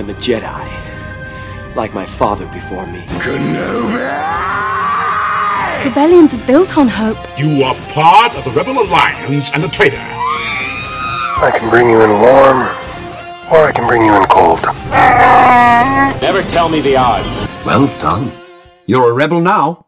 am a Jedi, like my father before me. Kenobi! Rebellions are built on hope. You are part of the Rebel Alliance and a traitor. I can bring you in warm, or I can bring you in cold. Never tell me the odds. Well done. You're a rebel now.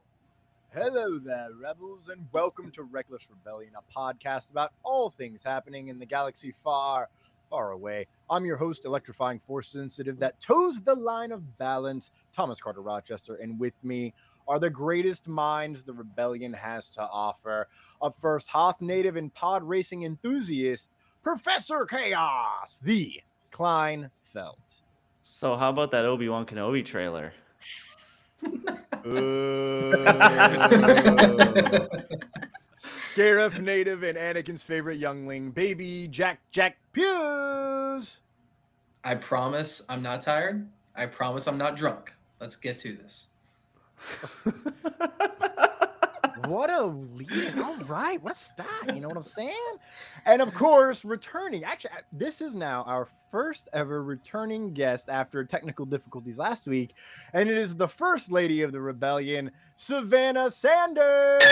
Hello there, rebels, and welcome to Reckless Rebellion, a podcast about all things happening in the galaxy far, far away. I'm your host, electrifying force sensitive that toes the line of balance, Thomas Carter Rochester, and with me are the greatest minds the rebellion has to offer. Up first, Hoth native and pod racing enthusiast, Professor Chaos, the Klein Felt. So how about that Obi Wan Kenobi trailer? Scarif native and Anakin's favorite youngling, baby Jack Jack Pews. I promise I'm not tired. I promise I'm not drunk. Let's get to this. What a lead. All right. What's that? You know what I'm saying? And of course, returning. Actually, this is now our first ever returning guest after technical difficulties last week. And it is the first lady of the rebellion, Savannah Sanders.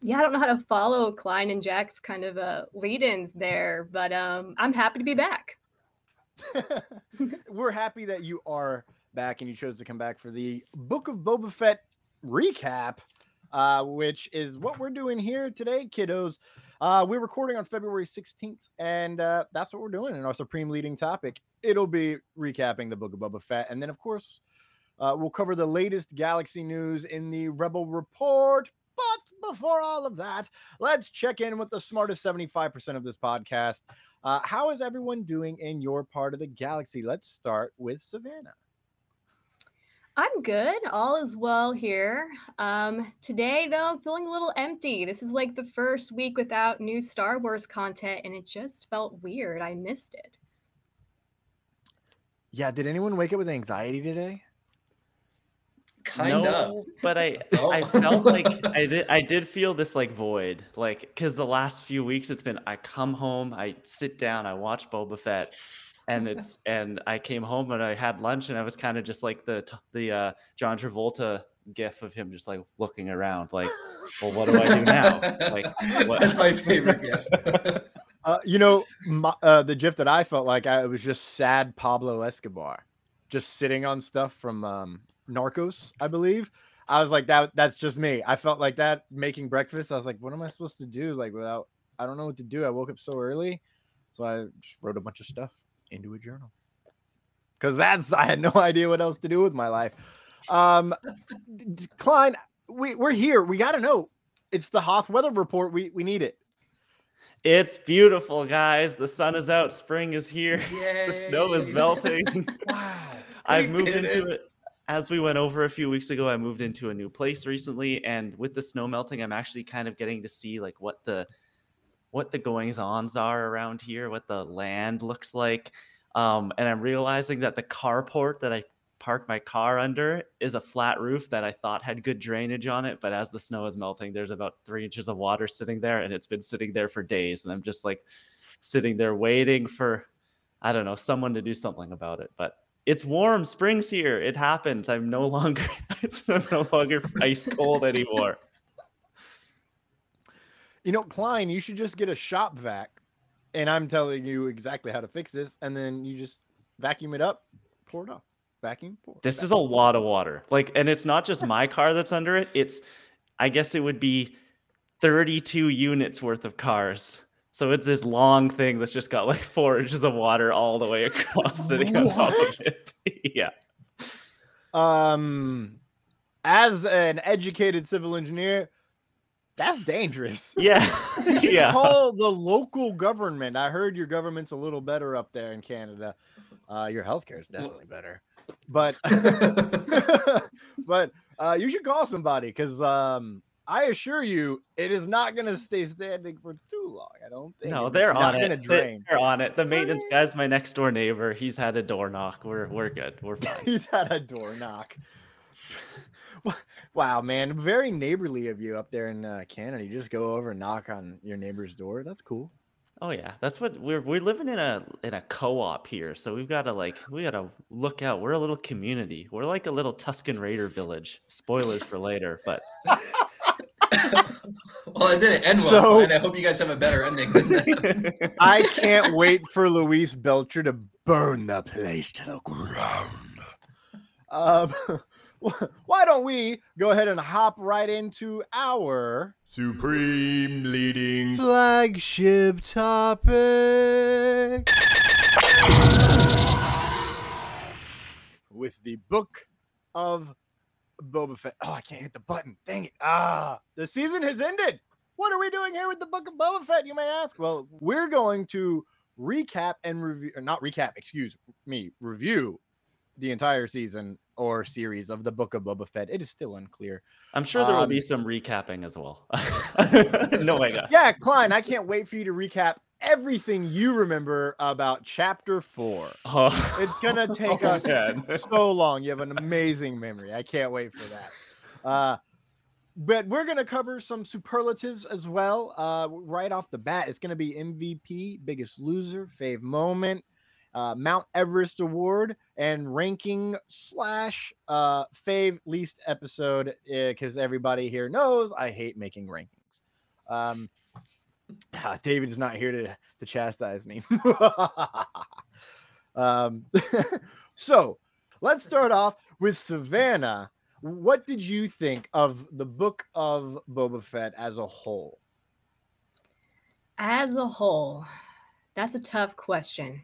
Yeah, I don't know how to follow Klein and Jack's kind of uh, lead-ins there, but um, I'm happy to be back. We're happy that you are back and you chose to come back for the Book of Boba Fett recap, uh, which is what we're doing here today, kiddos. Uh, we're recording on February 16th, and uh, that's what we're doing in our supreme leading topic. It'll be recapping the Book of Boba Fett, and then, of course, uh, we'll cover the latest galaxy news in the Rebel Report. But before all of that, let's check in with the smartest 75% of this podcast. Uh, how is everyone doing in your part of the galaxy? Let's start with Savannah. I'm good. All is well here. Um, today, though, I'm feeling a little empty. This is like the first week without new Star Wars content, and it just felt weird. I missed it. Yeah, did anyone wake up with anxiety today? Kind no, of. but I Oh. I felt like I did I did feel this like void, like because the last few weeks it's been I come home, I sit down, I watch Boba Fett, and it's and I came home and I had lunch and I was kind of just like the the uh, John Travolta gif of him just like looking around, like, well, what do I do now? Like, what? That's my favorite gif. Uh, you know, my, uh, the gif that I felt like I was just sad Pablo Escobar, just sitting on stuff from um, Narcos, I believe. I was like that. That's just me. I felt like that making breakfast. I was like, what am I supposed to do? Like without, I don't know what to do. I woke up so early, so I just wrote a bunch of stuff into a journal. Because that's I had no idea what else to do with my life. Um, d- d- Klein, we we're here. We got to know. It's the Hoth weather report. We we need it. It's beautiful, guys. The sun is out. Spring is here. The snow is melting. Wow. I've moved into it. it. As we went over a few weeks ago, I moved into a new place recently, and with the snow melting, I'm actually kind of getting to see like what the what the goings ons are around here, what the land looks like, um, and I'm realizing that the carport that I parked my car under is a flat roof that I thought had good drainage on it, but as the snow is melting, there's about three inches of water sitting there, and it's been sitting there for days, and I'm just like sitting there waiting for I don't know someone to do something about it, but it's warm. Spring's here. It happens. I'm no longer it's no longer ice cold anymore. You know, Klein, you should just get a shop vac, and I'm telling you exactly how to fix this, and then you just vacuum it up, pour it off, vacuum, pour. This is a lot of water. Like, and it's not just my car that's under it. It's, I guess it would be 32 units worth of cars. So it's this long thing that's just got like four inches of water all the way across sitting on top of it. yeah. Um, as an educated civil engineer, that's dangerous. Yeah. You should yeah. call the local government. I heard your government's a little better up there in Canada. Uh, your healthcare is definitely better, but but uh, you should call somebody because um, I assure you, it is not going to stay standing for too long. I don't think. No, they're it's not on gonna it. They- Drain. They're on it. The maintenance guy's my next door neighbor. He's had a door knock. We're we're good. We're fine. He's had a door knock. Wow, man, very neighborly of you up there in uh, Canada. You just go over and knock on your neighbor's door. That's cool. Oh yeah, that's what we're we're living in a in a co-op here. So we've got to like we got to look out. We're a little community. We're like a little Tusken Raider village. Spoilers for later, but well, it didn't end well, So- and I hope you guys have a better ending than that. I can't wait for Luis Belcher to burn the place to the ground. Um, why don't we go ahead and hop right into our Supreme leading. flagship topic with the book of Boba Fett. Oh, I can't hit the button. Dang it. Ah, the season has ended. What are we doing here with the book of Boba Fett, you may ask? Well, we're going to recap and review, not recap, excuse me, review the entire season or series of the book of Boba Fett. It is still unclear. I'm sure there will Um, be some recapping as well. no way. Yeah, Klein, I can't wait for you to recap everything you remember about chapter four. Oh, It's gonna take Oh, us so long. You have an amazing memory. I can't wait for that. Uh, but we're gonna cover some superlatives as well. Uh, right off the bat, it's gonna be MVP, biggest loser, fave moment, uh, Mount Everest award, and ranking slash uh, fave least episode. Because everybody here knows I hate making rankings. Um, ah, David is not here to to chastise me. um, so let's start off with Savannah. What did you think of the book of Boba Fett as a whole? As a whole, that's a tough question.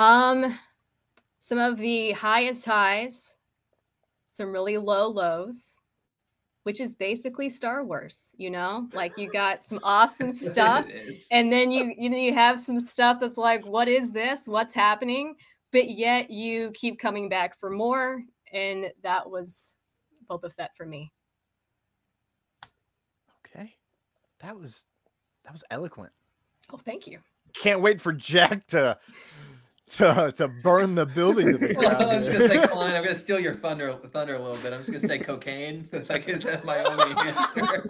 Um, some of the highest highs, some really low lows, which is basically Star Wars, you know? Like you got some awesome stuff and then you you know you have some stuff that's like what is this? What's happening? But yet you keep coming back for more and that was Boba Fett for me. Okay, that was that was eloquent. Oh, thank you. Can't wait for Jack to to to burn the building to the Well, ground. I'm just gonna say, Klein. I'm gonna steal your thunder, thunder a little bit. I'm just gonna say cocaine. like is that my only answer?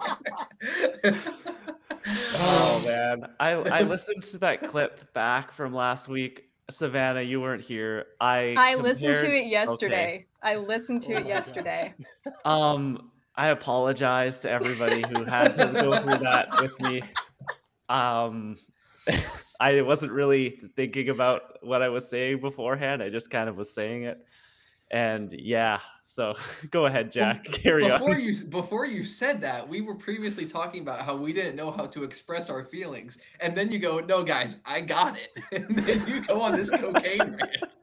Oh man, I I listened to that clip back from last week. Savannah, you weren't here. I I listened to it yesterday. Okay. I listened to Oh it my yesterday. Um, I apologize to everybody who had to go through that with me. Um, I wasn't really thinking about what I was saying beforehand. I just kind of was saying it, and yeah. So go ahead, Jack. Carry before on. you before you said that, we were previously talking about how we didn't know how to express our feelings, and then you go, "No, guys, I got it," and then you go on this cocaine rant,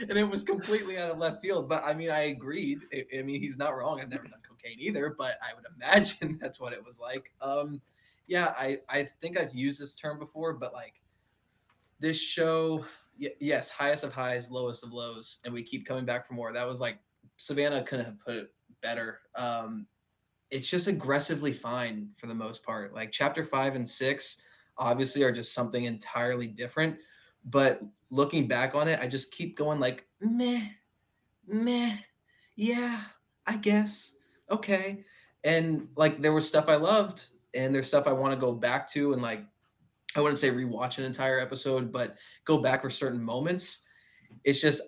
and it was completely out of left field. But I mean, I agreed. I, I mean, he's not wrong. I've never done cocaine either, but I would imagine that's what it was like. Um, yeah, I I think I've used this term before, but like this show, y- yes, highest of highs, lowest of lows, and we keep coming back for more. That was like Savannah couldn't have put it better. Um, it's just aggressively fine for the most part. Like chapter five and six, obviously, are just something entirely different. But looking back on it, I just keep going like meh, meh, yeah, I guess, okay. And like there was stuff I loved, and there's stuff I want to go back to, and like I wouldn't say rewatch an entire episode, but go back for certain moments. It's just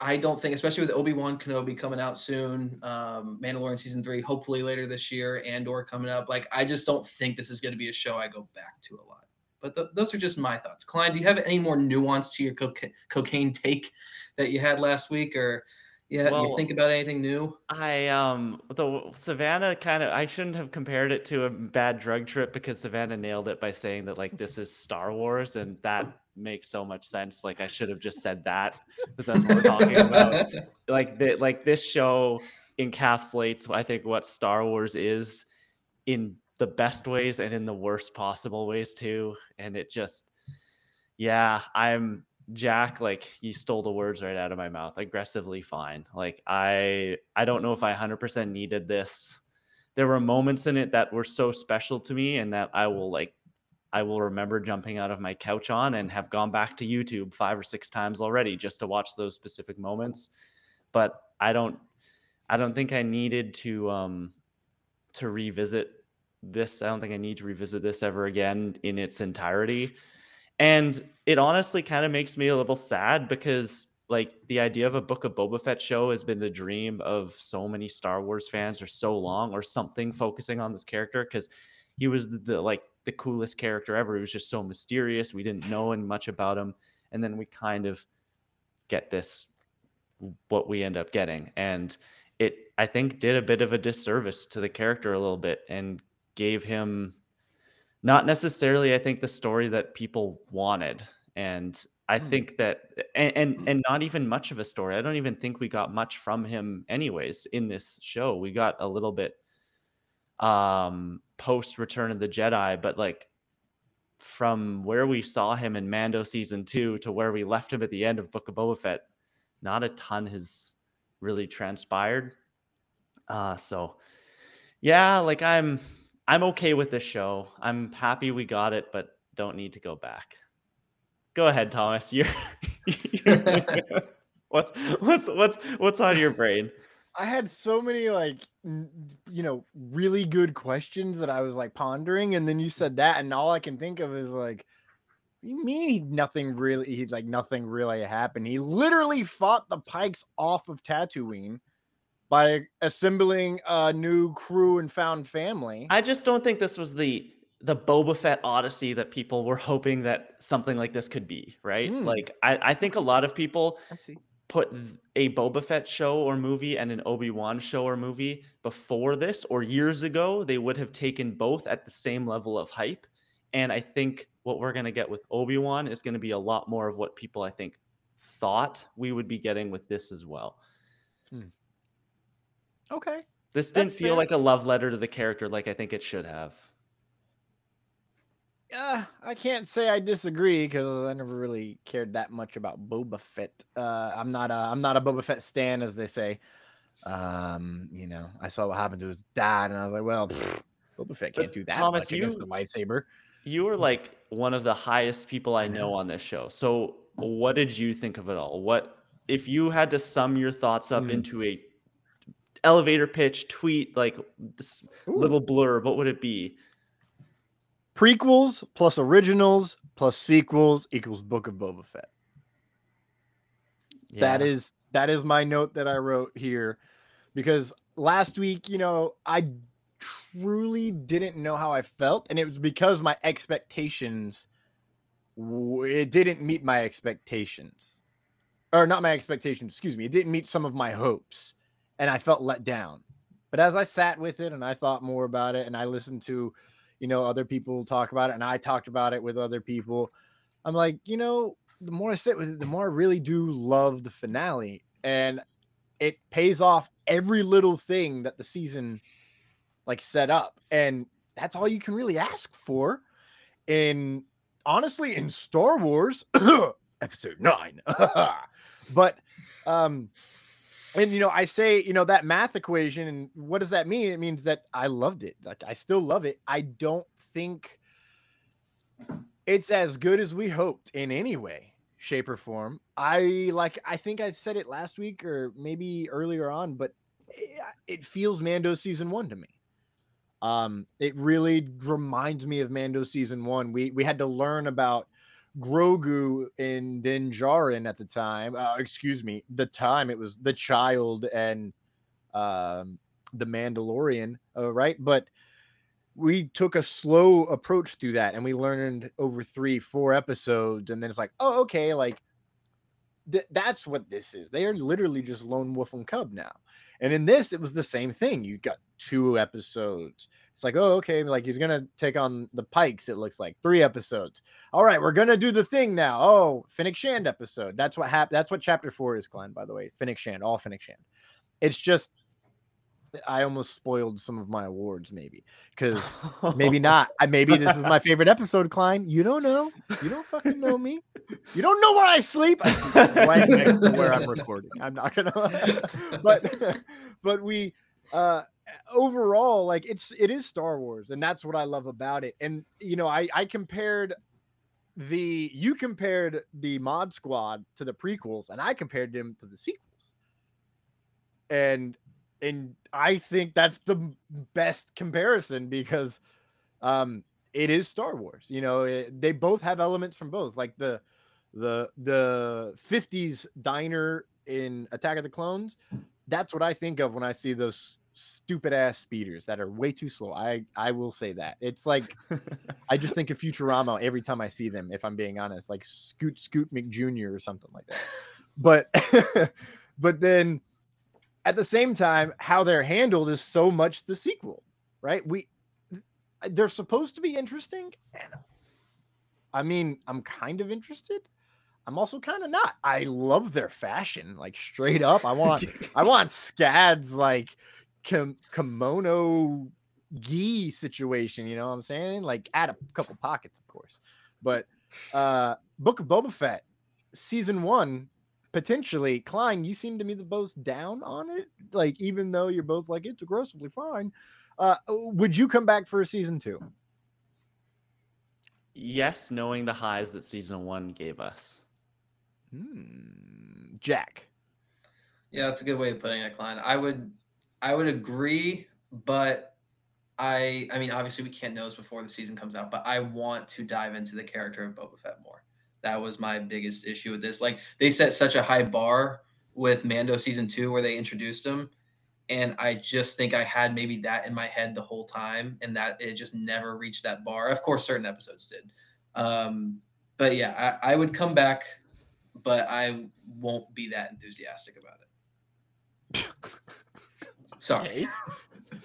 I don't think, especially with Obi Wan Kenobi coming out soon, um, Mandalorian season three, hopefully later this year, Andor coming up. Like, I just don't think this is going to be a show I go back to a lot. But th- those are just my thoughts. Klein, do you have any more nuance to your coca- cocaine take that you had last week, or yeah, you Well, think about anything new? I um the Savannah kind of I shouldn't have compared it to a bad drug trip because Savannah nailed it by saying that like this is Star Wars and that makes so much sense. Like I should have just said that because that's what we're talking about. Like the, like this show encapsulates I think what Star Wars is in the best ways and in the worst possible ways too. And it just yeah, I'm Jack, like you stole the words right out of my mouth. Aggressively fine. Like I I don't know if I 100% needed this. There were moments in it that were so special to me and that I will like I will remember jumping out of my couch on and have gone back to YouTube 5 or 6 times already just to watch those specific moments. But I don't I don't think I needed to um to revisit this. I don't think I need to revisit this ever again in its entirety And it honestly kind of makes me a little sad because like the idea of a book of Boba Fett show has been the dream of so many Star Wars fans for so long, or something focusing on this character because he was the, the, like the coolest character ever. He was just so mysterious. We didn't know much about him, and then we kind of get this what we end up getting, and it I think did a bit of a disservice to the character a little bit and gave him not necessarily I think the story that people wanted and I Hmm. think that and, and and not even much of a story. I don't even think we got much from him anyways in this show. We got a little bit um post Return of the Jedi, but like from where we saw him in Mando season 2 to where we left him at the end of Book of Boba Fett, not a ton has really transpired. Uh so yeah, like I'm I'm okay with this show. I'm happy we got it, but don't need to go back. Go ahead, Thomas. You're, you're what's what's what's what's on your brain? I had so many like you know really good questions that I was like pondering, and then you said that, and all I can think of is like, you mean nothing really? He like nothing really happened. He literally fought the Pikes off of Tatooine by assembling a new crew and found family. I just don't think this was the the Boba Fett Odyssey that people were hoping that something like this could be, right? Hmm. Like I, I think a lot of people put a Boba Fett show or movie and an Obi-Wan show or movie before this or years ago, they would have taken both at the same level of hype. And I think what we're going to get with Obi-Wan is going to be a lot more of what people I think thought we would be getting with this as well. Okay. This didn't That's feel fair. like a love letter to the character like I think it should have. Uh, I can't say I disagree because I never really cared that much about Boba Fett. Uh, I'm not a I'm not a Boba Fett stan, as they say. Um, you know, I saw what happened to his dad, and I was like, well, pfft, Boba Fett can't do that Thomas, much against you- the lightsaber. You were like one of the highest people I know on this show. So, what did you think of it all? What if you had to sum your thoughts up Hmm. into a elevator pitch, tweet, like this little blurb? What would it be? Prequels plus originals plus sequels equals Book of Boba Fett. That Yeah. is that is my note that I wrote here because last week, you know, I truly didn't know how I felt, and it was because my expectations it didn't meet my expectations, or not my expectations. Excuse me, it didn't meet some of my hopes, and I felt let down. But as I sat with it and I thought more about it, and I listened to, you know, other people talk about it, and I talked about it with other people, I'm like, you know, the more I sit with it, the more I really do love the finale. And it pays off every little thing that the season like set up. And that's all you can really ask for in honestly in Star Wars episode 9. but um and you know, I say, you know, that math equation and what does that mean? It means that I loved it. Like I still love it. I don't think it's as good as we hoped in any way shape or form i like i think i said it last week or maybe earlier on but it, it feels mando season one to me um it really reminds me of mando season one we we had to learn about grogu and din Djarin at the time uh, excuse me the time it was the child and um the mandalorian uh, right? But we took a slow approach through that and we learned over three four episodes and then it's like oh okay like th- that's what this is. They are literally just lone wolf and cub now. And in this it was the same thing. You got two episodes. It's like oh okay like he's gonna take on the pikes it looks like three episodes. All right we're gonna do the thing now. Oh fennec shand episode. That's what happened that's what chapter four is Glenn, by the way. Fennec Shand all fennec shand. It's just I almost spoiled some of my awards, maybe because maybe not. I maybe this is my favorite episode, Klein. You don't know. You don't fucking know me. You don't know where I sleep. I where I'm recording. I'm not gonna. but but we uh overall like it's it is Star Wars, and that's what I love about it. And you know, I I compared the you compared the Mod Squad to the prequels, and I compared them to the sequels. And and I think that's the best comparison because um it is Star Wars. You know, it, they both have elements from both. Like the the the 50s diner in Attack of the Clones. That's what I think of when I see those stupid ass speeders that are way too slow. I I will say that. It's like I just think of Futurama every time I see them if I'm being honest, like Scoot Scoot McJunior or something like that. But but then at the same time how they're handled is so much the sequel, right? We they're supposed to be interesting and I mean, I'm kind of interested. I'm also kind of not. I love their fashion, like straight up. I want, I want Scads like kim- kimono gi situation. You know what I'm saying? Like add a couple pockets, of course. But uh Book of Boba Fett, season one, potentially. Klein, you seem to be the most down on it. Like even though you're both like it's aggressively fine. Uh, would you come back for a season two? Yes, knowing the highs that season one gave us. Hmm. Jack. Yeah, that's a good way of putting it, Klein. I would I would agree, but I I mean obviously we can't know this before the season comes out, but I want to dive into the character of Boba Fett more. That was my biggest issue with this. Like they set such a high bar with Mando season 2 where they introduced him and I just think I had maybe that in my head the whole time and that it just never reached that bar. Of course certain episodes did. Um but yeah, I, I would come back but I won't be that enthusiastic about it. Sorry.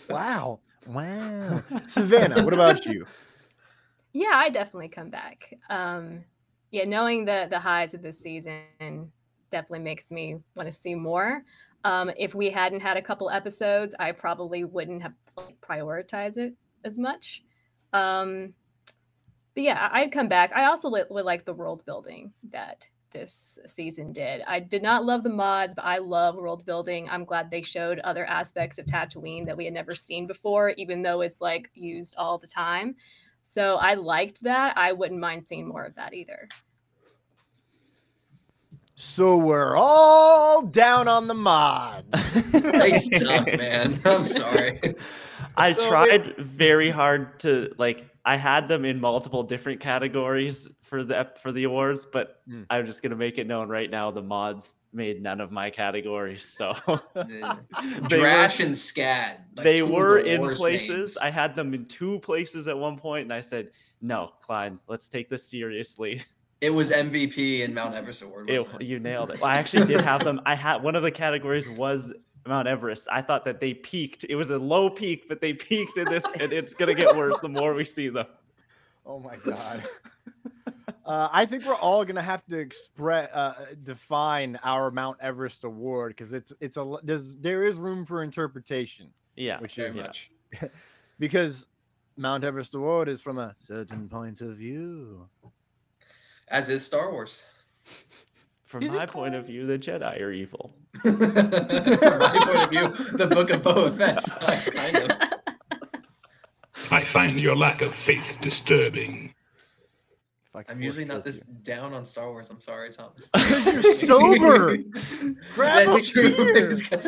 wow. Wow. Savannah, what about you? Yeah, I definitely come back. Um, yeah, knowing the the highs of this season definitely makes me want to see more. Um, if we hadn't had a couple episodes, I probably wouldn't have prioritized it as much. Um, but yeah, I'd come back. I also li- would like the world building that this season did. I did not love the mods, but I love world building. I'm glad they showed other aspects of Tatooine that we had never seen before, even though it's like used all the time. So I liked that. I wouldn't mind seeing more of that either. So we're all down on the mods. they suck, man. I'm sorry. I So tried it- very hard to like I had them in multiple different categories for the for the awards, but Mm. I'm just gonna make it known right now the mods made none of my categories. So they were- Drash and Scad. like they were the in places. names. I had them in two places at one point, and I said, "No, Klein, let's take this seriously." It was MVP and Mount Everest Award. Ew, it? you nailed it. Well, I actually did have them. I had one of the categories was Mount Everest. I thought that they peaked. It was a low peak, but they peaked in this, and it's gonna get worse the more we see them. Oh my god. Uh, I think we're all gonna have to express uh, define our Mount Everest award because it's it's a there's there is room for interpretation Yeah, which Very is much. because Mount Everest award is from a certain point of view. As is Star Wars. From Is my point of view, the Jedi are evil. From my point of view, the Book of Boba Fett sucks, kind of. I find your lack of faith disturbing. If I could I'm usually not choke this down on Star Wars. I'm sorry, Thomas. Because you're sober. Grab That's a true. beer. I'm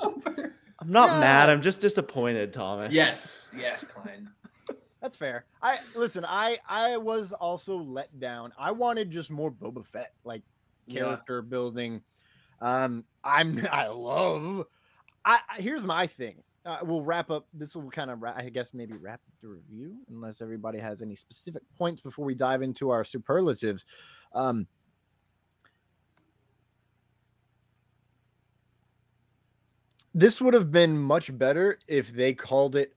sober. I'm not Yeah. mad. I'm just disappointed, Thomas. Yes, yes, Klein. That's fair. I listen. I I was also let down. I wanted just more Boba Fett, like Yeah. character building. Um, I'm I love. I I- here's my thing. Uh, we'll wrap up. This will kind of, I guess, maybe wrap the review, unless everybody has any specific points before we dive into our superlatives. Um, this would have been much better if they called it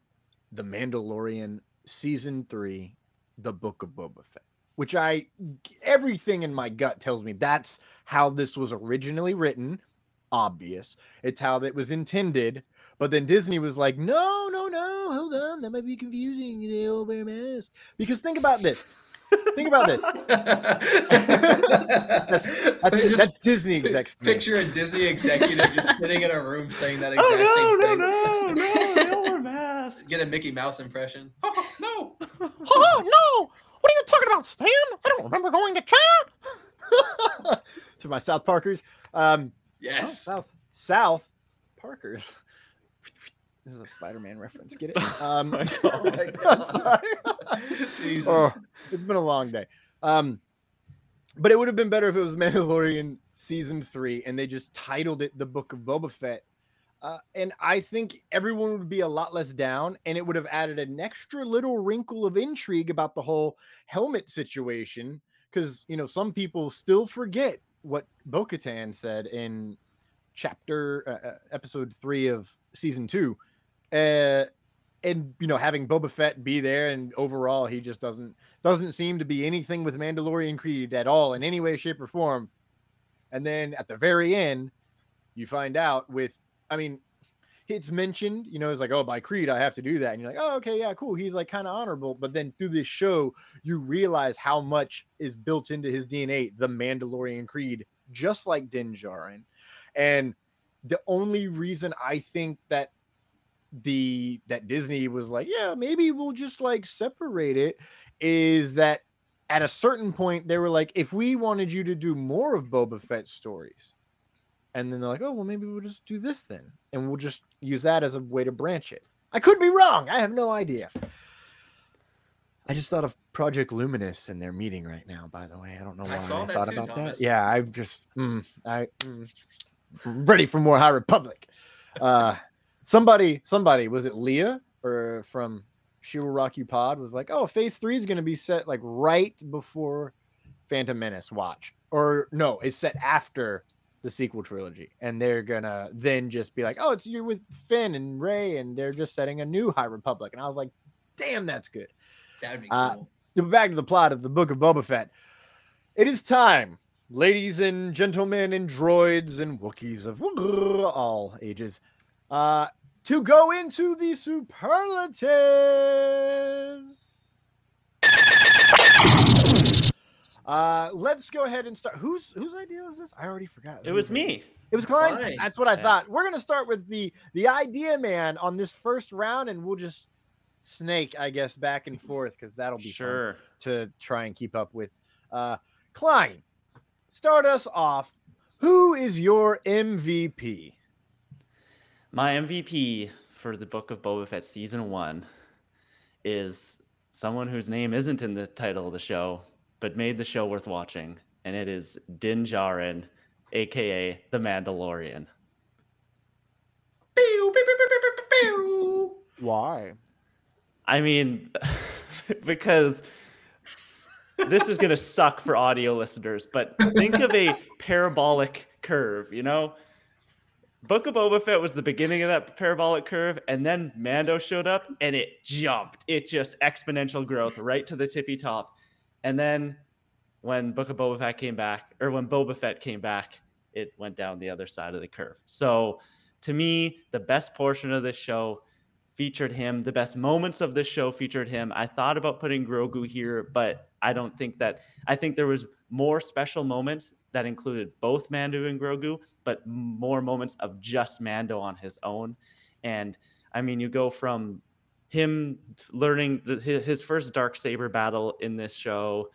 the Mandalorian season three, the Book of Boba Fett, which I everything in my gut tells me that's how this was originally written. Obvious, it's how it was intended. But then Disney was like, no, no, no, hold on, that might be confusing. They all wear masks. Because think about this. Think about this. That's, that's, that's Disney execs. Picture a Disney executive just sitting in a room saying that exact Oh no, same no, thing. no, no! They all wear masks. Get a Mickey Mouse impression. Oh, no. Oh no! What are you talking about, Stan? I don't remember going to China. to my South Parkers, um, oh, Yes. South South Parkers. This is a Spider-Man reference. Get it? Um, Oh I'm sorry. Jesus. Oh, it's been a long day. Um, but it would have been better if it was Mandalorian season three and they just titled it "The Book of Boba Fett." Uh, and I think everyone would be a lot less down, and it would have added an extra little wrinkle of intrigue about the whole helmet situation. Because you know, some people still forget what Bo-Katan said in chapter uh, uh, episode three of season two. Uh, and you know having Boba Fett be there and overall he just doesn't doesn't seem to be anything with Mandalorian Creed at all in any way shape or form. And then at the very end you find out with I mean it's mentioned, you know, it's like, oh, by Creed, I have to do that. And you're like, oh, okay, yeah, cool. He's like kind of honorable. But then through this show, you realize how much is built into his DNA, the Mandalorian Creed, just like Din Djarin. And the only reason I think that the that Disney was like, yeah, maybe we'll just like separate it is that at a certain point they were like, if we wanted you to do more of Boba Fett stories, and then they're like, oh well, maybe we'll just do this then, and we'll just use that as a way to branch it. I could be wrong. I have no idea. I just thought of Project Luminous in their meeting right now. By the way, I don't know why I I, thought too, about Thomas. that. Yeah, I'm just mm, I mm, ready for more High Republic. Uh, somebody, somebody was it Leah or from She Will Rock You Pod was like, oh, Phase Three is going to be set like right before Phantom Menace. Watch or no, it's set after the sequel trilogy, and they're gonna then just be like, oh, it's you're with Finn and Rey, and they're just setting a new High Republic. And I was like, damn, that's good. That'd be Uh, cool. But back to the plot of the Book of Boba Fett. It is time, ladies and gentlemen, and droids and Wookiees of all ages, uh, to go into the superlatives. Uh, let's go ahead and start. Whose whose idea was this? I already forgot. It was me. It was Klein. Klein. That's what I Yeah. thought. We're gonna start with the the idea man on this first round, and we'll just snake, I guess, back and forth because that'll be fun Sure. to try and keep up with. Uh, Klein, start us off. Who is your MVP? My MVP for the Book of Boba Fett season one is someone whose name isn't in the title of the show, but made the show worth watching, and it is Din Djarin, aka the Mandalorian. Pew, pew, pew, pew, pew, pew, pew. Why? I mean, because this is gonna suck for audio listeners, but think of a parabolic curve, you know? Book of Boba Fett was the beginning of that parabolic curve, and then Mando showed up and it jumped. It just exponential growth right to the tippy top. And then when Book of Boba Fett came back, or when Boba Fett came back, it went down the other side of the curve. So to me, the best portion of this show featured him. The best moments of this show featured him. I thought about putting Grogu here, but I don't think that I think there was more special moments that included both Mando and Grogu, but more moments of just Mando on his own. And I mean, you go from him learning the, his, first dark saber battle in this show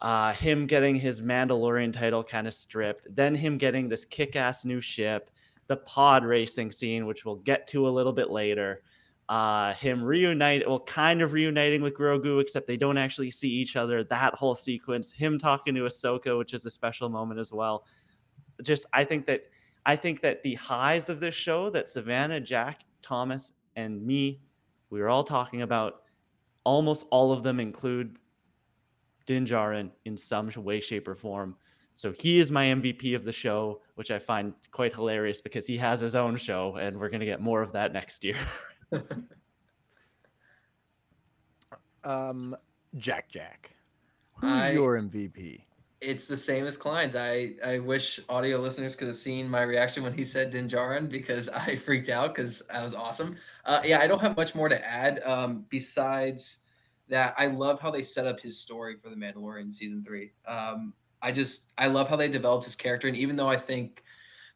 uh, him getting his Mandalorian title kind of stripped, then him getting this kick ass new ship, the pod racing scene, which we'll get to a little bit later. Uh, him reunite, well, kind of reuniting with Grogu, except they don't actually see each other. That whole sequence, him talking to Ahsoka, which is a special moment as well. Just, I think that, I think that the highs of this show that Savannah, Jack, Thomas, and me, we were all talking about, almost all of them include Din Djarin in some way, shape, or form. So he is my MVP of the show, which I find quite hilarious because he has his own show, and we're gonna get more of that next year. Um, Jack Jack. Who's I- your MVP? It's the same as Klein's. I, I wish audio listeners could have seen my reaction when he said Din Djarin because I freaked out because that was awesome. Uh, yeah, I don't have much more to add um, besides that. I love how they set up his story for the Mandalorian season three. Um, I just I love how they developed his character, and even though I think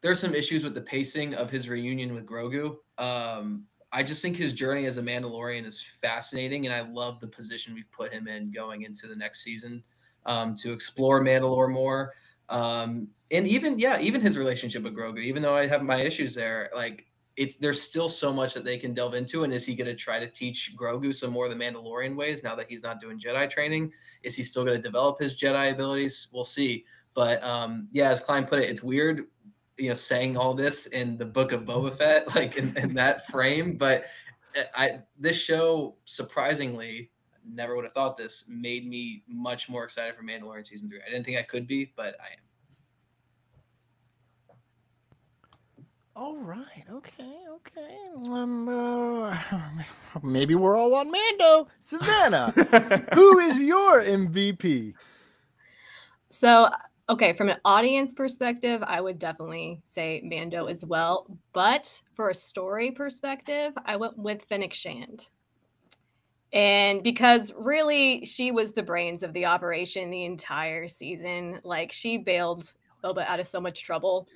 there are some issues with the pacing of his reunion with Grogu, um, I just think his journey as a Mandalorian is fascinating, and I love the position we've put him in going into the next season um, to explore Mandalore more. Um, and even yeah, even his relationship with Grogu, even though I have my issues there, like it's there's still so much that they can delve into. And is he going to try to teach Grogu some more of the Mandalorian ways now that he's not doing Jedi training? Is he still going to develop his Jedi abilities? We'll see. But um, yeah, as Klein put it, it's weird, you know, saying all this in the book of Boba Fett, like in, in that frame. But uh, I this show surprisingly never would have thought this made me much more excited for Mandalorian season three. I didn't think I could be, but I am. All right. Okay. Okay. Um, uh, maybe we're all on Mando. Savannah, who is your MVP? So, okay, from an audience perspective, I would definitely say Mando as well. But for a story perspective, I went with Fennec Shand. And because really she was the brains of the operation the entire season, like she bailed Boba out of so much trouble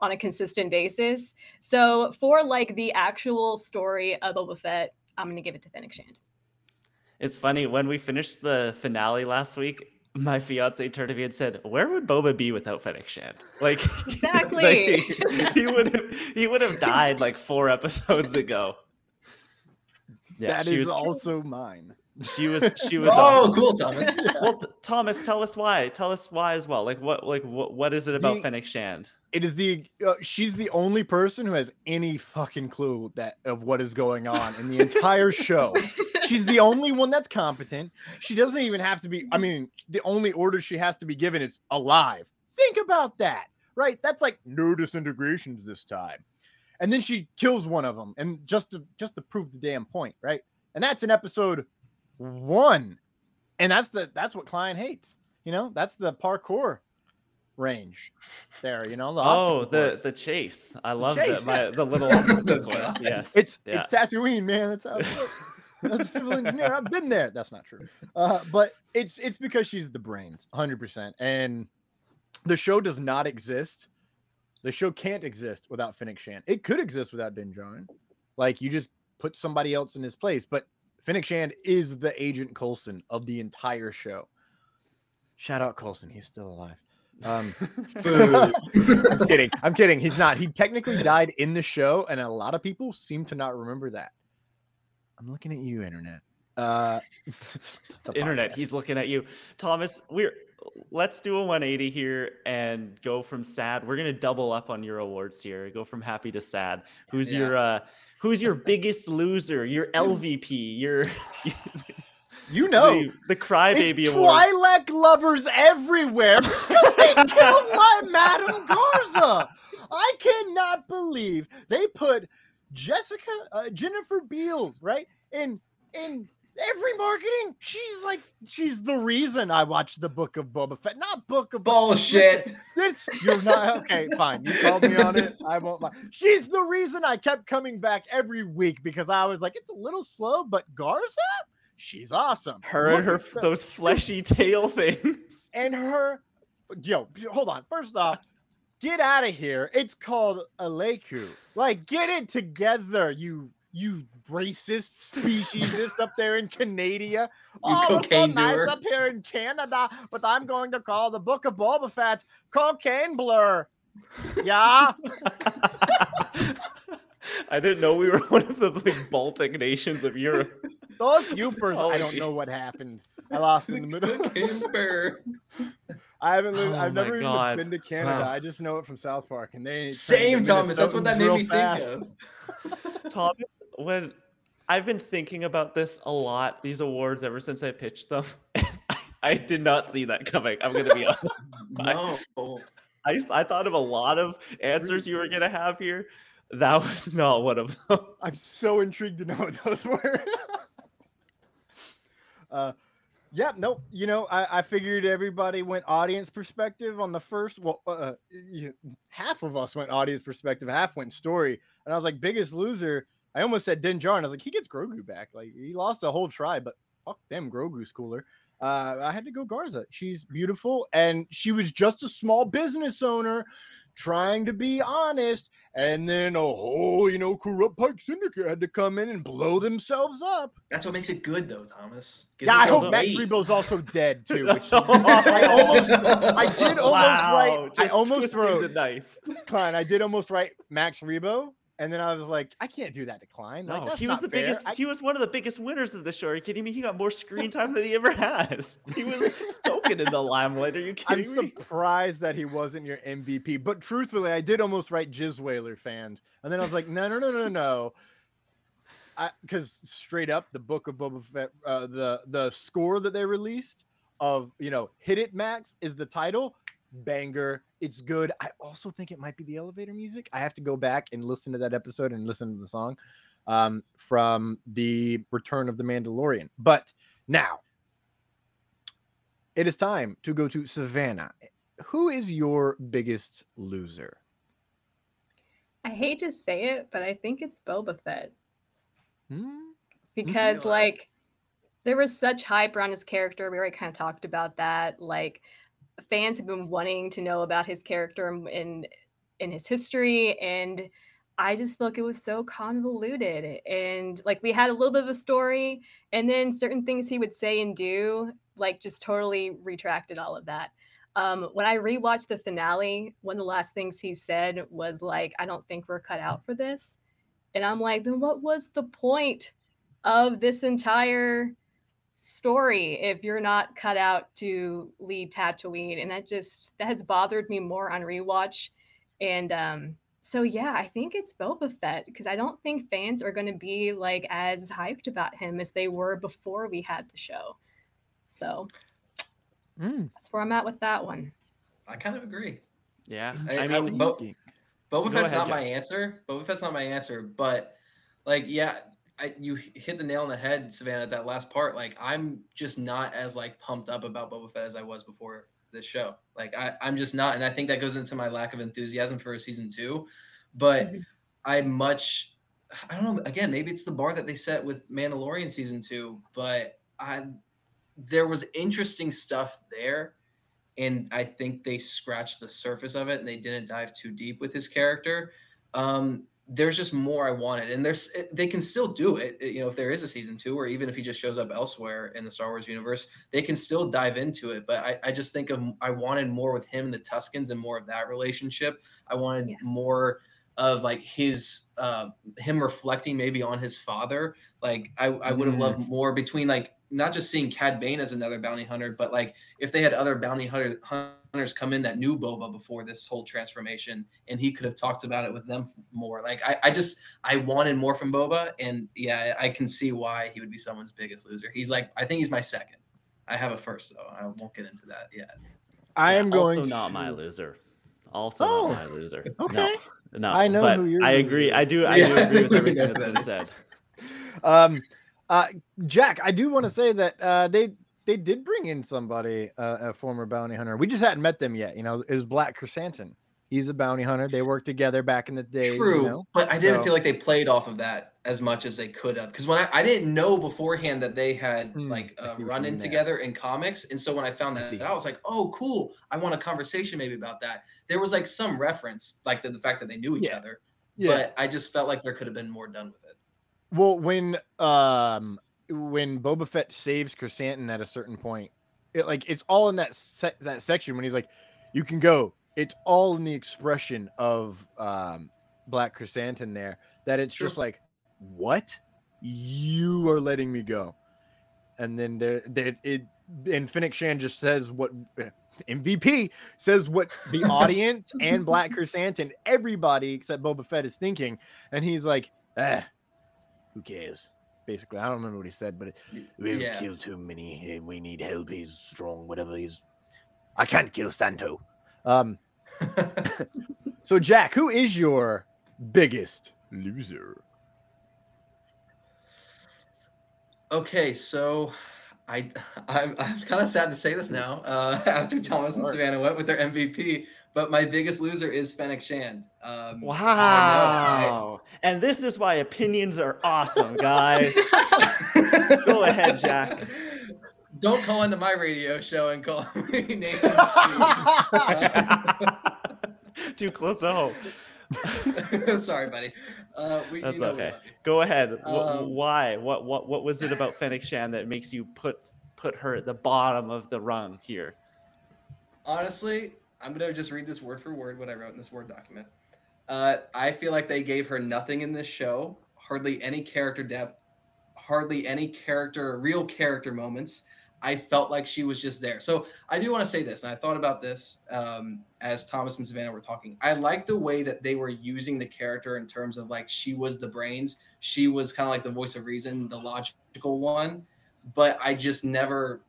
on a consistent basis. So for like the actual story of Boba Fett, I'm gonna give it to Fennec Shand. It's funny when we finished the finale last week. My fiance turned to me and said, "Where would Boba be without Fennec Shand? Like, Exactly. like, he would have he would have died like four episodes ago." that she is was also mine. she was she was Oh, awesome. cool, Thomas. Well, Thomas, tell us why. Tell us why as well. Like what like what what is it about The- Fennec Shand? It is the uh, she's the only person who has any fucking clue that of what is going on in the entire show. She's the only one that's competent. She doesn't even have to be. I mean, the only order she has to be given is alive. Think about that, right? That's like no disintegrations this time, and then she kills one of them, and just to just to prove the damn point, right? And that's in episode one, and that's the that's what Klein hates. You know, that's the parkour range there. You know, the Oh, the course. the chase. I love my yeah. the little course. Yes. It's yeah. it's Tatooine, man. That's how. It. As a civil engineer, I've been there. That's not true. Uh, but it's it's because she's the brains, hundred percent. And the show does not exist. The show can't exist without Fennec Shand. It could exist without Din Djarin. Like you just put somebody else in his place. But Fennec Shand is the Agent Coulson of the entire show. Shout out Coulson. He's still alive. Um, I'm kidding. I'm kidding. He's not. He technically died in the show, and a lot of people seem to not remember that. I'm looking at you, internet. Uh, it's- it's a Internet, he's looking at you. Thomas, we're let's do a 180 here and go from sad. We're gonna double up on your awards here. Go from happy to sad. Who's Yeah. your uh who's your biggest loser? Your LVP, your You know, the, the crybaby it's award. Twi'lek lovers everywhere because they killed my Madame Garsa. I cannot believe they put Jessica uh, Jennifer Beals right in in every marketing. She's like she's the reason I watched the Book of Boba Fett, not Book of Bullshit. This you're not okay. Fine, you called me on it. I won't lie. She's the reason I kept coming back every week because I was like, it's a little slow, but Garsa, she's awesome. her and her those fleshy tail things. and her. Yo, hold on. First off, get out of here. It's called Aleku. Like, get it together, you you racist speciesist up there in Canada. oh, it's so nice doer. up here in Canada, but I'm going to call the Book of Boba Fett cocaine blur. Yeah. I didn't know we were one of the big Baltic nations of Europe. Those Upers, I don't know what happened. I lost in the middle. Kimber. I haven't lived, Oh I've my never even been to Canada. Wow. I just know it from South Park, and they Same, Thomas. That's what that made me Minnesotans think of. Thomas, when I've been thinking about this a lot, these awards ever since I pitched them. I did not see that coming. I'm gonna be honest. No. I just I thought of a lot of answers you were gonna have here. That was not one of them. I'm so intrigued to know what those were. uh, yeah, no, you know, I, I figured everybody went audience perspective on the first. Well, uh, y- half of us went audience perspective, half went story, and I was like, biggest loser. I almost said Din Djarin. I was like, he gets Grogu back. Like he lost a whole tribe, but fuck them, Grogu's cooler. Uh, I had to go Garsa. She's beautiful, and she was just a small business owner trying to be honest, and then a whole, you know, corrupt Pike Syndicate had to come in and blow themselves up. That's what makes it good, though, Thomas. Gives Yeah, I hope Max weight. Rebo's also dead too. Which I almost, I did almost Wow, write, I just almost twisting wrote the knife. Klein. I did almost write Max Rebo, And then I was like, I can't do that. Like, No, that's he was the fair. biggest. I- He was one of the biggest winners of the show. Are you kidding me? He got more screen time than he ever has. He was soaking in the limelight. Are you kidding me? I'm me? surprised that he wasn't your MVP. But truthfully, I did almost write Jizz Wailer fans. And then I was like, no, no, no, no, no. I Because straight up, the book of Boba Fett, uh, the the score that they released of you know "Hit It Max" is the title. Banger, it's good. I also think it might be the elevator music. I have to go back and listen to that episode and listen to the song um, from the Return of the Mandalorian. But now, it is time to go to Savannah. Who is your biggest loser? I hate to say it, but I think it's Boba Fett Hmm? because like there was such hype around his character. We already kind of talked about that. Like fans have been wanting to know about his character and in his history and I just feel like it was so convoluted and like we had a little bit of a story and then certain things he would say and do like just totally retracted all of that. Um, when I rewatched the finale, one of the last things he said was like, I don't think we're cut out for this. And I'm like, then what was the point of this entire story if you're not cut out to lead Tatooine? And that just that has bothered me more on rewatch. And um, so yeah, I think it's Boba Fett because I don't think fans are going to be like as hyped about him as they were before we had the show. So Mm. that's where I'm at with that one. I kind of agree. Yeah, I, I I, mean, Bo- Boba Go Fett's ahead, not my Jack. answer. Boba Fett's not my answer, but like, yeah, I, you hit the nail on the head, Savannah. That last part, like, I'm just not as like pumped up about Boba Fett as I was before this show. Like, I, I'm just not, and I think that goes into my lack of enthusiasm for a season two. But Mhm. I much, I don't know. Again, maybe it's the bar that they set with Mandalorian season two, but I, there was interesting stuff there and I think they scratched the surface of it and they didn't dive too deep with his character. Um, there's just more I wanted, and there's they can still do it. uh, You know, if there is a season two, or even if he just shows up elsewhere in the Star Wars universe, they can still dive into it. But I, I just think of I wanted more with him and the Tuskens and more of that relationship. I wanted Yes. more of like his uh, him reflecting maybe on his father. Like I, I would have Mm. loved more between like not just seeing Cad Bane as another bounty hunter, but like if they had other bounty hunter, hunters come in that knew Boba before this whole transformation, and he could have talked about it with them more. Like I, I just I wanted more from Boba, and yeah, I can see why he would be someone's biggest loser. He's like I think he's my second. I have a first though. I won't get into that yet. I yeah, am going also not my loser. Also Oh, not my loser. okay. No, no. I know but who your I agree. is. I do. I Yeah, do agree with everything that's been said. Um, uh, Jack, I do want to say that uh, they they did bring in somebody, uh, a former bounty hunter. We just hadn't met them yet. You know, it was Black Krrsantan. He's a bounty hunter. They worked together back in the day. True, You know? but I didn't So- feel like they played off of that as much as they could have. Because when I, I didn't know beforehand that they had Hmm, like I uh, run in together in comics, and so when I found I that, see. I was like, "Oh, cool! I want a conversation maybe about that." There was like some reference, like the, the fact that they knew each Yeah. other, Yeah. but I just felt like there could have been more done with it. Well, when um when Boba Fett saves Krrsantan at a certain point, it like it's all in that se- that section when he's like, "You can go." It's all in the expression of um Black Krrsantan there that it's Sure. just like, "What? You are letting me go?" And then there, there it and Fennec Shand just says what MVP says what the audience and Black Krrsantan, everybody except Boba Fett is thinking, and he's like, "Ah." Who cares? Basically, I don't remember what he said, but we've Yeah. killed too many. and We need help. He's strong. Whatever. He's. I can't kill Santo. Um. so Jack, who is your biggest loser? Okay, so I I'm, I'm kind of sad to say this now uh, after Thomas and Savannah went with their MVP, but my biggest loser is Fennec Shand. Um, I Wow. And this is why opinions are awesome, guys. Go ahead, Jack. Don't call into my radio show and call me Nathan. Too close to home. Sorry, buddy. Uh, we, That's you know okay. Go ahead. Um, why? What? What? What was it about Fennec Shand that makes you put put her at the bottom of the rung here? Honestly, I'm gonna just read this word for word what I wrote in this word document. Uh, I feel like they gave her nothing in this show, hardly any character depth, hardly any character, real character moments. I felt like she was just there. So I do want to say this, and I thought about this um, as Thomas and Savannah were talking. I like the way that they were using the character in terms of like she was the brains, she was kind of like the voice of reason, the logical one. But I just never,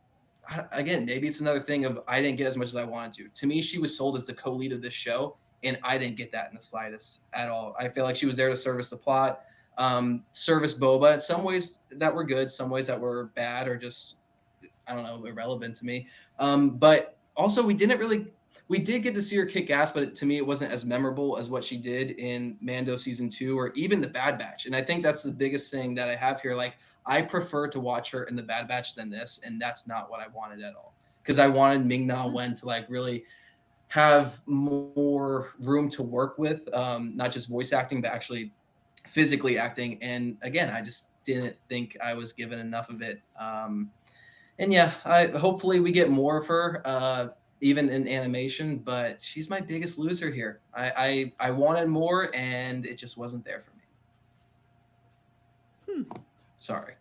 again, maybe it's another thing of I didn't get as much as I wanted to. To me, she was sold as the co-lead of this show, and I didn't get that in the slightest at all. I feel like she was there to service the plot, um, service Boba. In some ways that were good, some ways that were bad, or just I don't know, irrelevant to me. Um, but also, we didn't really, we did get to see her kick ass, but to me, it wasn't as memorable as what she did in Mando season two or even the Bad Batch. And I think that's the biggest thing that I have here. Like, I prefer to watch her in the Bad Batch than this, and that's not what I wanted at all. Because I wanted Ming Na Mm-hmm. Wen to like really have more room to work with, um, not just voice acting, but actually physically acting. And again, I just didn't think I was given enough of it. Um, and yeah, I hopefully we get more of her, uh, even in animation. But she's my biggest loser here. I I, I wanted more, and it just wasn't there for me. Sorry.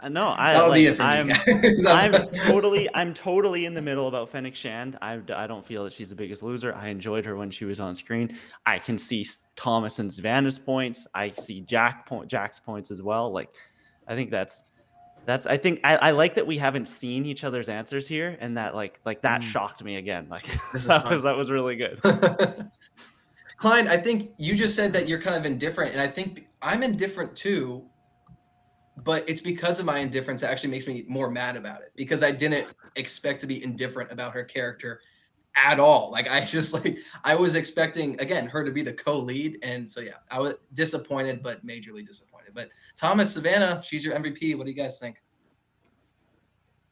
Uh, no, I that'll like, be it for I'm, guys. I'm totally, I'm totally in the middle about Fennec Shand. I, I don't feel that she's the biggest loser. I enjoyed her when she was on screen. I can see Thomas and Savannah's points. I see Jack point, Jack's points as well. Like, I think that's, that's. I think I, I like that we haven't seen each other's answers here, and that like, like that shocked me again. Like, that fun. was that was really good. Klein, I think you just said that you're kind of indifferent, and I think I'm indifferent too. But it's because of my indifference that actually makes me more mad about it because I didn't expect to be indifferent about her character at all. Like I just like I was expecting again her to be the co-lead, and so yeah, I was disappointed, but majorly disappointed. But Thomas Savannah, she's your MVP. What do you guys think?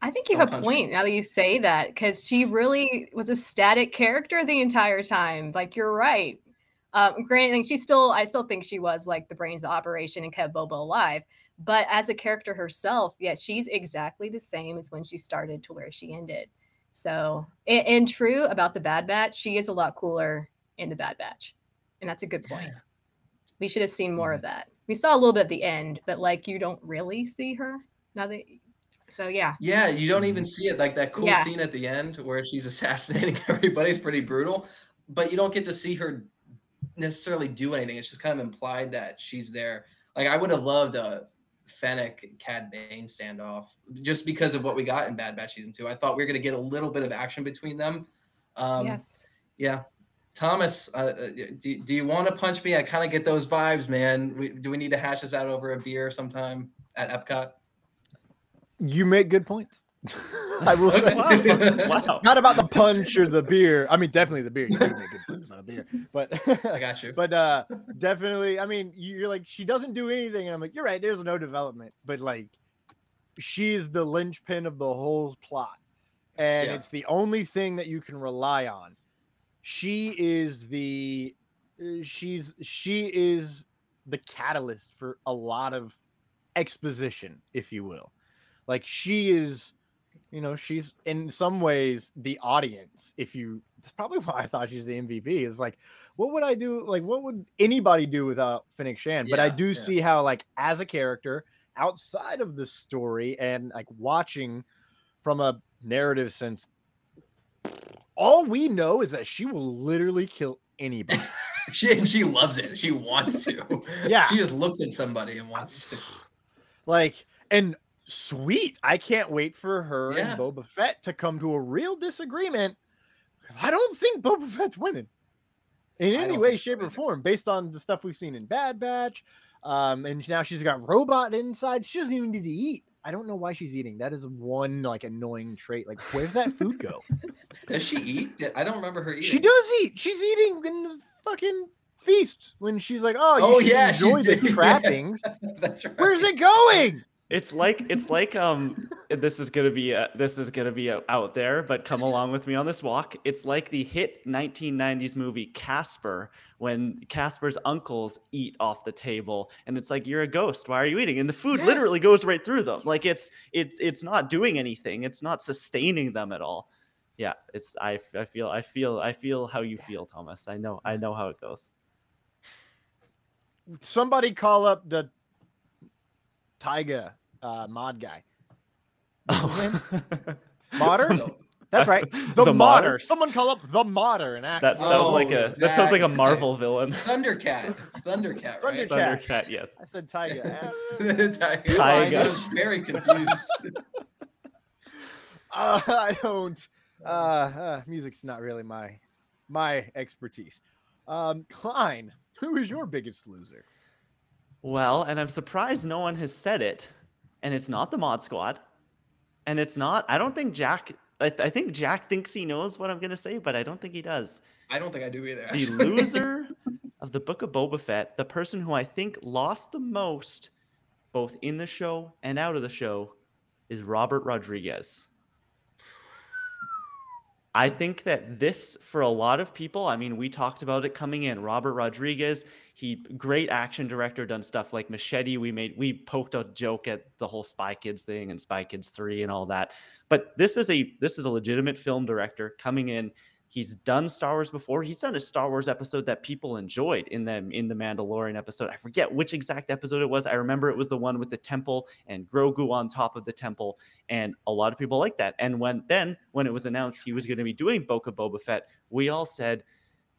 I think you Don't have a touch me. point now that you say that because she really was a static character the entire time. Like you're right. Um, granted, like, she still, I still think she was like the brains of the operation and kept Boba alive. But as a character herself, yeah, she's exactly the same as when she started to where she ended. So, and, and true about the Bad Batch, she is a lot cooler in the Bad Batch, and that's a good point. We should have seen more of that. We saw a little bit at the end, but like you don't really see her now that. So yeah, Yeah, you don't even mm-hmm. see it like that cool Yeah. scene at the end where she's assassinating everybody is pretty brutal, but you don't get to see her necessarily do anything. It's just kind of implied that she's there. Like I would have loved a Fennec Cad Bane standoff just because of what we got in Bad Batch season two. I thought we were gonna get a little bit of action between them. Um, yes. Yeah. Thomas, uh, uh, do, do you want to punch me? I kind of get those vibes, man. We, do we need to hash this out over a beer sometime at Epcot? You make good points. I will say. Wow. Not about the punch or the beer. I mean, definitely the beer. You do make good points about a beer, but I got you. But uh, definitely, I mean, you're like she doesn't do anything, and I'm like, you're right. There's no development, but like, she's the linchpin of the whole plot, and Yeah. it's the only thing that you can rely on. She is the, uh, she's she is the catalyst for a lot of exposition, if you will. Like she is, you know, she's in some ways the audience. If you, that's probably why I thought she's the MVP. Is like, what would I do? Like, what would anybody do without Fennec Shand? But I do yeah. see how, like, as a character outside of the story and like watching from a narrative sense, all we know is that she will literally kill anybody. She and she loves it. She wants to. Yeah. She just looks at somebody and wants to. like and sweet i can't wait for her Yeah. and boba fett to come to a real disagreement 'cause i don't think boba fett's winning. In any way shape or form based on the stuff we've seen in bad batch um and now she's got robot inside she doesn't even need to eat. I don't know why she's eating. That is one like annoying trait. Like where's that food go? Does she eat? I don't remember her eating. she does eat. She's eating in the fucking feast when she's like oh you Oh, yeah, she's enjoy the doing- trappings. That's right. where's it going It's like it's like um this is gonna be uh this is gonna be uh, out there, but come along with me on this walk. It's like the hit 1990s movie Casper when Casper's uncles eat off the table, and it's like you're a ghost. Why are you eating? And the food Yes. literally goes right through them. Like it's it's it's not doing anything. It's not sustaining them at all. Yeah, it's I I feel I feel I feel how you feel, Thomas. I know I know how it goes. Somebody call up the Tyga uh, mod guy. Modder? That's right. The, The modder. Modder? Someone call up the modder and act. That sounds like a that sounds like a Marvel villain. Thundercat. Thundercat, right? Thundercat. Thundercat, yes. I said Tyga. Tyga. Tyga. I was very confused. Uh, I don't. Uh, uh, music's not really my my expertise. Um, Klein, who is your biggest loser? Well, and I'm surprised no one has said it, and it's not the Mod Squad, and it's not. I don't think Jack. I, th- I think Jack thinks he knows what I'm gonna say, but I don't think he does. I don't think I do either. The loser of the Book of Boba Fett, the person who I think lost the most, both in the show and out of the show, is Robert Rodriguez. I think that this, for a lot of people, I mean, we talked about it coming in. Robert Rodriguez, he great action director, done stuff like Machete. We made we poked a joke at the whole Spy Kids thing and Spy Kids Three and all that. But this is a this is a legitimate film director coming in. He's done Star Wars before. He's done a Star Wars episode that people enjoyed in them in the Mandalorian episode. I forget which exact episode it was. I remember it was the one with the temple and Grogu on top of the temple, and a lot of people liked that. And when then when it was announced he was going to be doing Boca Boba Fett, we all said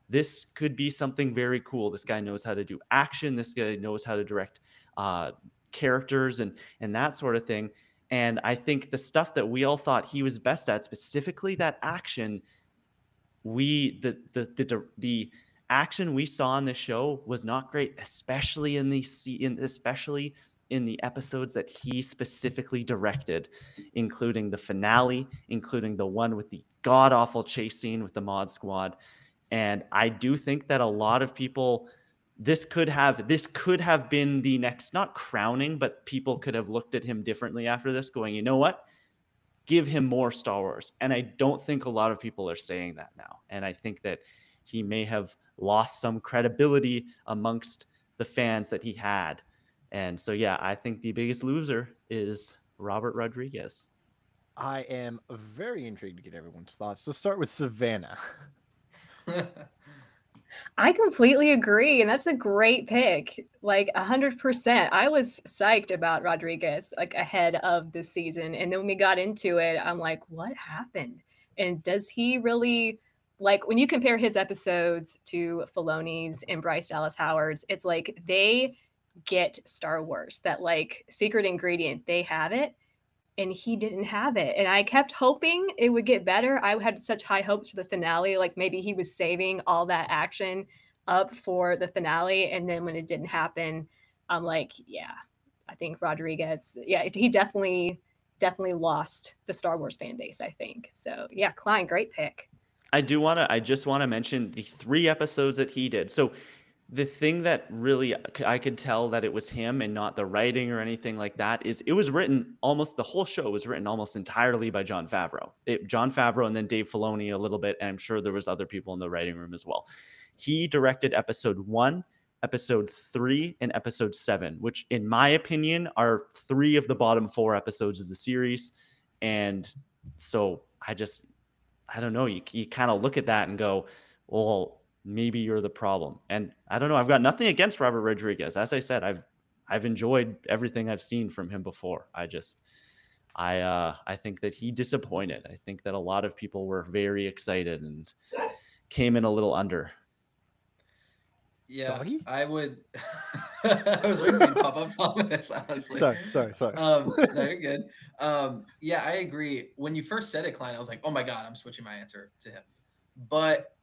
this could be something very cool. This guy knows how to do action. This guy knows how to direct uh, characters and and that sort of thing. And I think the stuff that we all thought he was best at, specifically that action, we the the the the action we saw in the show was not great, especially in the in especially in the episodes that he specifically directed, including the finale, including the one with the god awful chase scene with the mod squad. And I do think that a lot of people this could have this could have been the next not crowning, but people could have looked at him differently after this, going, you know what? Give him more Star Wars. And I don't think a lot of people are saying that now. And I think that he may have lost some credibility amongst the fans that he had. And so yeah, I think the biggest loser is Robert Rodriguez. I am very intrigued to get everyone's thoughts. Let's start with Savannah. I completely agree, and that's a great pick. Like a hundred percent. I was psyched about Rodriguez like ahead of this season, and then when we got into it, I'm like, what happened? And does he really like when you compare his episodes to Filoni's and Bryce Dallas Howard's? It's like they get Star Wars. That like secret ingredient, they have it, and he didn't have it. And I kept hoping it would get better. I had such high hopes for the finale. Like maybe he was saving all that action up for the finale. And then when it didn't happen, I'm like, yeah, I think Rodriguez, yeah, he definitely, definitely lost the Star Wars fan base, I think. So yeah, Klein, great pick. I do want to. I just want to mention the three episodes that he did. So, the thing that really I could tell that it was him and not the writing or anything like that is it was written almost the whole show was written almost entirely by Jon Favreau. It, Jon Favreau and then Dave Filoni a little bit, and I'm sure there was other people in the writing room as well. He directed episode one, episode three, and episode seven, which in my opinion are three of the bottom four episodes of the series. And so I just I don't know. You, you kind of look at that and go, well, maybe you're the problem. And I don't know. I've got nothing against Robert Rodriguez. As I said, I've I've enjoyed everything I've seen from him before. I just I uh I think that he disappointed. I think that a lot of people were very excited and came in a little under. Yeah, I would. I was waiting for you to pop up, Thomas. Honestly, Sorry, sorry, sorry. Um, no, you're good. Um, yeah, I agree. When you first said it, Klein, I was like, "Oh my god, I'm switching my answer to him." But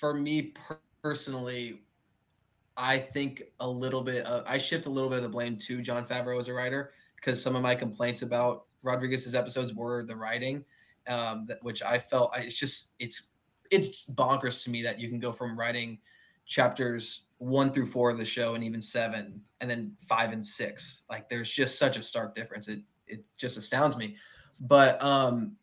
for me personally, I think a little bit. Of, I shift a little bit of the blame to Jon Favreau as a writer because some of my complaints about Rodriguez's episodes were the writing, um, that, which I felt I, it's just it's it's bonkers to me that you can go from writing chapters one through four of the show and even seven and then five and six like there's just such a stark difference it it just astounds me but um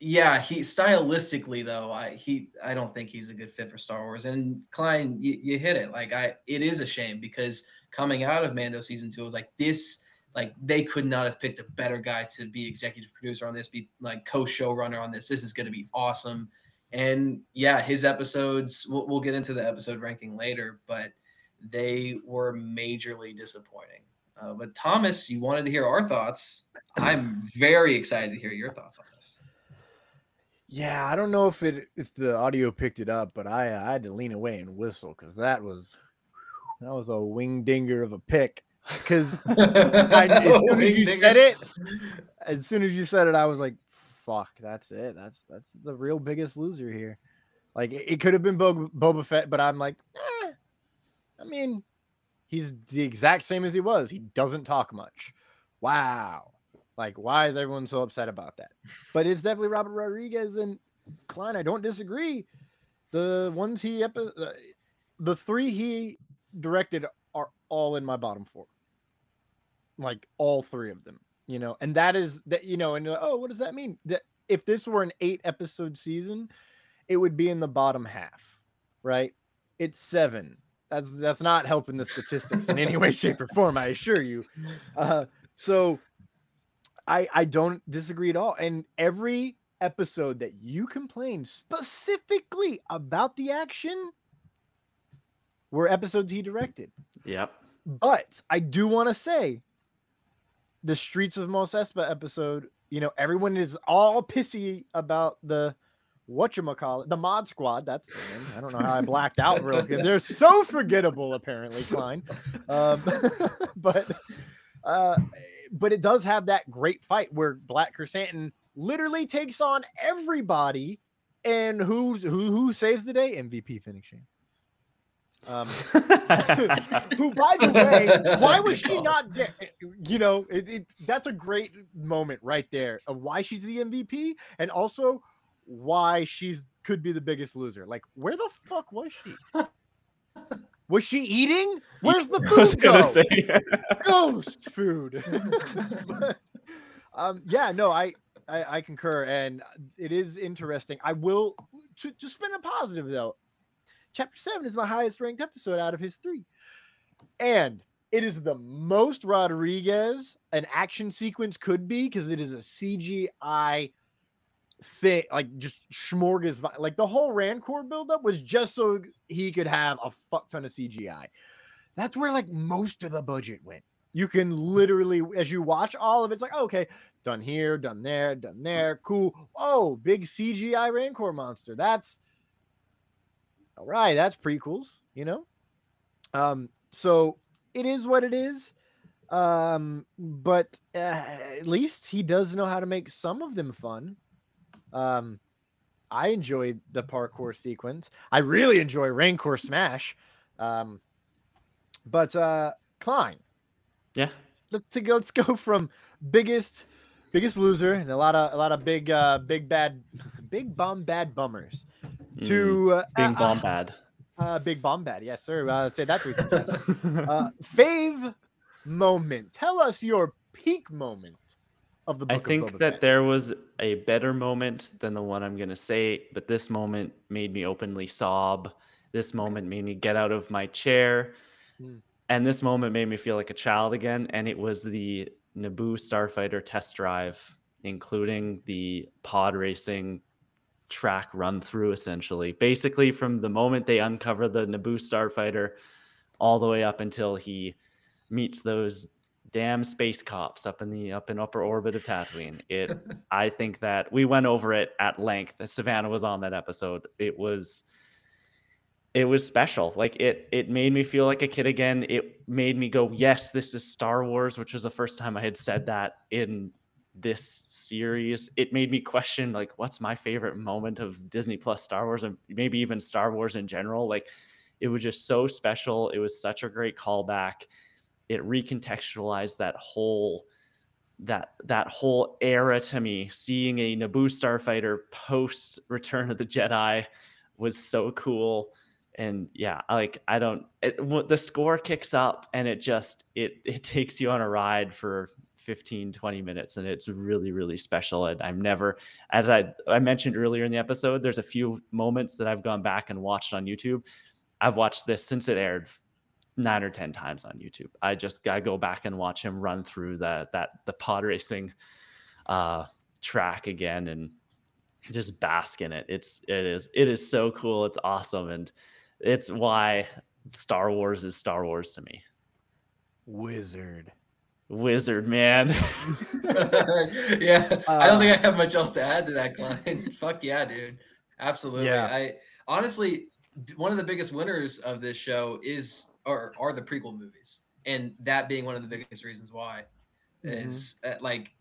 yeah he stylistically though i he i don't think he's a good fit for star wars and klein you, you hit it like i it is a shame because coming out of mando season two it was like this like they could not have picked a better guy to be executive producer on this be like co-showrunner on this this is going to be awesome and yeah, his episodes, we'll, we'll get into the episode ranking later, but they were majorly disappointing. Uh, but Thomas, you wanted to hear our thoughts. I'm very excited to hear your thoughts on this. Yeah, I don't know if it if the audio picked it up, but I I had to lean away and whistle because that was that was a wing dinger of a pick. Because as soon as you said it, as soon as you said it, I was like, "Fuck, that's it. That's that's the real biggest loser here." Like it, it could have been Bo- Boba Fett, but I'm like, eh, I mean, he's the exact same as he was. He doesn't talk much. Wow. Like, why is everyone so upset about that? But it's definitely Robert Rodriguez and Klein. I don't disagree. The ones he epi- uh, the three he directed are all in my bottom four. Like all three of them, you know, and that is that, you know, and uh, oh, what does that mean? That if this were an eight episode season, it would be in the bottom half, right? It's seven. That's that's not helping the statistics in any way, shape, or form. I assure you. Uh, so I I don't disagree at all. And every episode that you complained specifically about the action were episodes he directed. Yep. But I do want to say the Streets of Mos Espa episode, you know, everyone is all pissy about the whatchamacallit, the mod squad. That's the name. I don't know how I blacked out real good. They're so forgettable, apparently, Klein. Um, but uh but it does have that great fight where Black Krrsantan literally takes on everybody, and who's who who saves the day? MVP finishing. Um, who, by the way, why was she not there? You know, it, it, that's a great moment right there of why she's the MVP, and also why she's could be the biggest loser. Like, where the fuck was she? Was she eating? Where's the food? I was gonna go? say. ghost food. But, um, yeah, no, I, I I concur, and it is interesting. I will to, to spin a positive though. Chapter seven is my highest ranked episode out of his three, and it is the most Rodriguez an action sequence could be because it is a CGI thing, like just smorgasbord. Like the whole Rancor buildup was just so he could have a fuck ton of CGI. That's where like most of the budget went. You can literally, as you watch all of it, it's like, okay, done here, done there, done there, cool. Oh, big CGI Rancor monster. That's all right. That's prequels, you know. Um, so it is what it is. Um, but uh, at least he does know how to make some of them fun. Um, I enjoyed the parkour sequence. I really enjoy Rancor Smash. Um, but uh, Klein, Yeah. let's take let's go from biggest biggest loser and a lot of a lot of big uh big bad big bomb bad bummers to uh, Being uh, bomb bad. uh, big bomb bad yes sir uh, say that three times uh fave moment tell us your peak moment of the book I think that Fett. there was a better moment than the one I'm going to say, but this moment made me openly sob. This moment made me get out of my chair. Mm. And this moment made me feel like a child again. And it was the Naboo Starfighter test drive, including the pod racing track run through, essentially. Basically, from the moment they uncover the Naboo Starfighter all the way up until he meets those damn space cops up in the up in upper orbit of Tatooine. It I think that we went over it at length. Savannah was on that episode. It was it was special. Like it it made me feel like a kid again. It made me go, "Yes, this is Star Wars," which was the first time I had said that in this series. It made me question like what's my favorite moment of Disney Plus Star Wars and maybe even Star Wars in general. Like it was just so special. It was such a great callback it recontextualized that whole that that whole era to me. Seeing a naboo starfighter post return of the jedi was so cool. And yeah like i don't it, the score kicks up and it just it it takes you on a ride for 15 20 minutes and it's really really special. And i'm never as i i mentioned earlier in the episode there's a few moments that i've gone back and watched on youtube. I've watched this since it aired nine or ten times on YouTube. I just I go back and watch him run through that that the pod racing uh track again and just bask in it. It's it is it is so cool. It's awesome and it's why Star Wars is Star Wars to me. Wizard. Wizard, man. yeah, I don't think I have much else to add to that, Klein. Fuck yeah, dude. Absolutely. Yeah. I honestly, one of the biggest winners of this show is or are the prequel movies, and that being one of the biggest reasons why is uh, like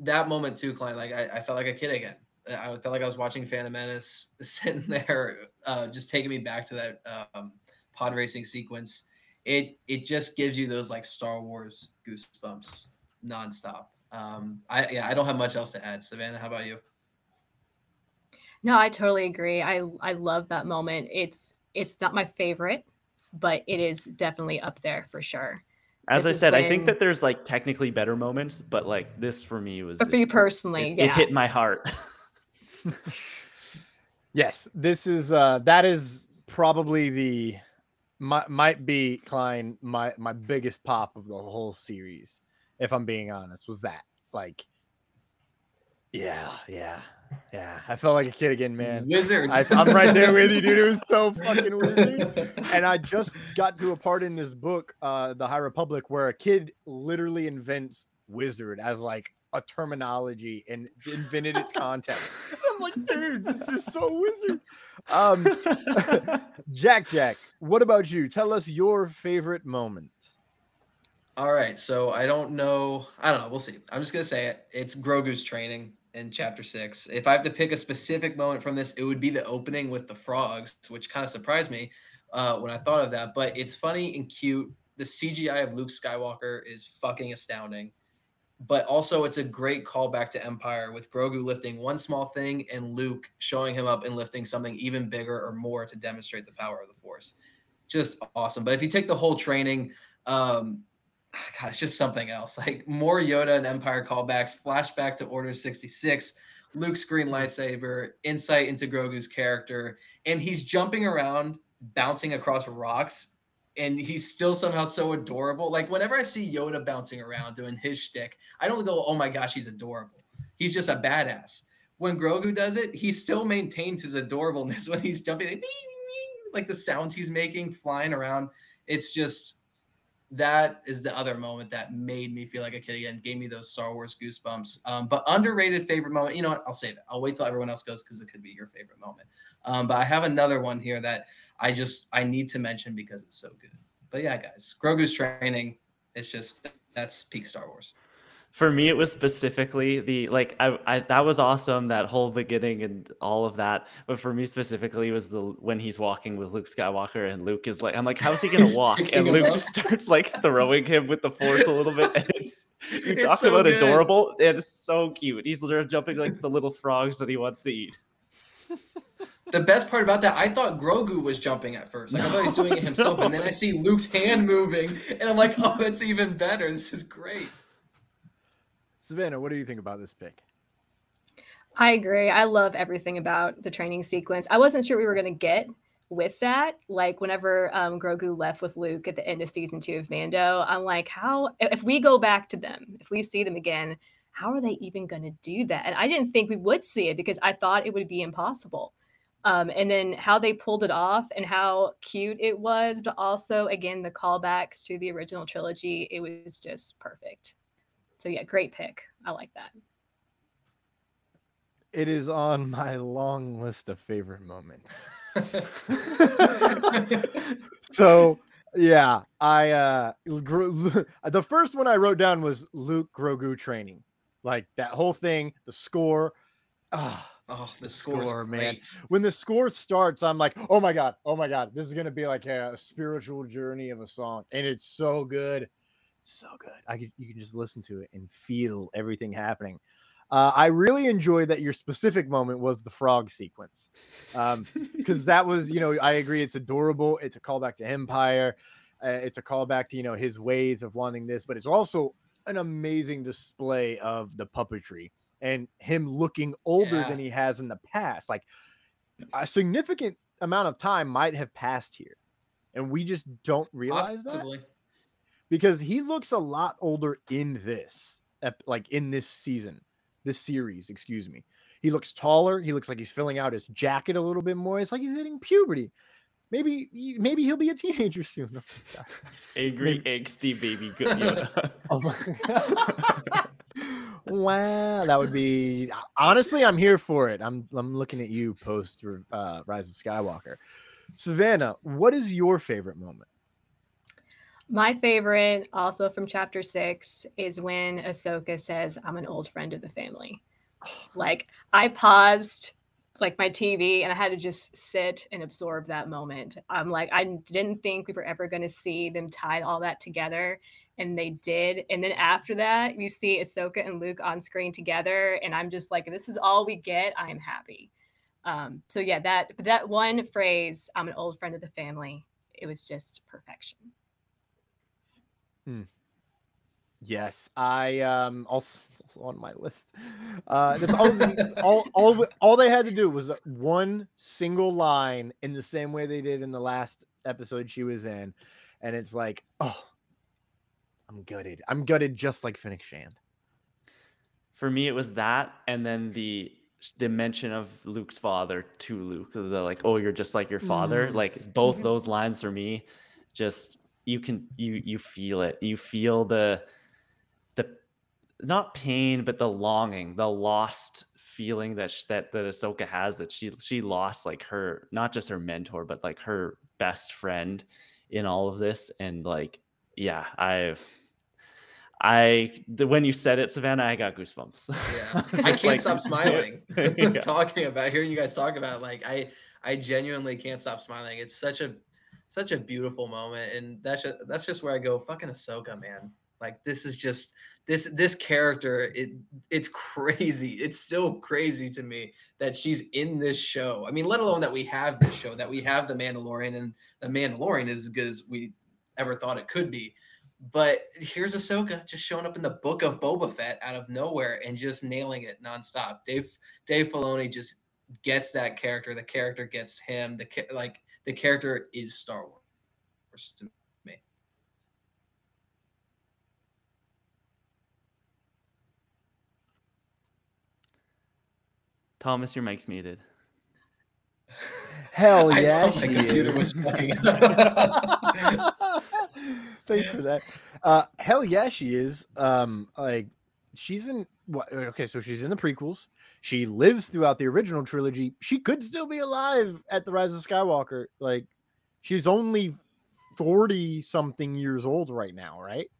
that moment too, Klein. Like I, I felt like a kid again. I felt like I was watching Phantom Menace, sitting there, uh, just taking me back to that um, pod racing sequence. It it just gives you those like Star Wars goosebumps nonstop. Um, I yeah, I don't have much else to add. Savannah, how about you? No, I totally agree. I I love that moment. It's it's not my favorite, but it is definitely up there for sure. As This I is said, I think that there's like technically better moments, but like this for me was But for you personally, it, yeah. it hit my heart. Yes, this is uh that is probably the might might be Klein my my biggest pop of the whole series, if I'm being honest, was that like yeah, yeah, yeah. I felt like a kid again, man. Wizard. I, I'm right there with you, dude. It was so fucking weird. And I just got to a part in this book, uh, The High Republic, where a kid literally invents wizard as like a terminology and invented its content. I'm like, dude, this is so wizard. Um, Jack, Jack, what about you? Tell us your favorite moment. All right, so I don't know. I don't know. We'll see. I'm just gonna say it. It's Grogu's training in chapter six. If I have to pick a specific moment from this, it would be the opening with the frogs, which kind of surprised me uh, when I thought of that. But it's funny and cute. The CGI of Luke Skywalker is fucking astounding. But also, it's a great callback to Empire with Grogu lifting one small thing and Luke showing him up and lifting something even bigger or more to demonstrate the power of the Force. Just awesome. But if you take the whole training, um, God, it's just something else. Like more Yoda and Empire callbacks, flashback to Order 66, Luke's green mm-hmm. lightsaber, insight into Grogu's character, and he's jumping around, bouncing across rocks, and he's still somehow so adorable. Like whenever I see Yoda bouncing around doing his shtick, I don't go, "Oh my gosh, he's adorable." He's just a badass. When Grogu does it, he still maintains his adorableness when he's jumping, like, like the sounds he's making, flying around. It's just that is the other moment that made me feel like a kid again, gave me those Star Wars goosebumps. Um, but underrated favorite moment, you know what? I'll save it. I'll wait till everyone else goes because it could be your favorite moment. Um, but I have another one here that I just I need to mention because it's so good. But yeah, guys, Grogu's training. It's just that's peak Star Wars. For me, it was specifically the like I, I that was awesome that whole beginning and all of that. But for me specifically was the when he's walking with Luke Skywalker and Luke is like I'm like how's he gonna walk and Luke just starts like throwing him with the force a little bit and it's you It's talk so about good. adorable it's so cute he's literally jumping like the little frogs that he wants to eat. The best part about that, I thought Grogu was jumping at first. Like I thought he was doing it himself, and then I see Luke's hand moving, and I'm like, oh, that's even better. This is great. Savannah, what do you think about this pick? I agree. I love everything about the training sequence. I wasn't sure we were going to get with that. Like whenever um, Grogu left with Luke at the end of season two of Mando, I'm like, how if we go back to them, if we see them again, how are they even going to do that? And I didn't think we would see it because I thought it would be impossible. Um, and then how they pulled it off and how cute it was, but also again the callbacks to the original trilogy, it was just perfect. So yeah, great pick. I like that. It is on my long list of favorite moments. so yeah, I uh the first one I wrote down was Luke Grogu training. Like that whole thing, the score. Ah, Oh, the score, score, man. man. When the score starts, I'm like, oh my god, oh my god, this is gonna be like a, spiritual journey of a song, and it's so good, so good. I can you can just listen to it and feel everything happening. Uh, I really enjoyed that your specific moment was the frog sequence, because that was, you know, I agree, it's adorable. It's a callback to Empire. Uh, it's a callback to you know his ways of wanting this, but it's also an amazing display of the puppetry and him looking older Yeah. than he has in the past. Like a significant amount of time might have passed here, and we just don't realize that Possibly. Because he looks a lot older in this, like in this season, this series. Excuse me. He looks taller. He looks like he's filling out his jacket a little bit more. It's like he's hitting puberty. maybe maybe he'll be a teenager soon. Angry, angsty baby Yoda. oh my god! wow, that would be honestly. I'm here for it. I'm I'm looking at you post uh, Rise of Skywalker. Savannah, what is your favorite moment? My favorite, also from chapter six, is when Ahsoka says, I'm an old friend of the family. Like, I paused like my TV and I had to just sit and absorb that moment. I'm like, I didn't think we were ever going to see them tie all that together. And they did. And then after that, you see Ahsoka and Luke on screen together. And I'm just like, this is all we get. I am happy. Um, so yeah, that that one phrase, I'm an old friend of the family, it was just perfection. Hmm. Yes, I um also, also on my list. Uh that's all, all all all they had to do was one single line in the same way they did in the last episode she was in. And it's like, oh, I'm gutted. I'm gutted just like Fennec Shand. For me, it was that, and then the the mention of Luke's father to Luke, the like, oh, you're just like your father. Mm. Like both mm-hmm. those lines for me, just you can you you feel it. You feel the the not pain, but the longing, the lost feeling that sh- that that Ahsoka has that she she lost like her not just her mentor, but like her best friend in all of this. And like, yeah, I've I the, when you said it, Savannah, I got goosebumps. Yeah, I can't like, stop smiling talking about hearing you guys talk about. It, like I, I genuinely can't stop smiling. It's such a, such a beautiful moment, and that's just that's just where I go. Fucking Ahsoka, man. Like this is just this this character. It it's crazy. It's still crazy to me that she's in this show. I mean, let alone that we have this show, that we have the Mandalorian, and the Mandalorian is as good as we ever thought it could be but here's Ahsoka just showing up in the book of Boba Fett out of nowhere and just nailing it nonstop. Dave Dave Filoni just gets that character. The character gets him. The like the character is Star Wars to me. Thomas, your mic's muted. Hell yeah, my computer is. was fucking. Thanks for that. Uh, hell yeah, she is. Um, like she's in what? Okay, so she's in the prequels. She lives throughout the original trilogy. She could still be alive at the Rise of Skywalker. Like she's only forty something years old right now, right?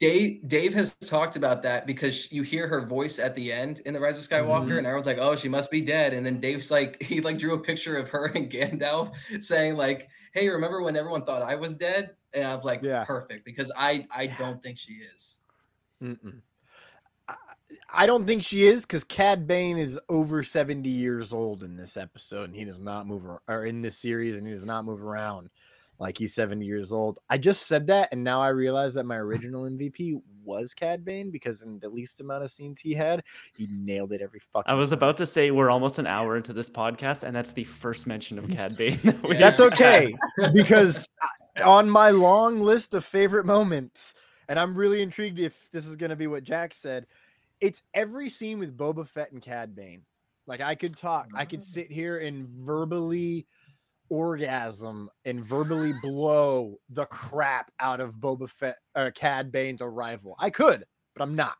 Dave Dave has talked about that because you hear her voice at the end in the Rise of Skywalker, mm-hmm. and everyone's like, "Oh, she must be dead." And then Dave's like, he like drew a picture of her and Gandalf, saying like, "Hey, remember when everyone thought I was dead?" And I was like, "Yeah, perfect," because I I don't think she is. Mm-mm. I don't think she is because Cad Bane is over 70 years old in this episode and he does not move or in this series and he does not move around like he's 70 years old. I just said that, and now I realize that my original MVP was Cad Bane because in the least amount of scenes he had, he nailed it every fucking. I was time. about to say we're almost an hour into this podcast, and that's the first mention of Cad Bane. That that's okay because on my long list of favorite moments, and I'm really intrigued if this is going to be what Jack said. It's every scene with Boba Fett and Cad Bane. Like I could talk, I could sit here and verbally orgasm and verbally blow the crap out of Boba Fett or uh, Cad Bane's arrival. I could, but I'm not.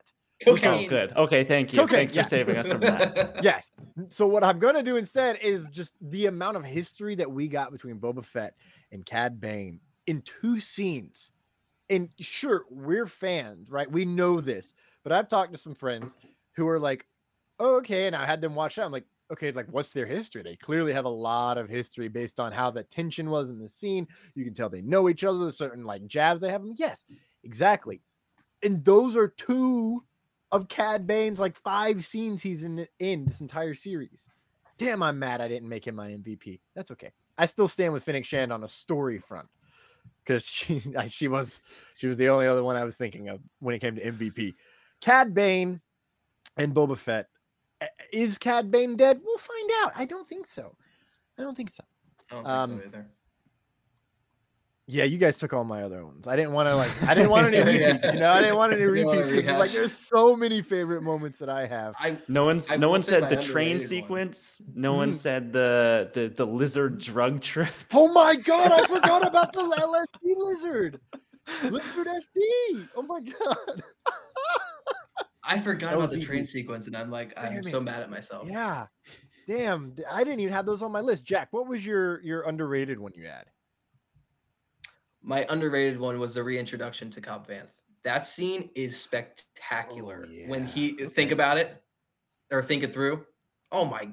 Okay. Oh, good. Okay, thank you. Cocaine, Thanks yeah. for saving us from that. yes. So what I'm gonna do instead is just the amount of history that we got between Boba Fett and Cad Bane in two scenes. And sure, we're fans, right? We know this, but I've talked to some friends who are like, oh, okay, and I had them watch that. I'm like, okay, like what's their history? They clearly have a lot of history based on how the tension was in the scene. You can tell they know each other, the certain like jabs they have them. Yes, exactly. And those are two of Cad Bane's like five scenes he's in in this entire series. Damn, I'm mad I didn't make him my MVP. That's okay. I still stand with Fennec Shand on a story front because she she was she was the only other one I was thinking of when it came to MVP. Cad Bane and Boba Fett is Cad Bane dead? We'll find out. I don't think so. I don't think so. I don't think um, so either. Yeah, you guys took all my other ones. I didn't want to like. I didn't want any repeats. You know, I didn't want any You didn't wanna repeats. 'cause, Like, there's so many favorite moments that I have. I No one's I no one said the train underrated one. sequence. No one said the, the the lizard drug trip. Oh my god, I forgot about the LSD lizard. Lizard SD. Oh my god. I forgot about the train sequence, and I'm like, I'm Damn so mad at myself. Yeah. Damn, I didn't even have those on my list. Jack, what was your your underrated one you had? My underrated one was the reintroduction to Cobb Vanth. That scene is oh, spectacular. When he think about it or think it through. Oh my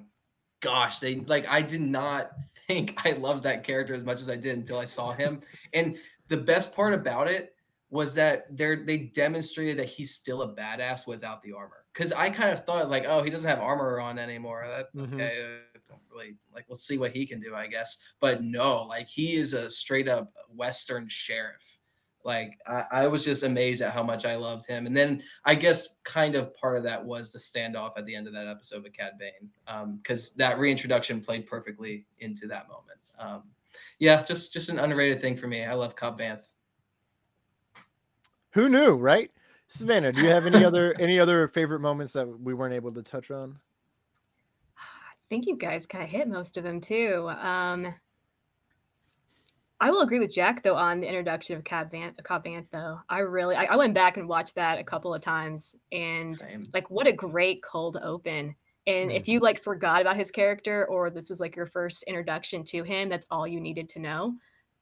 gosh, they like I did not think I loved that character as much as I did until I saw him. and the best part about it was that they they demonstrated that he's still a badass without the armor. Because I kind of thought like, oh, he doesn't have armor on anymore. That Mhm. okay, uh, really like. We'll see what he can do, I guess. But no, like he is a straight up Western sheriff. Like I, I was just amazed at how much I loved him. And then I guess kind of part of that was the standoff at the end of that episode with Cad Bane, because that reintroduction played perfectly into that moment. Um, yeah, just just an underrated thing for me. I love Cobb Vanth. Who knew, right? Savannah, do you have any other any other favorite moments that we weren't able to touch on? I think you guys kind of hit most of them too. Um, I will agree with Jack though on the introduction of Cobb Vanth. Cobb Vanth though, I really I, I went back and watched that a couple of times, and Same. like what a great cold open. And if you like forgot about his character or this was like your first introduction to him, that's all you needed to know.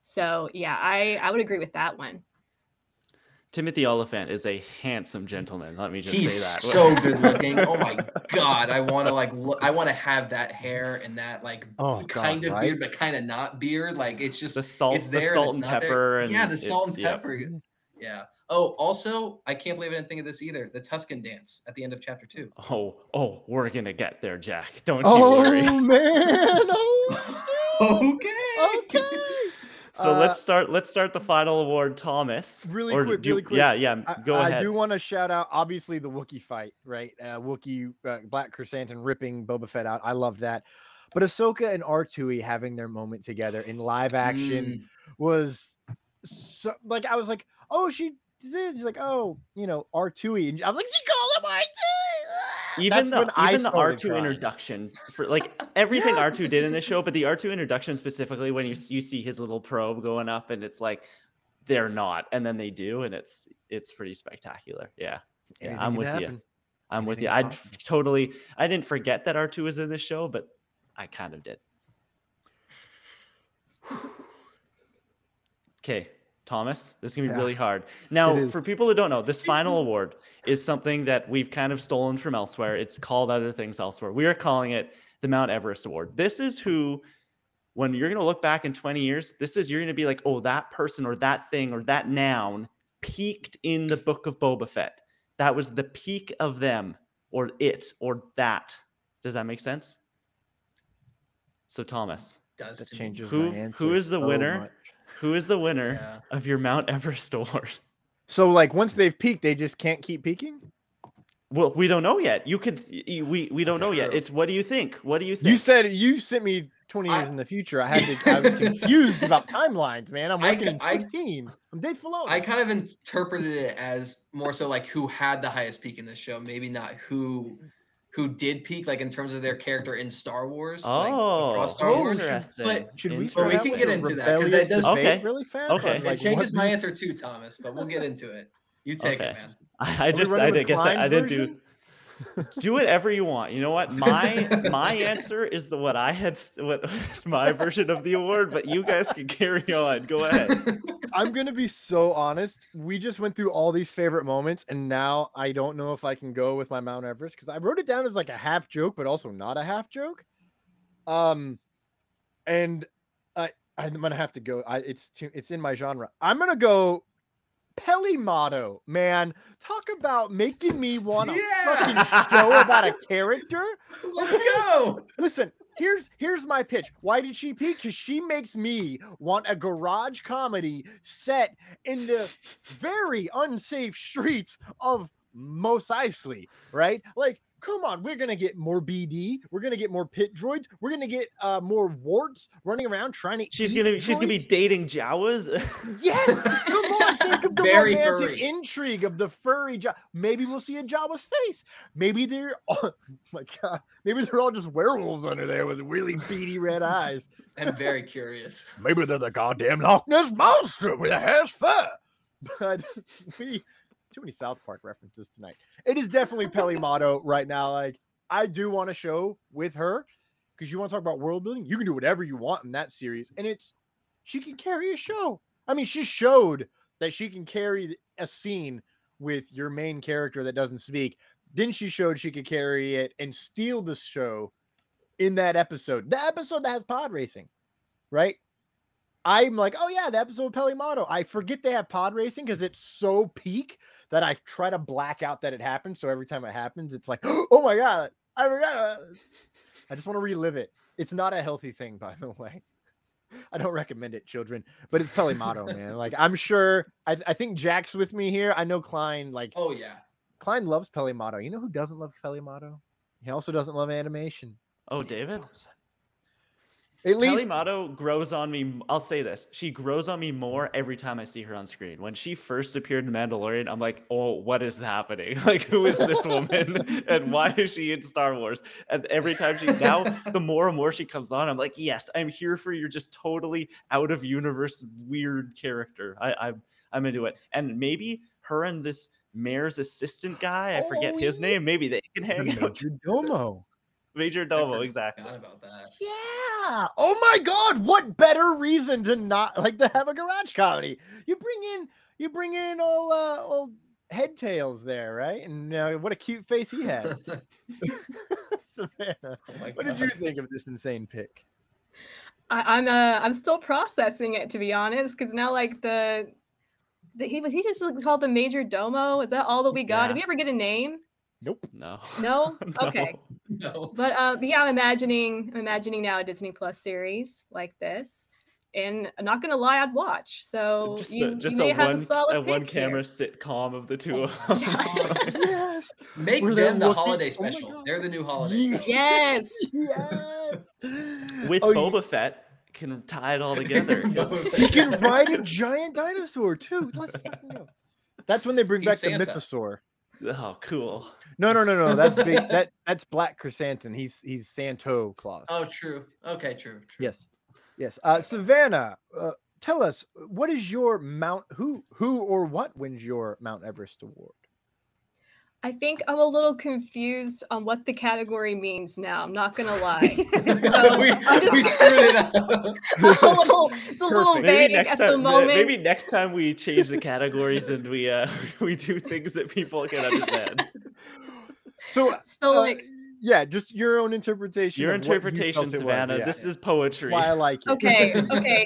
So yeah, I I would agree with that one. Timothy Olyphant is a handsome gentleman. Let me just He's say that. so good looking. Oh my god, I want to like look. I want to have that hair and that like Oh, kind God, of right? beard, but kind of not beard. Like it's just The salt- It's the there salt and and it's not pepper and yeah, the salt and it's- yeah. pepper. Yeah. Oh, also, I can't believe I didn't think of this either. The Tusken dance at the end of chapter two. Oh, oh, we're gonna get there, Jack. Don't you Oh worry. man. Oh, okay. okay. So Uh, let's start. Let's start the final award, Thomas. Really Or quick, do really quick. Yeah, yeah. Go I ahead. I do want to shout out, obviously, the Wookiee fight, right? Uh, Wookiee, uh, Black Krrsantan ripping Boba Fett out. I love that. But Ahsoka and R2 having their moment together in live action was so like I was like, oh, she did. She's like, oh, you know, R2 and I was like, she called him R2. Even the even the R2 crying. introduction for like everything R two did in this show, but the R two introduction specifically when you you see his little probe going up and it's like they're not, and then they do, and it's it's pretty spectacular. Yeah, yeah, I'm with you. I'm with you. I totally I didn't forget that R two was in this show, but I kind of did. Okay, Thomas, this is gonna be Yeah, really hard. Now, for people that don't know, this final award is something that we've kind of stolen from elsewhere. It's called other things elsewhere. We are calling it the Mount Everest Award. This is who, when you're gonna look back in 20 years, this is you're gonna be like, oh, that person or that thing or that noun peaked in the book of Boba Fett. That was the peak of them, or it, or that. Does that make sense? So, Thomas, Does That to me. changes who my answer who is the so winner? much. Who is the winner Yeah. of your Mount Everest award? So like once they've peaked, they just can't keep peaking. Well, we don't know yet. You could, we we don't know yet. It's what do you think? What do you think? You said you sent me 20 years I- in the future. I had to. I was confused about timelines, man. I'm I working ca- in I- 15. I'm Dave Filoni. I kind of interpreted it as more so like who had the highest peak in this show, maybe not who who did peak, like in terms of their character in Star Wars, like oh, across Star oh, Wars. interesting. But Should we Interesting. start we can with get a into that, 'cause that rebellious does- debate Okay. really fast? Okay. on, it like, changes my answer too, Thomas. But we'll get into it. You take Okay. it, man. I, I just, running I did, guess I, I didn't version? Do whatever you want. You know what? My my answer is the what I had. s- What is my version of the award? But you guys can carry on. Go ahead. I'm gonna be so honest. We just went through all these favorite moments, and now I don't know if I can go with my Mount Everest because I wrote it down as like a half joke, but also not a half joke. Um, and I I'm gonna have to go. I it's too it's in my genre. I'm gonna go. Peli Motto, man, talk about making me want to Yeah! fucking show about a character. Let's go. Listen, here's here's my pitch. Why did she peak? Because she makes me want a garage comedy set in the very unsafe streets of Mos Eisley, right? Like Come on, we're gonna get more BD. We're gonna get more pit droids. We're gonna get uh, more warts running around trying to. She's eat gonna she's gonna be dating Jawas. Yes, come on. Think of the Very romantic furry. intrigue of the furry. Ja- Maybe we'll see a Jawa's face. Maybe they're. Oh my god. Maybe they're all just werewolves under there with really beady red eyes. I'm very curious. Maybe they're the goddamn Loch Ness monster with a hair's fur. But we too many South Park references tonight. It is definitely Peli Motto right now. Like I do want a show with her because you want to talk about world building. You can do whatever you want in that series, and it's she can carry a show. I mean, she showed that she can carry a scene with your main character that doesn't speak. Then she showed she could carry it and steal the show in that episode. The episode that has pod racing, right? I'm like, oh yeah, the episode of Peli Motto. I forget they have pod racing because it's so peak that I try to black out that it happened. So every time it happens, it's like, oh my god, I forgot. about. I just want to relive it. It's not a healthy thing, by the way. I don't recommend it, children, but it's Peli Motto, man. Like I'm sure. I, I think Jack's with me here. I know Klein. Like, Oh yeah. Klein loves Peli Motto. You know who doesn't love Peli Motto? He also doesn't love animation. Oh, David? Thompson. At least Peli Motto grows on me. I'll say this: she grows on me more every time I see her on screen. When she first appeared in Mandalorian, I'm like, "Oh, what is happening? Like, who is this woman, and why is she in Star Wars?" And every time she now, the more and more she comes on, I'm like, "Yes, I'm here for your just totally out of universe weird character. I, I'm I'm into it." And maybe her and this mayor's assistant guy, I forget Oh, his name. Maybe they can hang out. Major Domo. Major Domo, forgot exactly. about that. Yeah. Oh my God. What better reason to not like to have a garage comedy? You bring in you bring in all uh all head tails there, right? And uh, what a cute face he has. Savannah, Oh what did you think of this insane pick? I, I'm uh, I'm still processing it to be honest, because now like the, the he was he just called the major domo. Is that all that we got? Did we ever get a name? Nope. No. No. Okay. No. But uh, but yeah, I'm imagining I'm imagining now a Disney Plus series like this, and I'm not gonna lie, I'd watch. So just you, a, just you may a have one a solid a one pick here. camera sitcom of the two of Oh them. yes. Make Where they're them the looking- holiday oh special. God. They're the new holiday Ye- special. Yes. yes. With Oh, you- Boba Fett can tie it all together. Boba He can ride a giant dinosaur too. Let's fucking go. That's when they bring He's back Santa. the mythosaur. Oh, cool. No, no, no, no. That's big. that that's Black Krrsantan. He's he's Santo Claus. Oh, true. Okay, true. true. yes, yes. Uh, Savannah, uh, tell us what is your Mount? Who who or what wins your Mount Everest award? I think I'm a little confused on what the category means now. I'm not gonna lie. So we, I'm just- we screwed it up. a little, it's a little vague Maybe next at the time. moment. Maybe next time we change the categories and we uh we do things that people can understand. So, So uh, like, yeah, just your own interpretation. Your of what you interpretation, felt it was, Savannah. yeah. This is That's poetry. why I like it. okay, okay.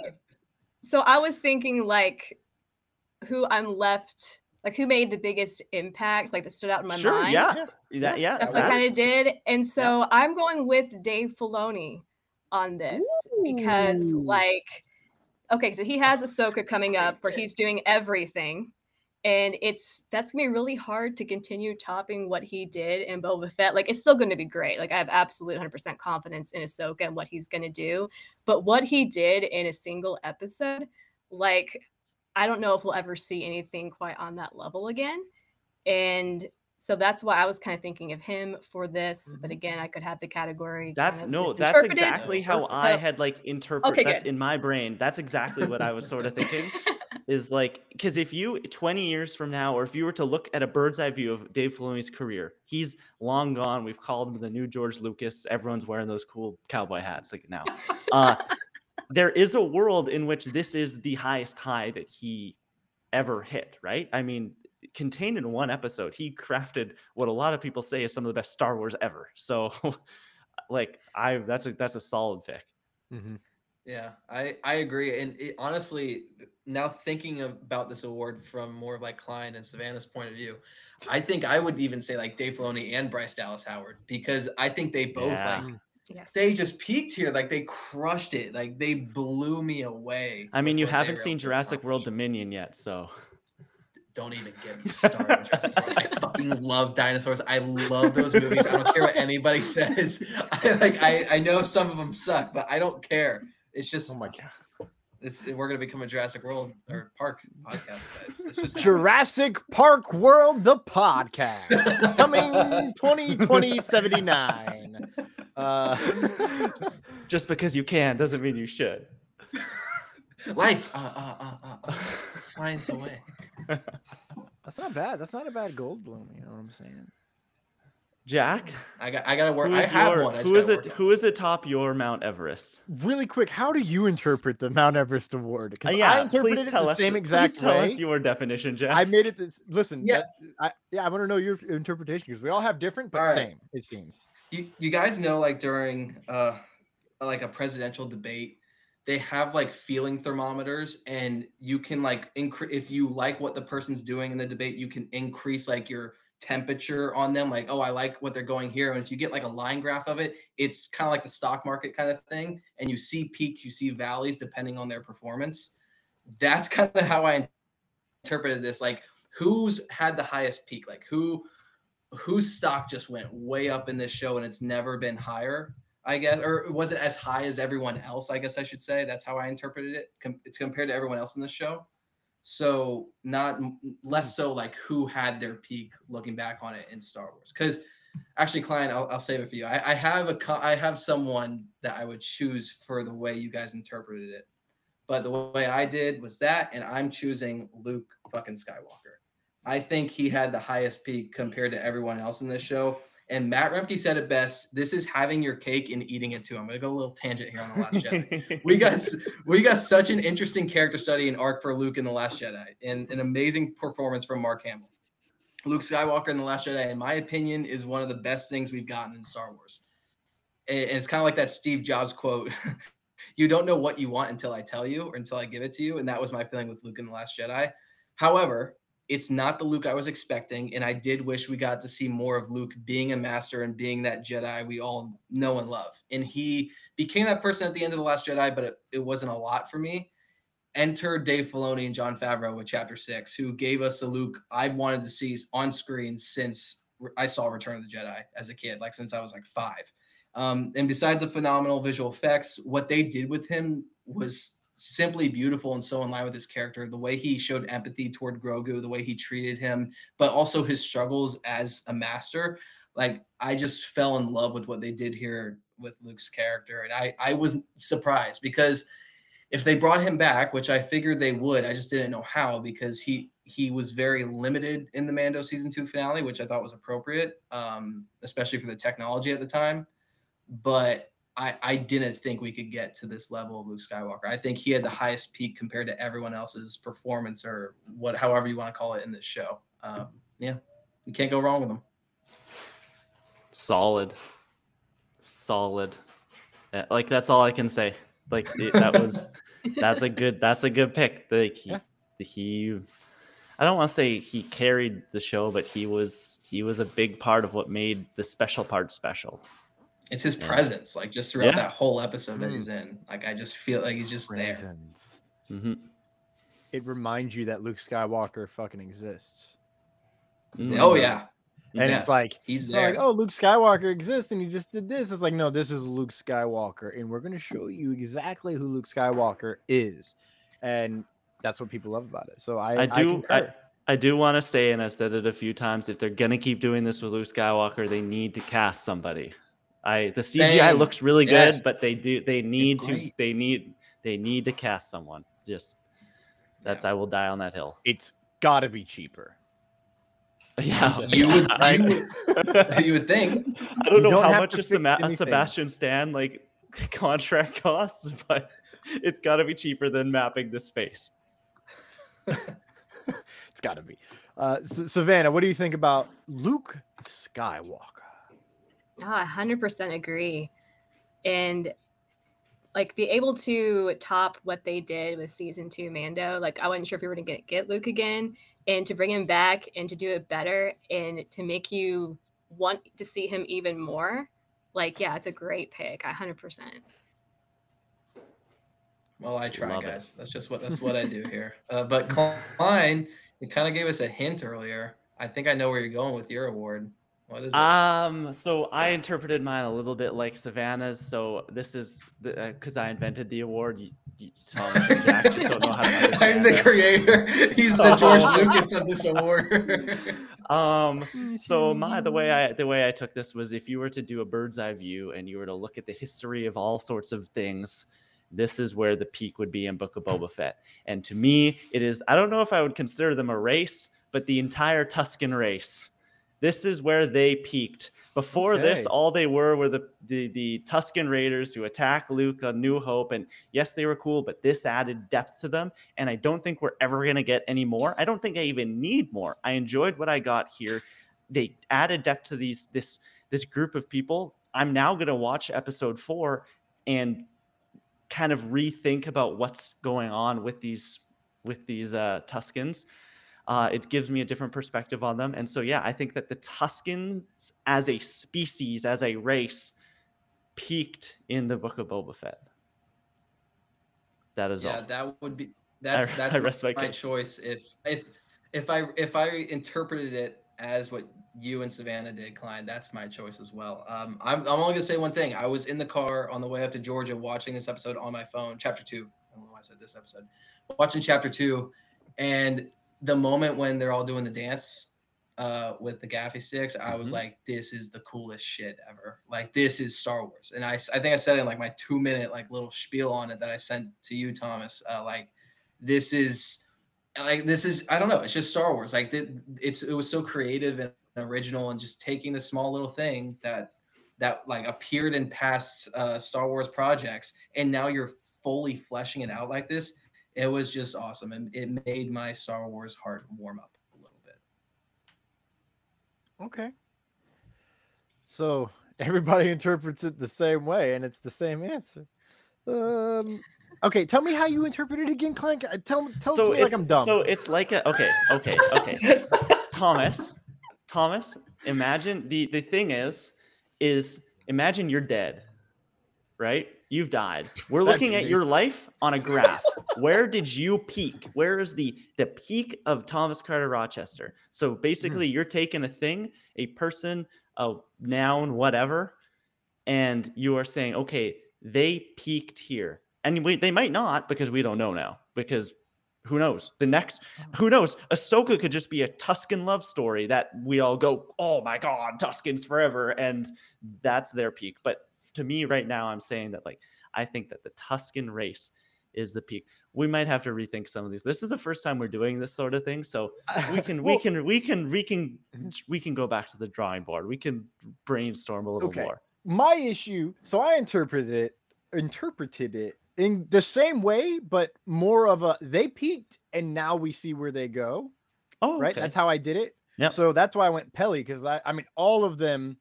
So I was thinking like, who I'm left, like who made the biggest impact, like that stood out in my sure. mind. Yeah. Yeah. That, yeah. That's what I kind of did. And so Yeah. I'm going with Dave Filoni on this because, like, okay, so he has Ahsoka coming up where he's doing everything. And it's that's gonna be really hard to continue topping what he did in Boba Fett. Like, it's still gonna be great. Like, I have absolute 100% confidence in Ahsoka and what he's gonna do. But what he did in a single episode, like, I don't know if we'll ever see anything quite on that level again. And so that's why I was kind of thinking of him for this. But again, I could have the category. kind That's of no, that's exactly how I had like interpret. Okay, that's good. in my brain. That's exactly what I was sort of thinking. is like because if you 20 years from now, or if you were to look at a bird's eye view of Dave Filoni's career, he's long gone. We've called him the new George Lucas. Everyone's wearing those cool cowboy hats like now. Uh, there is a world in which this is the highest high that he ever hit. Right? I mean, contained in one episode, he crafted what a lot of people say is some of the best Star Wars ever. So, like, I that's a that's a solid pick. Mhm. Yeah, I I agree. And it, honestly, now thinking about this award from more of like Klein and Savannah's point of view, I think I would even say like Dave Filoni and Bryce Dallas Howard because I think they both Yeah. like yes. they just peaked here. Like they crushed it. Like they blew me away. I mean, you haven't seen able to Jurassic World. Dominion yet, so don't even get me started. on Jurassic World. I fucking love dinosaurs. I love those movies. I don't care what anybody says. I, like I, I know some of them suck, but I don't care. It's just Oh my god. it's, we're gonna become a Jurassic World or Park podcast, guys. It's just happening. Jurassic Park World, the podcast, coming 2020 79. Uh, Just because you can doesn't mean you should. life uh, uh, uh, uh, uh, finds a way. that's not bad. That's not a bad Goldblum. You know what I'm saying? Jack, I got I gotta work. I is have your one. I who is it? work Who is atop your Mount Everest? Really quick, how do you interpret the Mount Everest award? Uh, Because yeah, I interpreted please it tell the us. same please exact tell way. us your definition, Jack. I made it this. Listen, Yeah. that- I, yeah, I want to know your interpretation because we all have different, but All right. same. It seems. you you guys know like during uh like a presidential debate they have like feeling thermometers and you can like increase if you like what the person's doing in the debate you can increase like your temperature on them like oh i like what they're going here. And if you get like a line graph of it it's kind of like the stock market kind of thing and you see peaks you see valleys depending on their performance. That's kind of how i interpreted this like who's had the highest peak? Like who whose stock just went way up in this show and it's never been higher i guess? Or was it as high as everyone else i guess i should say? That's how i interpreted it it's compared to everyone else in the show so not less hmm. so like who had their peak looking back on it in star wars. Because actually klein I'll, I'll save it for you. I, I have a I have someone that i would choose for the way you guys interpreted it. But the way i did was that and i'm choosing luke fucking skywalker. I think he had the highest peak compared to everyone else in this show. And Matt Remke said it best. This is having your cake and eating it too. I'm gonna go a little tangent here on the Last Jedi. we got we got such an interesting character study and arc for Luke in the Last Jedi, and an amazing performance from Mark Hamill. Luke Skywalker in the Last Jedi, in my opinion, is one of the best things we've gotten in Star Wars. And and it's kind of like that Steve Jobs quote. you don't know what you want until I tell you or until I give it to you. And that was my feeling with Luke in the Last Jedi. However, it's not the Luke I was expecting, and I did wish we got to see more of Luke being a master and being that Jedi we all know and love. And he became that person at the end of the Last Jedi, but it, it wasn't a lot for me. Enter Dave Filoni and Jon Favreau with Chapter Six, who gave us a Luke I've wanted to see on screen since I saw Return of the Jedi as a kid, like since I was like five. Um, and besides the phenomenal visual effects, what they did with him was simply beautiful and so in line with his character. The way he showed empathy toward Grogu, the way he treated him, but also his struggles as a master. Like I just fell in love with what they did here with Luke's character, and I I was surprised because if they brought him back, which I figured they would, I just didn't know how because he he was very limited in the Mando season two finale, which I thought was appropriate, um, especially for the technology at the time. But I, I didn't think we could get to this level of Luke Skywalker. I think he had the highest peak compared to everyone else's performance or what, however you want to call it in this show. Um, yeah, you can't go wrong with him. Solid. Solid. Uh, Like that's all I can say. Like it- that was that's a good that's a good pick. Like he, he I don't want to say he carried the show, but he was he was a big part of what made the special part special. It's his Yeah. presence, like just throughout Yeah. that whole episode that he's mm. in. Like I just feel like he's just there. Presence. hmm It reminds you that Luke Skywalker fucking exists. Mm-hmm. Oh yeah, mm-hmm. And Yeah, it's like he's it's like, oh, Luke Skywalker exists and he just did this. It's like, no, this is Luke Skywalker, and we're gonna show you exactly who Luke Skywalker is, and that's what people love about it. So I, I do I, concur. I do want to say, and I've said it a few times, if they're gonna keep doing this with Luke Skywalker, they need to cast somebody. I the CGI Same. looks really Yes. good, but they do they need to great. they need they need to cast someone. Just that's I will die on that hill. it's gotta be cheaper. Yeah, You would, I, you would, you would think. I don't You know don't how much to a, fix Sema- a. Sebastian Stan like contract costs, but it's got to be cheaper than mapping this face. It's gotta be. Uh, S- Savannah, what do you think about Luke Skywalker? Oh, I 100% agree. And like be able to top what they did with season two Mando. Like I wasn't sure if we were gonna get, get Luke again, and to bring him back and to do it better and to make you want to see him even more. Like, yeah, it's a great pick. I 100%. Well, I try, Love it. guys. That's just what that's what I do here. Uh, but Klein, You kind of gave us a hint earlier. I think I know where you're going with your award. What is it? Um, so I interpreted mine a little bit like Savannah's. So this is because I invented the award. You, you, Thomas and Jack just don't know how to I'm the it. creator. He's the George Lucas of this award. Um, so my the way I the way I took this was if you were to do a bird's eye view and you were to look at the history of all sorts of things, this is where the peak would be in Book of Boba Fett. And to me, it is I don't know if I would consider them a race, but the entire Tusken race. This is where they peaked. Before this, all they were were the, the the Tusken Raiders who attack Luke on New Hope, and yes, they were cool, but this added depth to them, and I don't think we're ever gonna get any more. I don't think I even need more. I enjoyed what I got here. They added depth to these this this group of people. I'm now gonna watch episode four and kind of rethink about what's going on with these with these uh, Tuskens. Uh, it gives me a different perspective on them, and so yeah, I think that the Tuskens as a species, as a race, peaked in the Book of Boba Fett. That is yeah, all. Yeah, that would be that's I that's rest my my choice. If if if I if I interpreted it as what you and Savannah did, Klein, that's my choice as well. Um, I'm I'm only gonna say one thing. I was in the car on the way up to Georgia watching this episode on my phone, chapter two. I don't know why I said this episode. Watching chapter two, and the moment when they're all doing the dance uh with the gaffi sticks i was Mhm. like this is the coolest shit ever. Like this is star wars. And I, I think i said in like my two minute like little spiel on it that i sent to you thomas uh like this is like this is i don't know it's just star wars. Like th- it's it was so creative and original and just taking this small little thing that that like appeared in past uh star wars projects and now you're fully fleshing it out like this it was just awesome and it made my star wars heart warm up a little bit Okay. So everybody interprets it the same way, and it's the same answer. Um. Okay, tell me how you interpret it again, Clank. Uh, Tell tell so it to me like I'm dumb. So it's like a okay, okay, okay. Thomas, Thomas, imagine the the thing is, is imagine you're dead, right? You've died. We're looking at your life on a graph. Where did you peak? Where is the the peak of Thomas Carter Rochester? So basically, Hmm. you're taking a thing, a person, a noun, whatever, and you are saying, okay, they peaked here. And we, they might not because we don't know now. Because who knows? The next, who knows? Ahsoka could just be a Tusken love story that we all go, oh my God, Tuskens forever. And that's their peak. But to me, right now, I'm saying that, like, I think that the Tusken race is the peak. We might have to rethink some of these. This is the first time we're doing this sort of thing. So we can, we can, we can, we can, we can go back to the drawing board. We can brainstorm a little Okay. more. My issue, so I interpreted it, interpreted it in the same way, but more of a they peaked and now we see where they go. Oh, right? okay. That's how I did it. Yeah. So that's why I went Peli because I, I mean, all of them.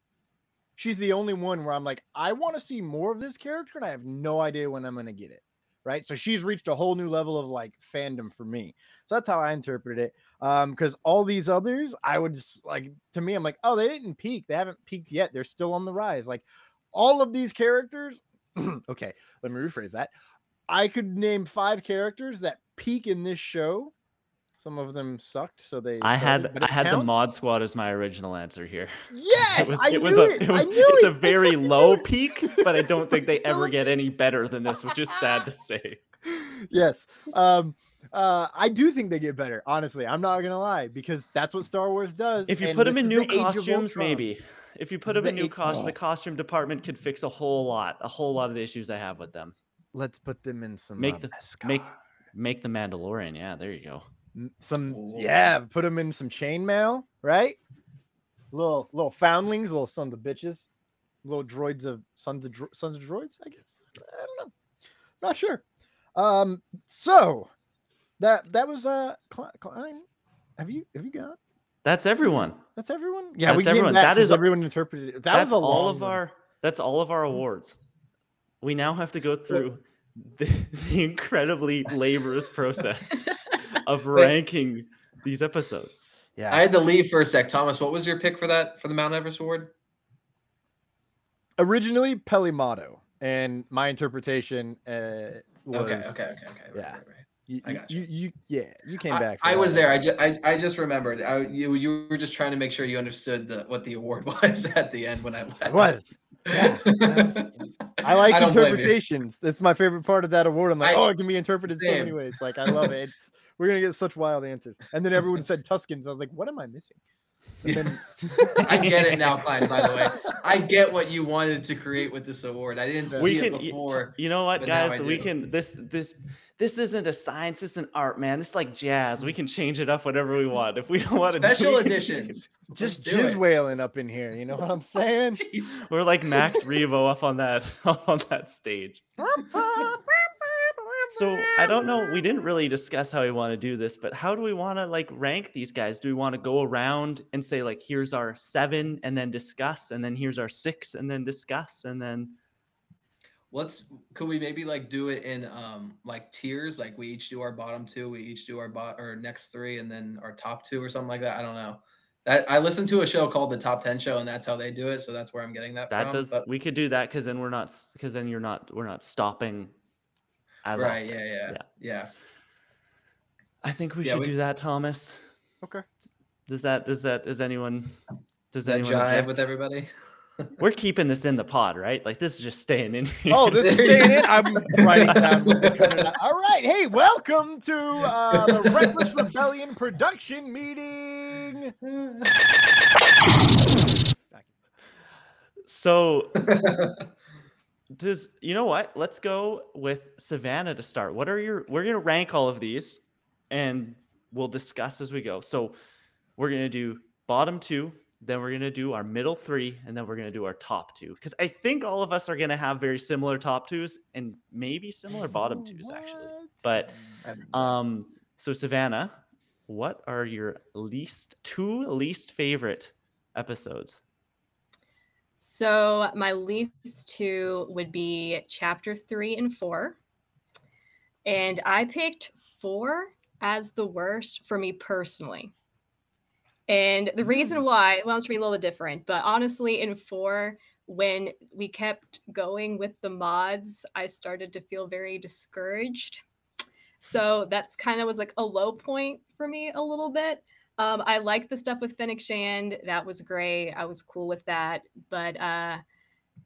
She's the only one where I'm like, I want to see more of this character, and I have no idea when I'm gonna get it. Right. So she's reached a whole new level of like fandom for me. So that's how I interpreted it. Um, because all these others, I would just like to me, I'm like, oh, they didn't peak. They haven't peaked yet. They're still on the rise. Like all of these characters. okay, let me rephrase that. I could name five characters that peak in this show. Some of them sucked, so they. I started, had I it had the mod squad as my original answer here. Yes, it was, I it was knew a it. it I was knew it's a it. very low peak, but I don't think they ever get any better than this, which is sad to say. yes. Um. Uh. I do think they get better. Honestly, I'm not gonna lie because that's what Star Wars does. If you put them in new the costumes, maybe. If you put This them in the new age- costume, Oh. the costume department could fix a whole lot, a whole lot of the issues I have with them. Let's put them in some. Make uh, the make make the Mandalorian. Yeah, there you go. M- some Ooh. yeah put them in some chainmail right little little foundlings little sons of bitches little droids of sons of dro- sons of droids i guess i don't know not sure um so that that was uh klein have you have you got That's everyone. that's everyone yeah we That's came everyone. back That 'cause is- everyone interpreted it that that's was a all of one. our that's all of our awards. We now have to go through the, the incredibly laborious process of ranking these episodes. yeah I had to leave for a sec. Thomas, what was your pick for that for the Mount Everest award? originally peli motto and my interpretation uh was Okay, okay, okay, okay. right, yeah. right, right. You, I got you. you, yeah, you came I, back. for I was there. I just, I, I just remembered. I, you, you were just trying to make sure you understood the, what the award was at the end when I left. I was. Yeah. I like I don't blame you. interpretations. It's my favorite part of that award. I'm like, I- oh, it can be interpreted so many ways. Like, I love it. It's, we're gonna get such wild answers. And then everyone said Tuskens. I was like, what am I missing? Then I get it now, Klein. By the way, I get what you wanted to create with this award. I didn't see we it can y- t- before. you know what guys we can this this this isn't a science this isn't art man it's like jazz we can change it up whatever we want if we don't want to Special editions. just do it. jizz wailing up in here. You know what I'm saying? we're like Max Rebo up on that up on that stage so i don't know we didn't really discuss how we want to do this but how do we want to like rank these guys do we want to go around and say like here's our seven and then discuss and then here's our six and then discuss and then Let's could we maybe like do it in um like tiers? Like we each do our bottom two, we each do our bot or next three, and then our top two or something like that. I don't know. That I listened to a show called the Top Ten Show, and that's how they do it. So that's where I'm getting that, that from. does but- we could do that because then we're not because then you're not we're not stopping as right? often. Yeah, yeah, yeah, I think we Yeah, should we- do that, Thomas. Okay. Does that does that does anyone does Does that anyone jive object? with everybody? We're keeping this in the pod, right? Like this is just staying in here. Oh, this is staying in. I'm writing down. what we're cutting out. All right. Hey, welcome to uh, the Reckless Rebellion production meeting. so does you know what? Let's go with Savannah to start. What are your we're gonna rank all of these and we'll discuss as we go. So we're gonna do bottom two, then we're gonna do our middle three, and then we're gonna do our top two. Because I think all of us are gonna have very similar top twos and maybe similar bottom twos actually. But um, so Savannah, what are your least two least favorite episodes? So my least two would be chapter three and four. And I picked four as the worst for me personally. And the reason hmm. why, well, it's be a little bit different, but honestly, in four, when we kept going with the mods, I started to feel very discouraged. So that's kind of was like a low point for me a little bit. Um, I liked the stuff with Fennec Shand. That was great. I was cool with that. But uh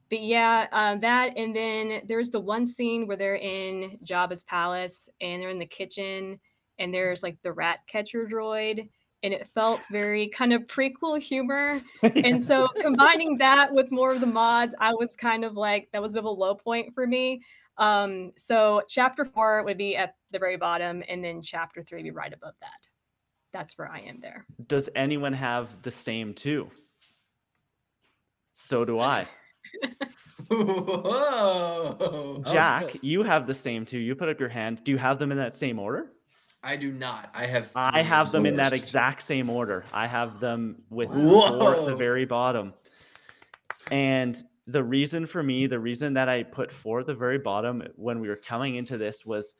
but yeah, um, that and then there's the one scene where they're in Jabba's palace and they're in the kitchen and there's like the rat catcher droid and it felt very kind of prequel humor. And so combining that with more of the mods, I was kind of like that was a bit of a low point for me. Um, so chapter four would be at the very bottom, and then chapter three would be right above that. That's where I am there. Does anyone have the same two? So do I. Whoa. Jack, you have the same two. You put up your hand. Do you have them in that same order? I do not. I have. I have them in that exact same order. I have them with four at the very bottom. And the reason for me, the reason that I put four at the very bottom when we were coming into this was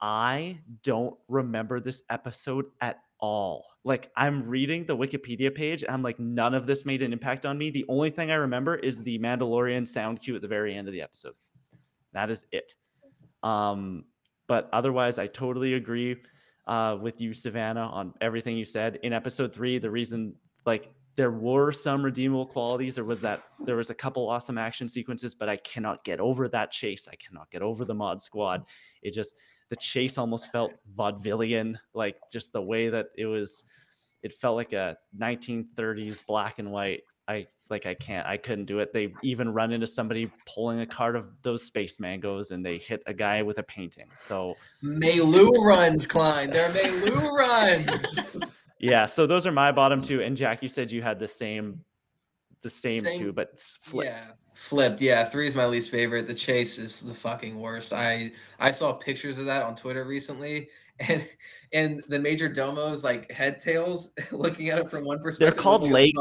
I don't remember this episode at all. Like I'm reading the Wikipedia page and I'm like, none of this made an impact on me. The only thing I remember is the Mandalorian sound cue at the very end of the episode. That is it. Um, but otherwise, I totally agree uh, with you, Savannah, on everything you said. In episode three, the reason like there were some redeemable qualities. There was that there was a couple awesome action sequences, but I cannot get over that chase. I cannot get over the mod squad. It just the chase almost felt vaudevillian, like just the way that it was. It felt like a 1930s black and white. I like I can't I couldn't do it. They even run into somebody pulling a cart of those space mangoes and they hit a guy with a painting. So Meilooruns, Klein. They're Melu runs. yeah, so those are my bottom two. And Jack, you said you had the same the same, Same- two, but flipped. Yeah, flipped. Yeah, three is my least favorite. The chase is the fucking worst. I I saw pictures of that on Twitter recently, and and the major domos like head tails looking at it from one perspective. They're called legs.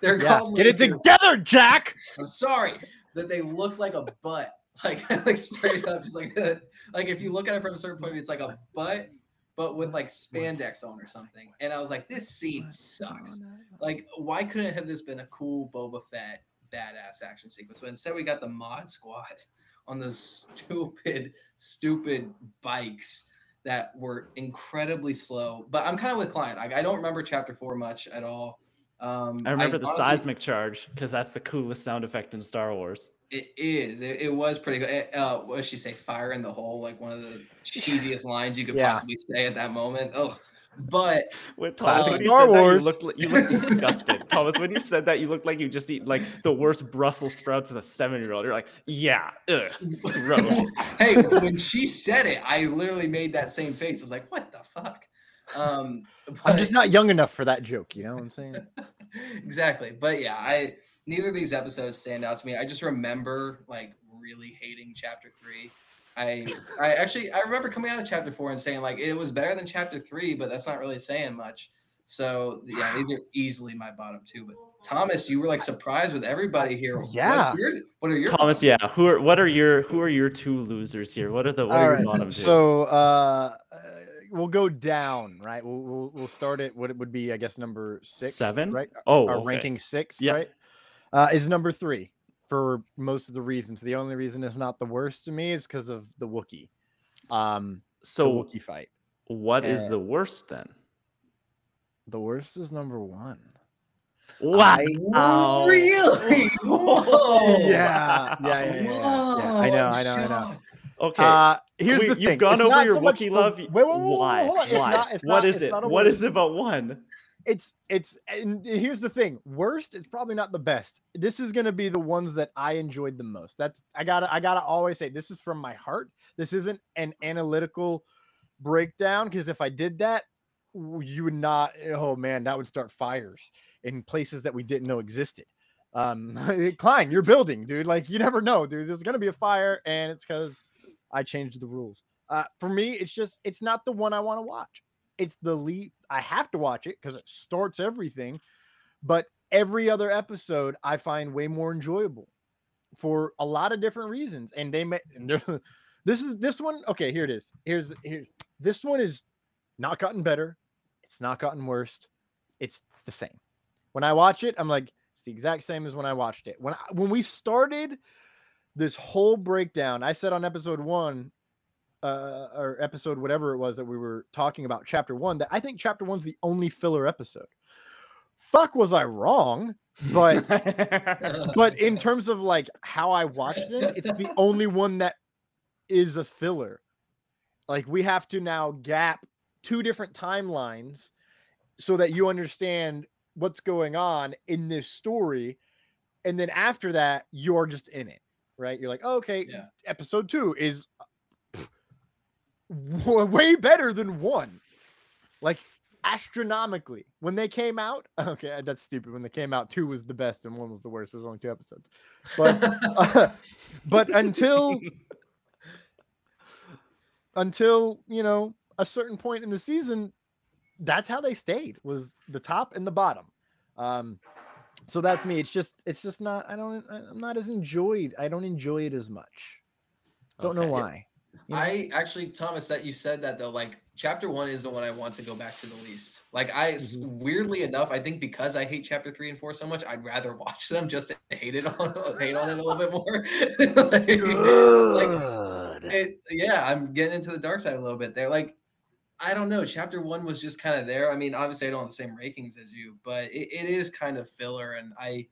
They're Yeah, called get it together, Jack. I'm sorry that they look like a butt. Like like straight up, just like like if you look at it from a certain point, of view, it's like a butt, but with like spandex on or something. And I was like, this scene sucks. Like, why couldn't have this been a cool Boba Fett badass action sequence? But instead, we got the mod squad on those stupid, stupid bikes. that were incredibly slow. But I'm kind of with Klein. I, I don't remember chapter four much at all. Um, I remember the honestly- seismic charge because that's the coolest sound effect in Star Wars. It is. It, it was pretty good. It, Uh, what did she say? Fire in the hole, like one of the cheesiest lines you could Yeah. possibly say at that moment. Ugh. But When, Classic Thomas, when you Star said that, you Wars. looked like, you looked disgusted. Thomas, when you said that, you looked like you just eat like the worst Brussels sprouts as a seven year old. You're like, yeah, ugh, gross. hey, when she said it, I literally made that same face. I was like, what the fuck? Um, I'm just not young enough for that joke. You know what I'm saying? exactly. But yeah, I neither of these episodes stand out to me. I just remember like really hating chapter three. I I actually I remember coming out of chapter four and saying like it was better than chapter three, but that's not really saying much. So yeah, these are easily my bottom two. But Thomas, you were like surprised with everybody here. Yeah. What's your, what are your Thomas, yeah. Who are what are your who are your two losers here? What are the what All are your bottom two? So uh, uh, we'll go down, right? We'll, we'll we'll start at what it would be, I guess, number six, Seven? right? Oh, okay. ranking six, Yeah. right? Uh, is number three for most of the reasons. The only reason it's not the worst to me is because of the Wookiee, um, so the Wookiee fight. what is uh, the worst then? The worst is number one. Wow. Oh, really? Whoa. Yeah, yeah, yeah, yeah, yeah, yeah. I know, I know, I know. Okay. Uh, here's We- the thing. you've gone it's over your so Wookiee love. Wait, wait, wait, wait, Why? hold on. It's Why? not- it's What not- is it? not a What is it about one? It's it's and here's the thing worst is probably not the best. This is going to be the ones that i enjoyed the most. That's i gotta i gotta always say this is from my heart. This isn't an analytical breakdown because if i did that you would not oh man that would start fires in places that we didn't know existed. Um klein you're building dude like you never know dude there's gonna be a fire and it's because i changed the rules. Uh for me it's just it's not the one i want to watch it's the lead i have to watch it because it starts everything but every other episode i find way more enjoyable for a lot of different reasons and they may and this is this one okay here it is here's here's this one is not gotten better it's not gotten worse it's the same. When i watch it i'm like it's the exact same as when i watched it. When I, when we started this whole breakdown i said on episode one uh, or episode whatever it was that we were talking about chapter one that i think chapter one's the only filler episode. Fuck was i wrong? But but in terms of like how i watched them it's the only one that is a filler. Like we have to now gap two different timelines so that you understand what's going on in this story and then after that you're just in it right? You're like oh, okay Yeah. episode two is w- way better than one. Like astronomically when they came out okay that's stupid. When they came out two was the best and one was the worst. There's only two episodes. But but until until you know a certain point in the season that's how they stayed was the top and the bottom. Um so that's me. It's just it's just not i don't i'm not as enjoyed i don't enjoy it as much. Don't know why you know? I actually, Thomas, that you said that though, like chapter one is the one I want to go back to the least. Like I, Mm-hmm. weirdly enough, I think because I hate chapter three and four so much, I'd rather watch them just to hate it on, hate on it a little bit more. Like, like, it, yeah, I'm getting into the dark side a little bit there. Like, I don't know. Chapter one was just kind of there. I mean, obviously, I don't have the same rankings as you, but it, it is kind of filler, and I.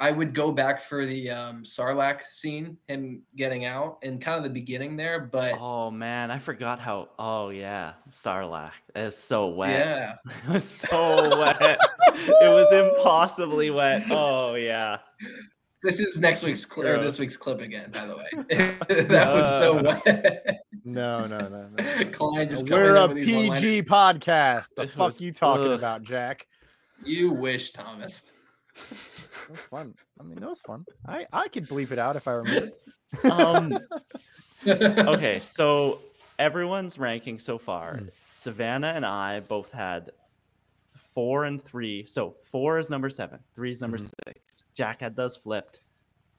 I would go back for the um, Sarlacc scene, him getting out, and kind of the beginning there. But Oh man, I forgot how. Oh yeah, Sarlacc. is so wet. yeah, It was so wet. it was impossibly wet. Oh yeah. this is next week's cl- or this week's clip again. By the way, that was so Uh, wet. no no no no Klein just we're a with these one-liners. pg podcast the It fuck was- you talking ugh. about jack You wish, Thomas. It was fun i mean that was fun i i could bleep it out if i remember Um. okay, so everyone's ranking so far. Mm. Savannah and I both had four and three. So four is number seven, three is number Mm-hmm. six. Jack had those flipped,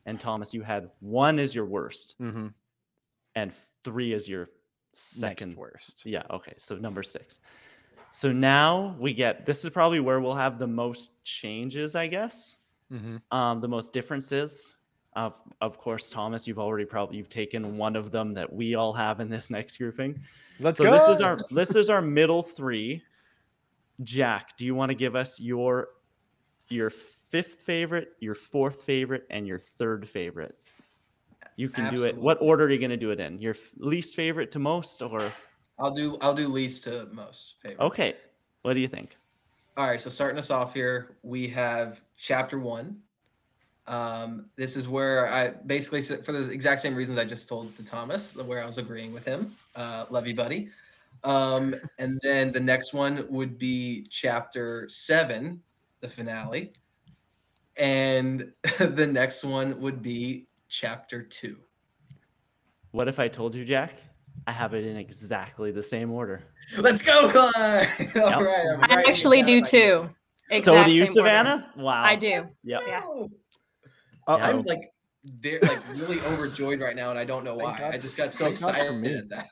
and Thomas, you had one is your worst, mm-hmm. and three is your second next worst Yeah, okay. So number six. So now we get this is probably where we'll have the most changes, I guess. Mm-hmm. Um, the most differences. Of of course, Thomas, you've already probably you've taken one of them that we all have in this next grouping. Let's so go. this is our this is our middle three. Jack, do you want to give us your your fifth favorite, your fourth favorite, and your third favorite? You can do it. What order are you going to do it in? Your f- least favorite to most, or I'll do I'll do least to most favorite. okay? What do you think? All right, so starting us off here, we have chapter one. Um, this is where I basically, for the exact same reasons I just told to Thomas, where I was agreeing with him. Uh, love you, buddy. Um, and then the next one would be chapter seven, the finale. And the next one would be chapter two. What if I told you, Jack? I have it in exactly the same order. Let's go, Clyde! All Yep. right, I'm I actually do right here. too. so do you, same order. Savannah? Wow. I do. Yep. Yeah. Uh, Yeah. I'm like, very, like really overjoyed right now, and I don't know why. I just got so thank excited me. at that.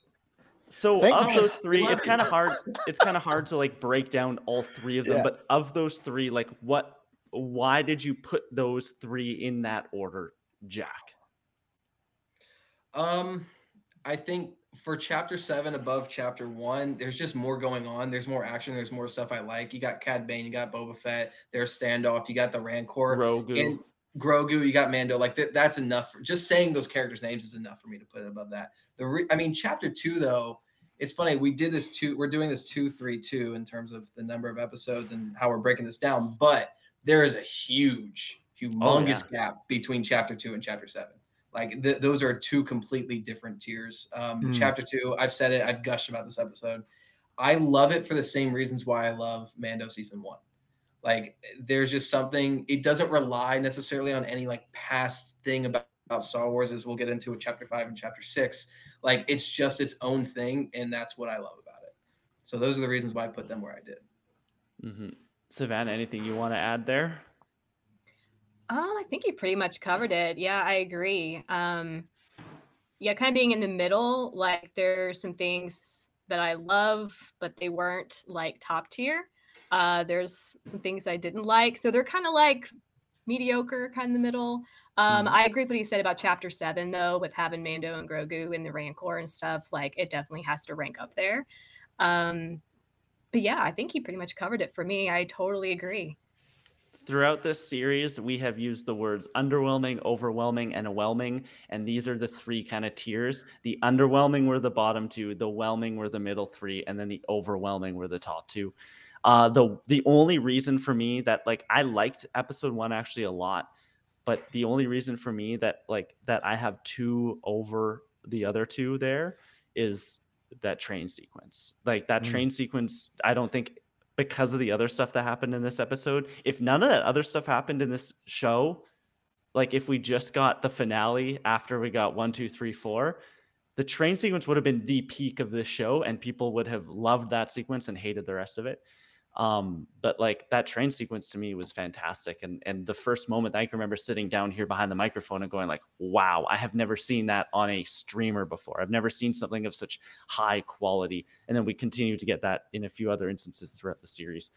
So Thank of God. those three, it's kind of hard. It's kind of hard to like break down all three of them. Yeah. But of those three, like what? Why did you put those three in that order, Jack? Um, I think for chapter seven above chapter one, there's just more going on. There's more action. There's more stuff I like. You got Cad Bane, you got Boba Fett. There's standoff. You got the Rancor Grogu. and Grogu. You got Mando. Like th- that's enough. For, just saying those characters' names is enough for me to put it above that. The re- I mean, chapter two though. It's funny. We did this two. We're doing this two, three, two in terms of the number of episodes and how we're breaking this down. But there is a huge, humongous oh, gap between chapter two and chapter seven. Like th- those are two completely different tiers. Um, Mm. Chapter two, I've said it. I've gushed about this episode. I love it for the same reasons why I love Mando season one. Like there's just something. It doesn't rely necessarily on any like past thing about, about Star Wars, as we'll get into with chapter five and chapter six. Like it's just its own thing, and that's what I love about it. So those are the reasons why I put them where I did. hmm Savannah, anything you want to add there? Um, I think you pretty much covered it. Yeah, I agree. Um, yeah, kind of being in the middle, like there's some things that I love, but they weren't like top tier. Uh, there's some things I didn't like. So they're kind of like mediocre, kind of the middle. Um, Mhm. I agree with what he said about chapter seven, though, with having Mando and Grogu and the Rancor and stuff. Like it definitely has to rank up there. Um, but yeah, I think he pretty much covered it for me. I totally agree. Throughout this series, we have used the words underwhelming, overwhelming, and whelming, and these are the three kind of tiers. The underwhelming were the bottom two, the whelming were the middle three, and then the overwhelming were the top two. Uh, the the only reason for me that like I liked episode one actually a lot, but the only reason for me that like that I have two over the other two there is that train sequence. Like that Mm. train sequence, I don't think because of the other stuff that happened in this episode. If none of that other stuff happened in this show, like if we just got the finale after we got one, two, three, four, the train sequence would have been the peak of this show, and people would have loved that sequence and hated the rest of it. Um, but like that train sequence to me was fantastic. And and the first moment I can remember sitting down here behind the microphone and going like, wow, I have never seen that on a streamer before. I've never seen something of such high quality. And then we continue to get that in a few other instances throughout the series.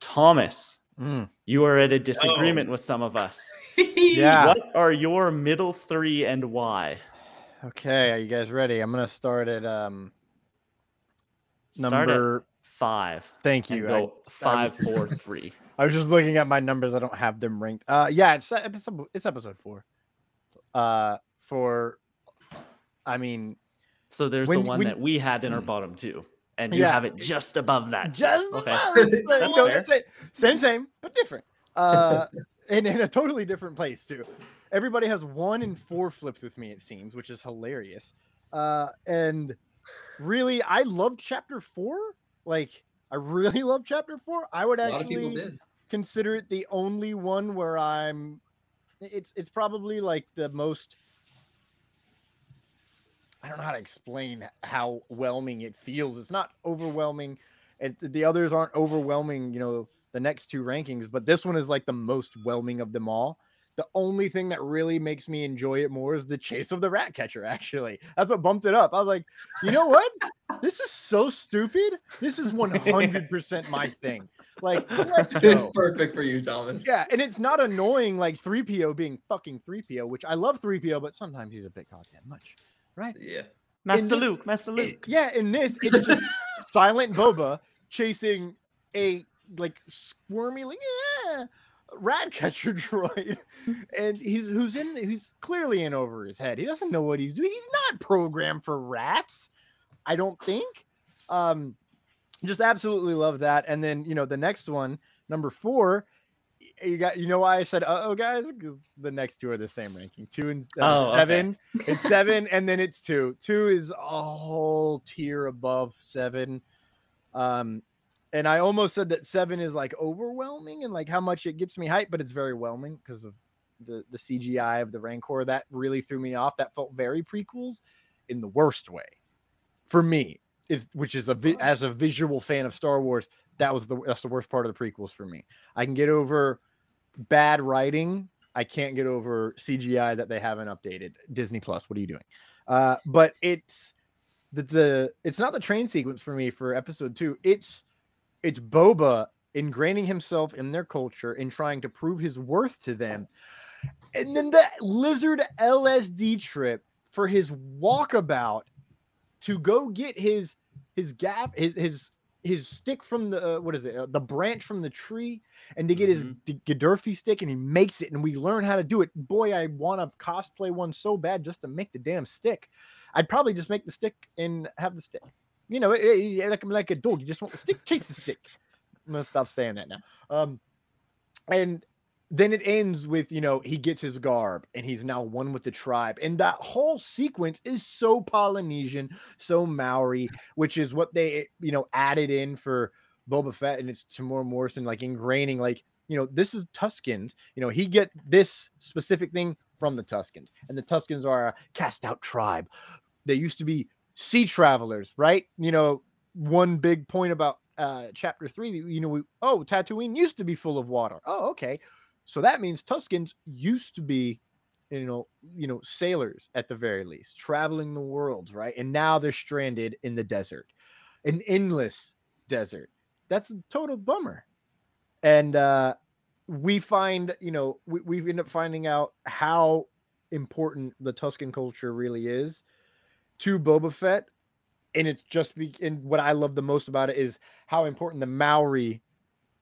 Thomas, Mm. you are at a disagreement with some of us. Yeah. What are your middle three and why? Okay, are you guys ready? I'm gonna start at um Start at number. Five. Thank and you. I- Go five, was- four, three. I was just looking at my numbers. I don't have them ranked. Uh, yeah, it's episode. It's episode four. Uh, for, I mean, So there's When- the one when- that we had in our bottom two, and you Yeah. have it just above that. just Okay. above. That's So fair. same, same, same, but different. Uh, and in a totally different place too. Everybody has one and four flipped with me. It seems, which is hilarious. Uh, and really, I loved chapter four. Like, I really love chapter four. I would A lot of people actually consider it the only one where I'm. It's it's probably like the most. I don't know how to explain how whelming it feels. It's not overwhelming, and the others aren't overwhelming. You know, the next two rankings, but this one is like the most whelming of them all. The only thing that really makes me enjoy it more is the chase of the rat catcher. Actually, that's what bumped it up. I was like, you know what? this is so stupid. This is one hundred percent my thing. Like, let's It's go. perfect for you, Thomas. Yeah, and it's not annoying like 3PO being fucking 3PO, which I love 3PO, but sometimes he's a bit goddamn much, right? Yeah. Master this- Luke, Master Luke. Yeah, in this, it's just silent Boba chasing a like squirmy like yeah, rat catcher droid, and he's who's in who's clearly in over his head. He doesn't know what he's doing. He's not programmed for rats. I don't think. Um, just absolutely love that. And then you know the next one, number four. You got you know why I said uh oh guys because the next two are the same ranking two and uh, Oh, okay. seven it's seven and then it's two two is a whole tier above seven um and I almost said that seven is like overwhelming and like how much it gets me hyped but it's very whelming because of the the CGI of the Rancor that really threw me off that felt very prequels in the worst way for me is which is a vi- as a visual fan of Star Wars that was the that's the worst part of the prequels for me I can get over bad writing I can't get over CGI that they haven't updated. Disney Plus, what are you doing? Uh, but it's the, the it's not the train sequence for me for episode two. It's it's Boba ingraining himself in their culture and trying to prove his worth to them. And then the lizard LSD trip for his walkabout to go get his his gap his his his stick from the uh, what is it uh, the branch from the tree and to get his gaderffii stick and he makes it and we learn how to do it. Boy I want to cosplay one so bad just to make the damn stick. I'd probably just make the stick and have the stick you know it, it- like like a dog you just want the stick chase the stick. I'm gonna stop saying that now. Um and then it ends with you know he gets his garb and he's now one with the tribe. And that whole sequence is so polynesian so maori which is what they you know added in for boba fett and it's Temuera Morrison like ingraining like you know this is Tuskens. You know he get this specific thing from the Tuskens. And the Tuskens are a cast out tribe. They used to be sea travelers right you know one big point about uh chapter three you know we oh tatooine used to be full of water oh okay so that means Tuskens used to be, you know, you know, sailors at the very least, traveling the world, right? And now they're stranded in the desert, an endless desert. That's a total bummer. And uh we find, you know, we, we end up finding out how important the Tusken culture really is to Boba Fett. And it's just be and what I love the most about it is how important the Maori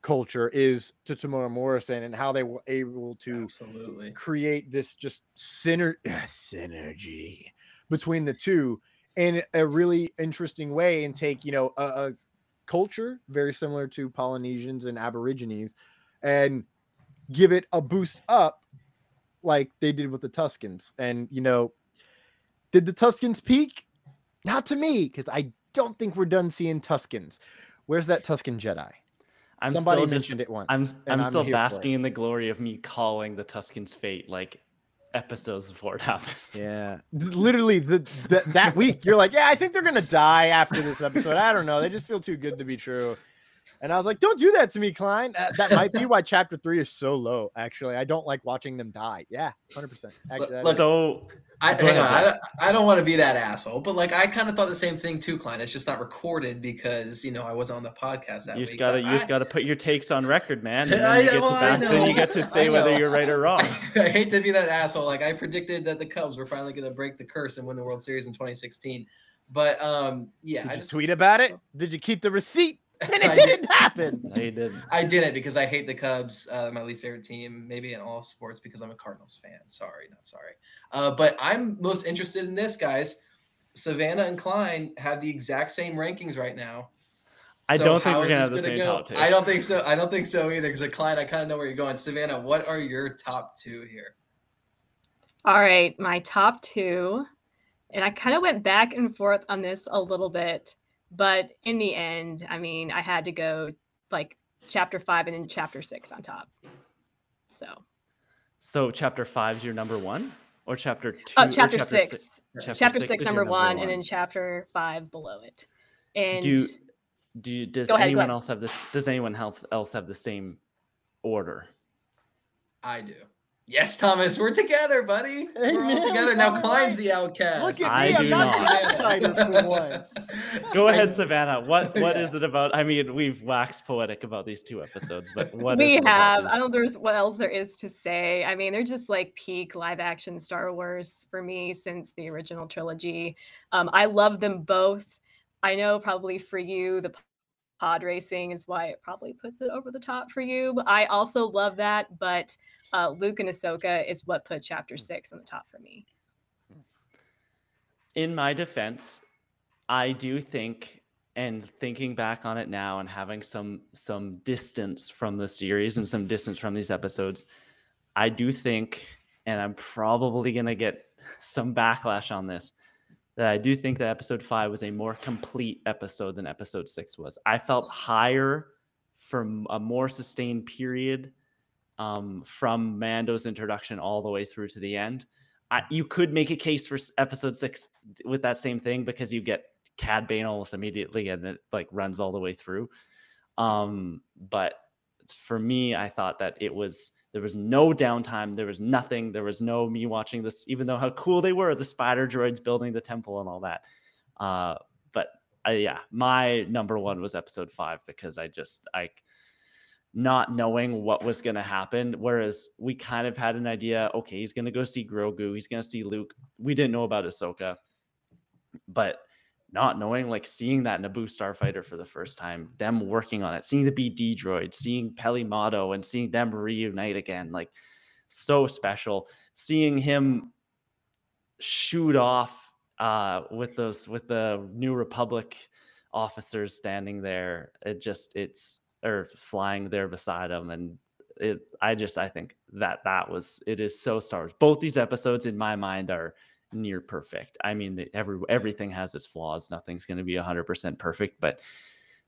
culture is to Temuera Morrison and how they were able to Absolutely. create this just syner- synergy between the two in a really interesting way and take you know a, a culture very similar to Polynesians and Aborigines and give it a boost up like they did with the Tuskens and you know did the Tuskens peak not to me because I don't think we're done seeing Tuskens where's that Tusken Jedi I'm Somebody still just- mentioned it once, I'm I'm I'm still here for it. basking in the glory of me calling the Tuskens' fate like episodes before it happened. Yeah, literally the, the that week you're like, yeah, I think they're gonna die after this episode. I don't know, they just feel too good to be true. And I was like, don't do that to me, Klein. Uh, that might be why chapter three is so low. Actually, I don't like watching them die. Yeah, hundred percent. look- so I, hang on. I, don't- I don't want to be that asshole, but like I kind of thought the same thing too, Klein. It's just not recorded because you know I wasn't on the podcast that you week. just gotta but you just gotta put your takes on record, man. And then I you get know, to I back, then you get to say whether you're right or wrong. I hate to be that asshole. Like I predicted that the Cubs were finally going to break the curse and win the World Series in 2016. But um, yeah, Did I you just tweet about it? Did you keep the receipt? And it I did. didn't happen. No, you did. I didn't because I hate the Cubs, uh, my least favorite team, maybe in all sports because I'm a Cardinals fan. Sorry, not sorry. Uh, but I'm most interested in this, guys. Savannah and Klein have the exact same rankings right now. I don't think how we're gonna this have the gonna same go? top two. I don't think so. I don't think so either. Because Klein, I kind of know where you're going. Savannah, what are your top two here? All right, my top two. And I kind of went back and forth on this a little bit, but in the end, I mean, I had to go like chapter five and then chapter six on top. So, So chapter five's your number one, or chapter uh, two? oh, or chapter, si- six. Chapter, six, is your number, one, and then chapter five below it. And do do you, does ahead, anyone else have this? Does anyone else have the same order? I do. Yes, Thomas, we're together, buddy. Hey, we're all together now. got Klein's right. the outcast. Look at I me. I'm not not. the for once. Go ahead, Savannah. What what Yeah. is it about? I mean, we've waxed poetic about these two episodes, but what is we it have. these- I don't know there's what else there is to say. I mean, they're just like peak live action Star Wars for me since the original trilogy. Um, I love them both. I know probably for you, the pod racing is why it probably puts it over the top for you. But I also love that. But uh, Luke and Ahsoka is what put Chapter Six on the top for me. in my defense, I do think, and thinking back on it now, and having some some distance from the series and some distance from these episodes, I do think, and I'm probably gonna get some backlash on this, that I do think that episode five was a more complete episode than episode six was. I felt higher for a more sustained period um, from Mando's introduction all the way through to the end. I, you could make a case for episode six with that same thing because you get Cad Bane almost immediately and it like runs all the way through. Um, but for me, I thought that it was there was no downtime, there was nothing, there was no me watching this, even though how cool they were, the spider droids building the temple and all that. Uh, but uh, yeah, my number one was episode five because I just I not knowing what was going to happen. Whereas we kind of had an idea okay, he's going to go see Grogu, he's going to see Luke. We didn't know about Ahsoka, but not knowing, like seeing that Naboo starfighter for the first time, them working on it, seeing the BD droid, seeing Peli Motto, and seeing them reunite again, like so special. Seeing him shoot off uh, with those with the New Republic officers standing there, it just it's or flying there beside him and it i just i think that that was it is so Star Wars. both these episodes in my mind are near perfect i mean every everything has its flaws nothing's going to be 100% perfect but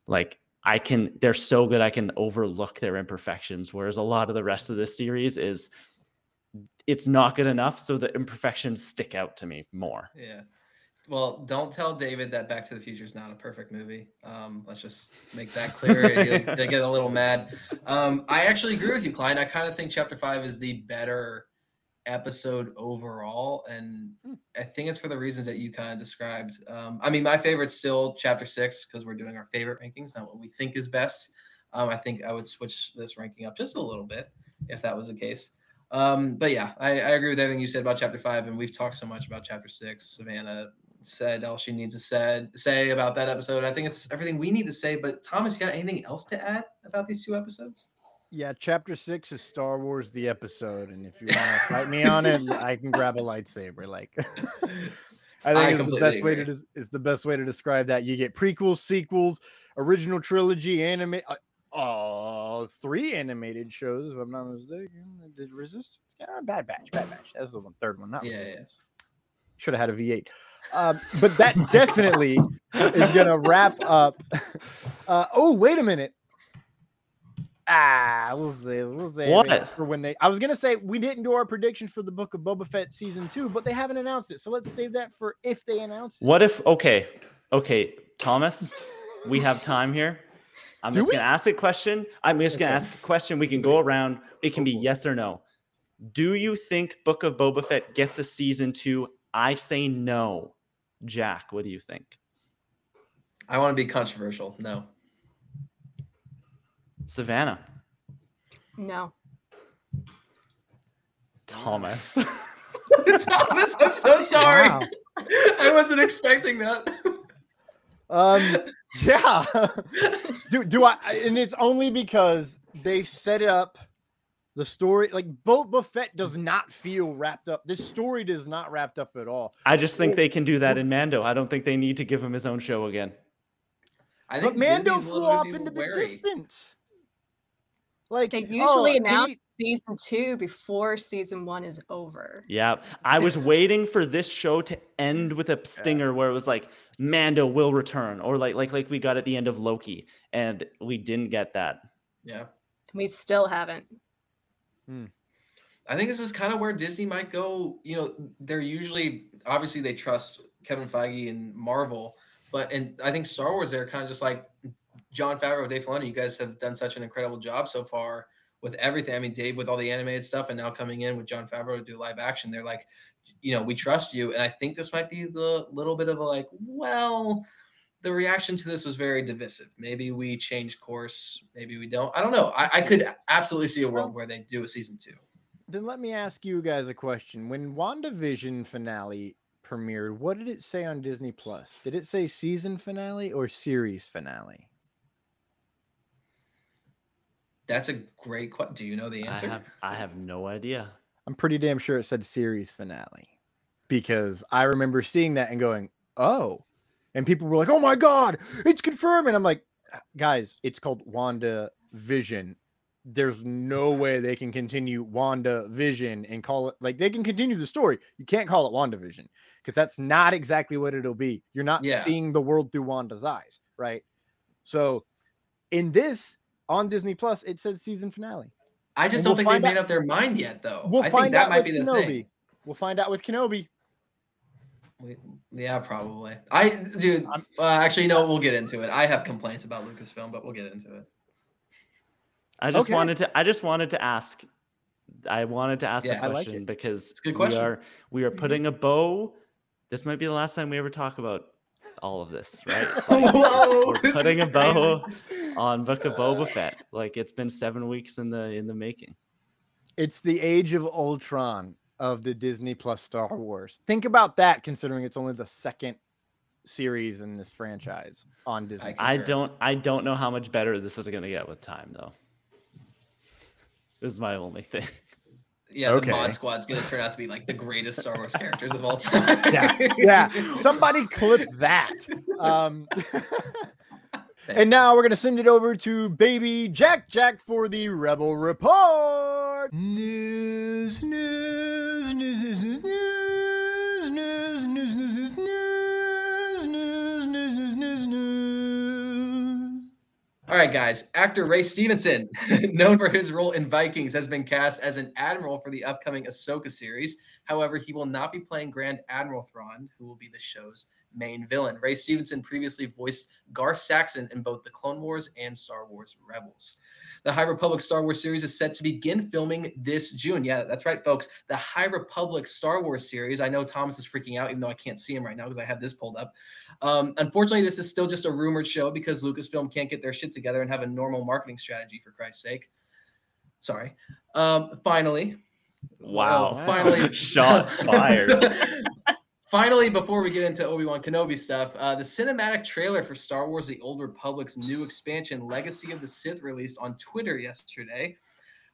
like i can they're so good i can overlook their imperfections whereas a lot of the rest of this series is it's not good enough so the imperfections stick out to me more Yeah. Well, don't tell David that Back to the Future is not a perfect movie. Um, let's just make that clear. They get a little mad. Um, I actually agree with you, Klein. I kind of think Chapter Five is the better episode overall, and I think it's for the reasons that you kind of described. Um, I mean, my favorite's still Chapter Six because we're doing our favorite rankings, not what we think is best. Um, I think I would switch this ranking up just a little bit if that was the case. Um, but yeah, I, I agree with everything you said about chapter five, and we've talked so much about chapter six. Savannah said all she needs to said say about that episode. I think it's everything we need to say. But Thomas, you got anything else to add about these two episodes? Yeah, chapter six is Star Wars the episode, and if you want to fight me on it, I can grab a lightsaber. Like, I I think it's the best way to agree. is the best way to describe that. You get prequels, sequels, original trilogy, anime, uh, uh, three animated shows, if I'm not mistaken. Did Resistance? Yeah, Bad Batch, Bad Batch. That's the one, third one, not Yeah, yeah. Resistance. Should have had a V8. Um, but that definitely is gonna wrap up. Uh, oh, wait a minute. Ah, we'll see. We'll see. What? for when they? I was gonna say we didn't do our predictions for the Book of Boba Fett season two, but they haven't announced it. So let's save that for if they announce it. What if okay, okay, Thomas, we have time here. I'm Do just we? gonna ask a question. I'm just gonna ask a question. We can go around. It can be yes or no. Do you think Book of Boba Fett gets a season two? I say no. Jack, what do you think? I want to be controversial. No. Savannah, No. Thomas. Thomas, I'm so sorry. Wow. I wasn't expecting that. Um, yeah. do do I? And it's only because they set it up the story. Like Boba Fett does not feel wrapped up. This story does not wrapped up at all. I just think they can do that in Mando. I don't think they need to give him his own show again. I But think Mando Disney's flew little off bit into the distance. Like They oh, usually can announce you- season two before season one is over. Yeah, I was waiting for this show to end with a stinger where it was like Mando will return, or like like like we got at the end of Loki, and we didn't get that. Yeah. We still haven't. Hmm. I think this is kind of where Disney might go. You know, they're usually obviously they trust Kevin Feige and Marvel, but and I think Star Wars they're kind of just like Jon Favreau, Dave Filoni. You guys have done such an incredible job so far. with everything. I mean, Dave with all the animated stuff, and now coming in with Jon Favreau to do live action. They're like, you know, we trust you, and I think this might be the little bit of a like, well, the reaction to this was very divisive. Maybe we change course, maybe we don't. I don't know. I, I could absolutely see a world where they do a season two. Then let me ask you guys a question. When WandaVision finale premiered, what did it say on Disney Plus? Did it say season finale or series finale? That's a great question. Do you know the I answer? have I have no idea. I'm pretty damn sure it said series finale because I remember seeing that and going, "Oh," and people were like, "Oh my god, it's confirmed!" And I'm like, "Guys, it's called Wanda Vision. There's no way they can continue Wanda Vision and call it like they can continue the story. You can't call it Wanda Vision because that's not exactly what it'll be. You're not Yeah. seeing the world through Wanda's eyes, right? So, in this on Disney Plus, it says season finale. I just And don't we'll think they find made out- up their mind yet, though. We'll I find think that out might with be the Kenobi. thing. We'll find out with Kenobi. We- Yeah, probably. I, dude. Uh, actually, no. We'll get into it. I have complaints about Lucasfilm, but we'll get into it. I just Okay. wanted to I just wanted to ask I wanted to ask Yeah, the I like question because It's a good we are we are putting a bow. This might be the last time we ever talk about all of this, right? Whoa, We're putting a bow crazy. on Book of Boba Fett. Like it's been seven weeks in the in the making. It's the age of Ultron of the Disney Plus Star Wars. Think about that, considering it's only the second series in this franchise on Disney. I I don't I don't know how much better this is gonna get with time though. This is my only thing. Yeah, Okay. the Mod Squad's gonna turn out to be like the greatest Star Wars characters of all time. yeah, yeah. Somebody clip that. Um, and now we're gonna send it over to baby Jack Jack for the Rebel Report. News, news, news news news news news news news news news news news news. All right, guys. Actor Ray Stevenson, known for his role in Vikings, has been cast as an admiral for the upcoming Ahsoka series. However, he will not be playing Grand Admiral Thrawn, who will be the show's main villain. Ray Stevenson previously voiced Gar Saxon in both the Clone Wars and Star Wars Rebels. The High Republic Star Wars series is set to begin filming this June. Yeah, that's right, folks. The High Republic Star Wars series. I know Thomas is freaking out, even though I can't see him right now because I have this pulled up. Um, unfortunately, this is still just a rumored show because Lucasfilm can't get their shit together and have a normal marketing strategy, for Christ's sake. Sorry. Um, finally, Wow. well, finally, Shots fired. finally, before we get into Obi Wan Kenobi stuff, uh, the cinematic trailer for Star Wars: The Old Republic's new expansion, Legacy of the Sith, released on Twitter yesterday.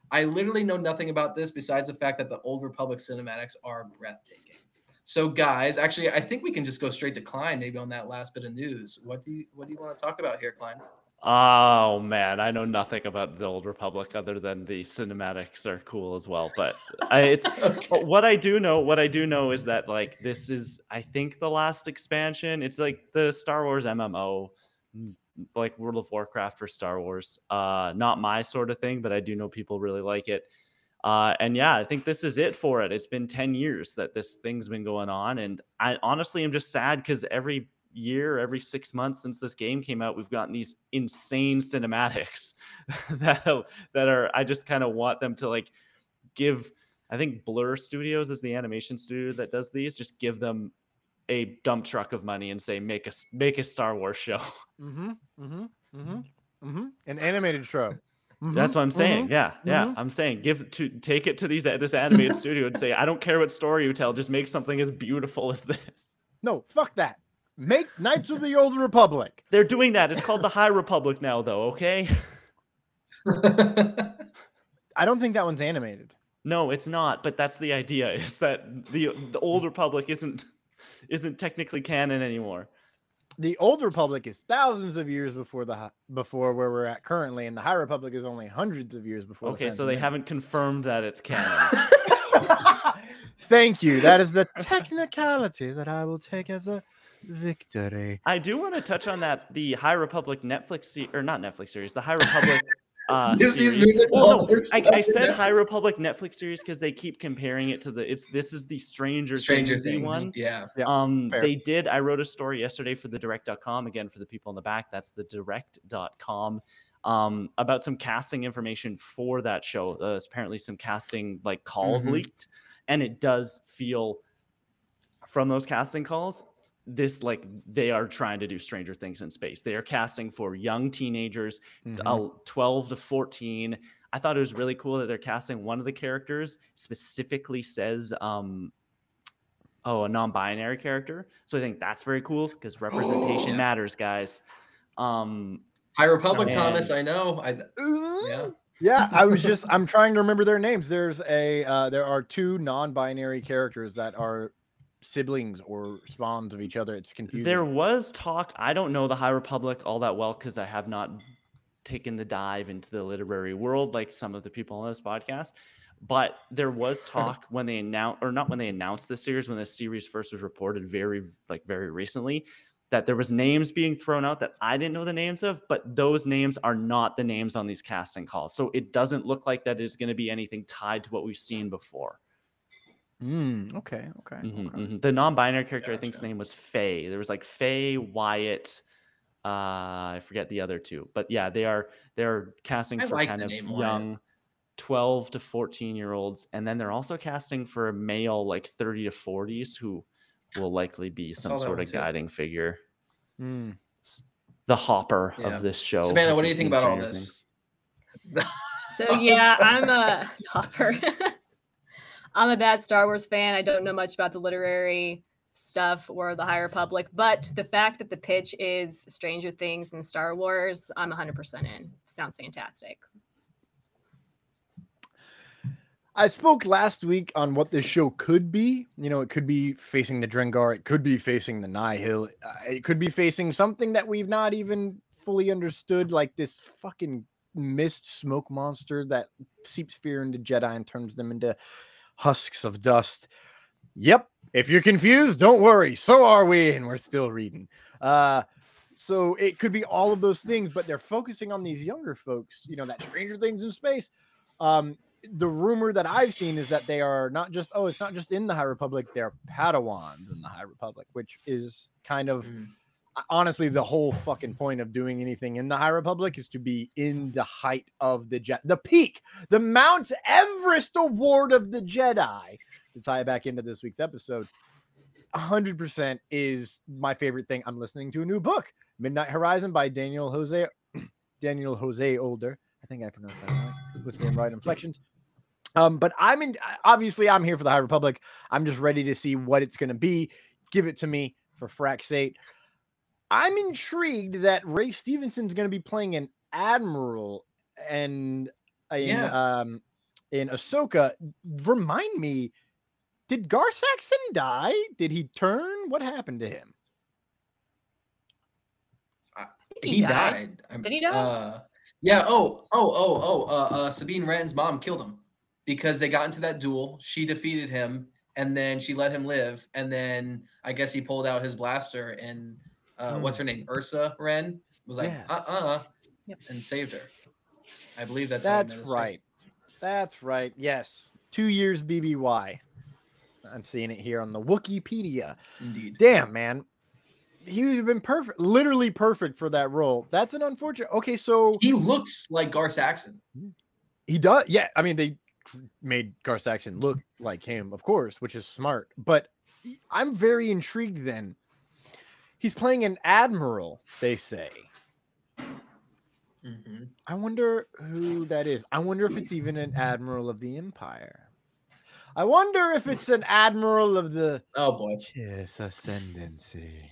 I literally know nothing about this besides the fact that the Old Republic cinematics are breathtaking. So, guys, actually, I think we can just go straight to Klein, maybe on that last bit of news. What do you What do you want to talk about here, Klein? Oh man, I know nothing about the Old Republic other than the cinematics are cool as well. But I, it's but what I do know. What I do know is that like this is, I think, the last expansion. It's like the Star Wars MMO, mm, like World of Warcraft for Star Wars. Uh, not my sort of thing, but I do know people really like it. Uh, and yeah, I think this is it for it. It's been 10 years that this thing's been going on. And I honestly am just sad because every year, every six months since this game came out, we've gotten these insane cinematics that, that are, I just kind of want them to like give, I think Blur Studios is the animation studio that does these, just give them a dump truck of money and say, make a, make a Star Wars show. Mm-hmm. Mm-hmm. Mm-hmm. Mm-hmm. An animated show. That's what I'm saying. mhm, Yeah, yeah. mhm. I'm saying give to take it to these this animated studio and say, I don't care what story you tell, just make something as beautiful as this. No, fuck that. Make Knights of the Old Republic. They're doing that. It's called the High Republic now, though. Okay. I don't think that one's animated. No, it's not. But that's the idea: is that the the Old Republic isn't isn't technically canon anymore. The Old Republic is thousands of years before the before where we're at currently, and the High Republic is only hundreds of years before. the Okay, so they haven't confirmed that it's canon. Thank you. That is the technicality that I will take as a victory. I do want to touch on that the High Republic Netflix se- or not Netflix series, the High Republic uh series. Well, no, I, I said High Republic Netflix series because they keep comparing it to the it's this is the Stranger Stranger Thingsy Things. one. Yeah. Yeah, um fair. they did I wrote a story yesterday for the direct.com again for the people in the back that's the direct.com um, about some casting information for that show. Uh, apparently, some casting like calls Mhm. leaked, and it does feel from those casting calls this like they are trying to do stranger things in space they are casting for young teenagers Mhm. uh, 12 to 14 i thought it was really cool that they're casting one of the characters specifically says um oh a non-binary character so i think that's very cool because representation Yeah. matters guys um High Republic, Thomas. I know. I yeah. Yeah, I was just I'm trying to remember their names. There's a uh, there are two non-binary characters that are siblings or spawns of each other. It's confusing. There was talk. I don't know the High Republic all that well because I have not taken the dive into the literary world like some of the people on this podcast. But there was talk when they announced, or not when they announced the series, when the series first was reported very, like very recently, that there was names being thrown out that I didn't know the names of, but those names are not the names on these casting calls. So it doesn't look like that is going to be anything tied to what we've seen before. Mm, okay, okay. Mhm, okay. mhm. The non-binary character, I think his Gotcha. name was Faye. There was like Faye, Wyatt. Uh, I forget the other two, but yeah, they are they're casting I for like kind of name Wyatt. young, twelve to fourteen year olds, and then they're also casting for a male like thirty to forties who will likely be some sort one of too. guiding figure. Mm. S- The Hopper Yeah. of this show. Savannah, what do you've think about all Stranger this? Things. So yeah, I'm a hopper. I'm a bad Star Wars fan. I don't know much about the literary stuff or the High Republic, but the fact that the pitch is Stranger Things and Star Wars, I'm 100% in. Sounds fantastic. I spoke last week on what this show could be. You know, it could be facing the Drengir, it could be facing the Nihil, uh, it could be facing something that we've not even fully understood, like this fucking mist smoke monster that seeps fear into Jedi and turns them into husks of dust. Yep. If you're confused, don't worry. So are we, and we're still reading. Uh, so it could be all of those things, but they're focusing on these younger folks. You know, that Stranger Things in space. Um, the rumor that I've seen is that they are not just oh, it's not just in the High Republic, they're Padawans in the High Republic, which is kind of Mm. Honestly the whole fucking point of doing anything in the High Republic is to be in the height of the jet, the peak, the Mount Everest award of the Jedi. To tie it back into this week's episode, 100% is my favorite thing. I'm listening to a new book, Midnight Horizon by Daniel Jose Daniel Jose Older. I think I pronounced that right with the right inflections. Um, but I'm in obviously I'm here for the High Republic. I'm just ready to see what it's gonna be. Give it to me for frack's sake. I'm intrigued that Ray Stevenson's gonna be playing an admiral and in Yeah. um in Ahsoka. Remind me, did Gar Saxon die? Did he turn? What happened to him? He He, died. died. Did he die? Uh, yeah. Oh. Oh. Oh. Oh. Uh, uh, Sabine Wren's mom killed him because they got into that duel. She defeated him, and then she let him live. And then I guess he pulled out his blaster, and uh, Hmm. what's her name? Ursa Wren was like, Yes. uh, uh Yep. and saved her. I believe that's That's met his fate. right. That's right. Yes. Two years BBY. I'm seeing it here on the Wikipedia. Indeed. Damn, man. He would have been perfect, literally perfect for that role. That's an unfortunate. Okay, so He looks like Gar Saxon. he does. Yeah, I mean, they made Gar Saxon look like him, of course, which is smart. But I'm very intrigued then. He's playing an admiral, they say. hmm I wonder who that is. I wonder if it's even an admiral of the Empire. I wonder if it's an admiral of the Oh boy. Yes ascendancy.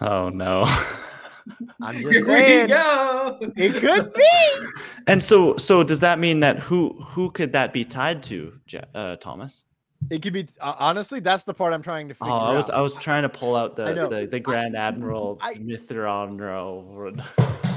Oh no. I'm Here just we saying go. it could be. and so so does that mean that who who could that be tied to, uh, Thomas? It could be uh, honestly. That's the part I'm trying to Oh, figure I was out. I was trying to pull out the the, the Grand Admiral I- Mithranro.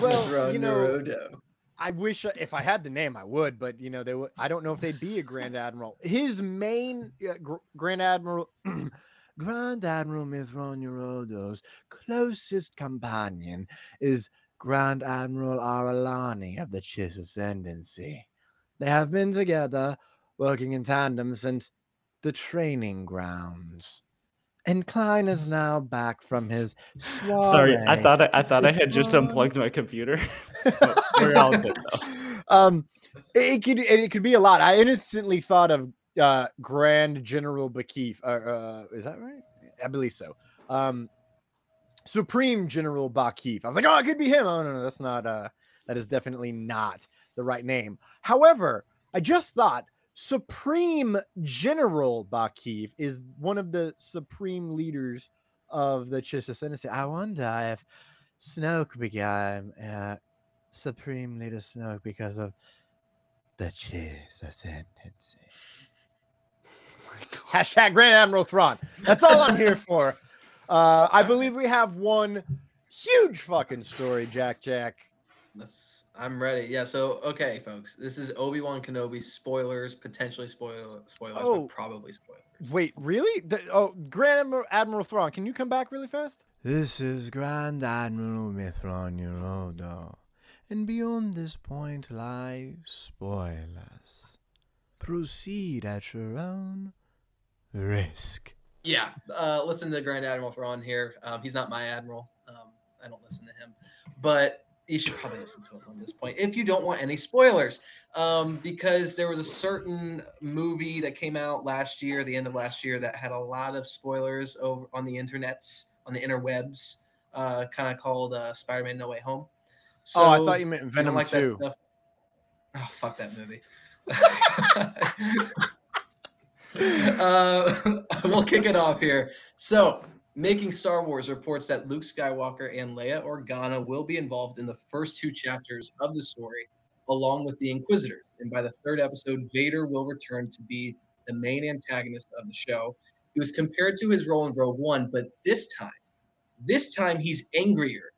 well, Mithra you know, Narodo. I wish uh, if I had the name, I would, but you know, they would. I don't know if they'd be a Grand Admiral. His main uh, gr- Grand Admiral, Grand Admiral Mithron Eurodo's closest companion is Grand Admiral Ar'alani of the Chiss Ascendancy. They have been together, working in tandem since the training grounds. And Klein is now back from his soiree. Sorry, I thought I, I thought I had just unplugged my computer. so we're all good though. um, it, it could it could be a lot. I instantly thought of uh, Grand General Ba'kif. Uh, uh, is that right? I believe so. Um, Supreme General Ba'kif. I was like, oh, it could be him. Oh no, no, that's not. Uh, that is definitely not the right name. However, I just thought Supreme General Ba'kif is one of the supreme leaders of the Chiss Ascendancy. I wonder if Snoke became uh, Supreme Leader Snoke because of the Chiss Ascendancy. Hashtag Grand Admiral Thrawn. That's all I'm here for. Uh, I believe we have one huge fucking story, Jack Jack. Let's. I'm ready. Yeah. So okay, folks, this is Obi Wan Kenobi spoilers, potentially spoiler spoilers, Oh. but probably spoilers. Wait, really? The- oh, Grand Admiral, Admiral Thrawn, can you come back really fast? This is Grand Admiral Mithron Eurodo, and beyond this point lie spoilers. Proceed at your own risk. Yeah. Uh, listen to Grand Admiral Thrawn here. Um, he's not my admiral. Um, I don't listen to him, but you should probably listen to him on this point if you don't want any spoilers. Um, because there was a certain movie that came out last year, the end of last year, that had a lot of spoilers over on the internets, on the interwebs, uh, kind of called uh, Spider-Man: No Way Home. Oh, I thought you meant Venom like that 2. stuff- Oh, fuck that movie. uh, we'll kick it off here. So, Making Star Wars reports that Luke Skywalker and Leia Organa will be involved in the first two chapters of the story, along with the Inquisitors. And by the third episode, Vader will return to be the main antagonist of the show. He was compared to his role in Rogue One, but this time, this time he's angrier,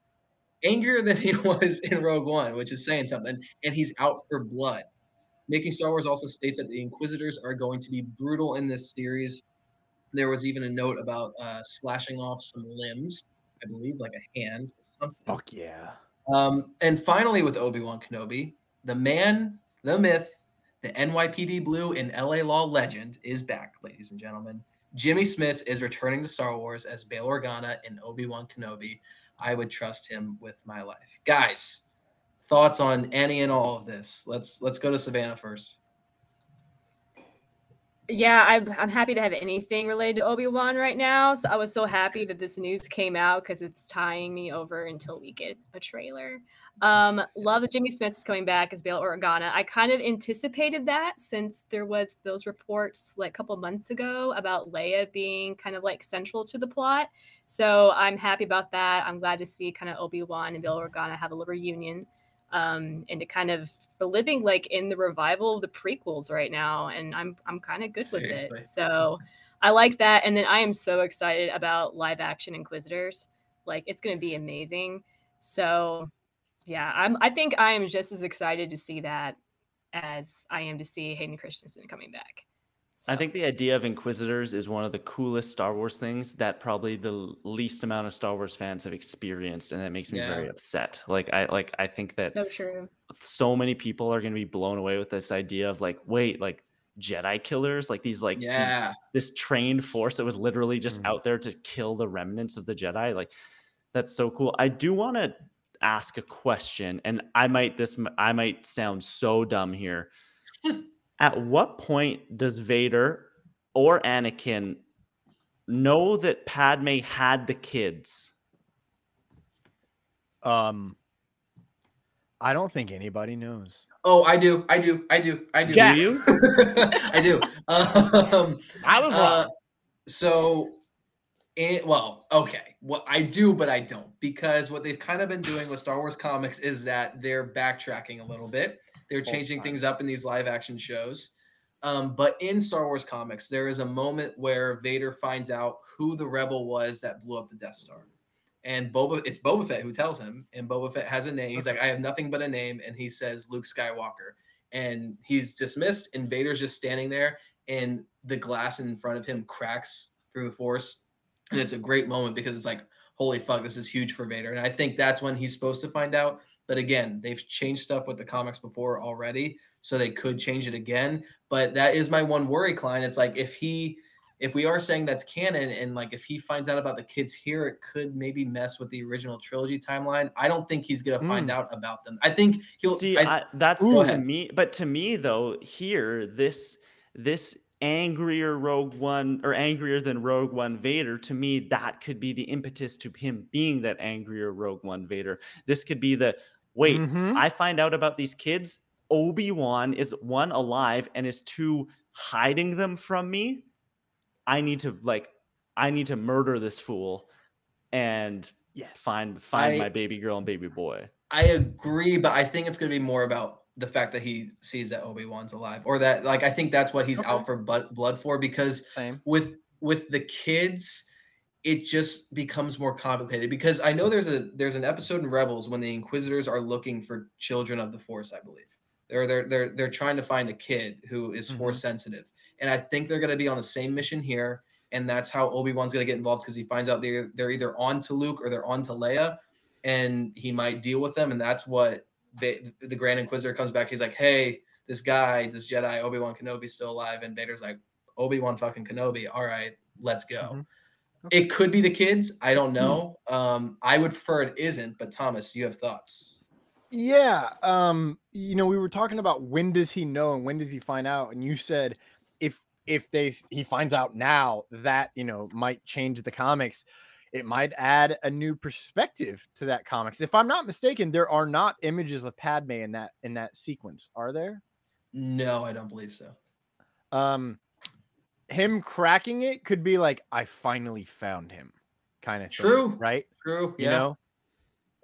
angrier than he was in Rogue One, which is saying something. And he's out for blood. Making Star Wars also states that the Inquisitors are going to be brutal in this series. There was even a note about uh, slashing off some limbs, I believe, like a hand or something. Fuck yeah. Um, and finally, with Obi Wan Kenobi, the man, the myth, the NYPD Blue and LA Law legend is back, ladies and gentlemen. Jimmy Smits is returning to Star Wars as Bail Organa and Obi Wan Kenobi. I would trust him with my life, guys. Thoughts on any and all of this? Let's let's go to Savannah first. Yeah, I'm, I'm happy to have anything related to Obi Wan right now. So I was so happy that this news came out because it's tying me over until we get a trailer. Um, love that Jimmy Smits is coming back as Bail Organa. I kind of anticipated that since there was those reports like a couple months ago about Leia being kind of like central to the plot. So I'm happy about that. I'm glad to see kind of Obi Wan and Bail Organa have a little reunion um, and to kind of we're living like in the revival of the prequels right now, and I'm I'm kind of good Seriously. with it. So I like that, and then I am so excited about live action Inquisitors. Like it's going to be amazing. So yeah, I'm I think I am just as excited to see that as I am to see Hayden Christensen coming back. I think the idea of Inquisitors is one of the coolest Star Wars things that probably the least amount of Star Wars fans have experienced, and that makes me very upset. Like I like I think that So true. so many people are going to be blown away with this idea of like, wait, like Jedi killers, like these like these- Yeah. this trained force that was literally just Mhm. out there to kill the remnants of the Jedi. Like that's so cool. I do want to ask a question, and I might this I might sound so dumb here. At what point does Vader or Anakin know that Padme had the kids? Um, I don't think anybody knows. Oh, I do, I do, I do, I do. Jack. Do you? I do. Um, I was uh, so, it, well, okay. Well, I do, but I don't because what they've kind of been doing with Star Wars comics is that they're backtracking a little bit. They're the changing things up in these live action shows. Um, but in Star Wars comics, there is a moment where Vader finds out who the rebel was that blew up the Death Star. And Boba, it's Boba Fett who tells him, and Boba Fett has a name. He's like, I have nothing but a name, and he says Luke Skywalker. And he's dismissed, and Vader's just standing there, and the glass in front of him cracks through the Force, and it's a great moment because it's like, holy fuck, this is huge for Vader. And I think that's when he's supposed to find out. But again, they've changed stuff with the comics before already, so they could change it again. But that is my one worry, Klein. It's like if he if we are saying that's canon and like if he finds out about the kids here, it could maybe mess with the original trilogy timeline. I don't think he's gonna find Mm. out about them. I think he'll See, I, I, that's Go to me, but to me though, here this this angrier Rogue One or angrier than Rogue One Vader, to me, that could be the impetus to him being that angrier Rogue One Vader. This could be the wait, Mhm. I find out about these kids. Obi Wan is one alive and is two hiding them from me. I need to like, I need to murder this fool and Yes. find find I- my baby girl and baby boy. I agree, but I think it's gonna be more about the fact that he sees that Obi Wan's alive, or that like I think that's what he's Okay. out for blood, blood for. Because Same. with with the kids, it just becomes more complicated. Because I know there's a there's an episode in Rebels when the Inquisitors are looking for children of the Force. I believe they're they're they're they're trying to find a kid who is mm-hmm. Force sensitive, and I think they're gonna be on the same mission here. And that's how Obi Wan's gonna get involved because he finds out they're they're either on to Luke or they're on to Leia, and he might deal with them. And that's what Va- the Grand Inquisitor comes back. He's like, "Hey, this guy, this Jedi, Obi Wan Kenobi's still alive," and Vader's like, "Obi Wan fucking Kenobi. All right, let's go." Mm-hmm. Mhm. It could be the kids. I don't Hmm. know. Um, I would prefer it isn't. But Thomas, you have thoughts? Yeah. Um, you know, we were talking about when does he know and when does he find out? And you said if if they he finds out now, that you know might change the comics. It might add a new perspective to that comics. If I'm not mistaken, there are not images of Padme in that in that sequence, are there? No, I don't believe so. Um him cracking it could be like, I finally found him, kind of True. right? True. You Yeah, know?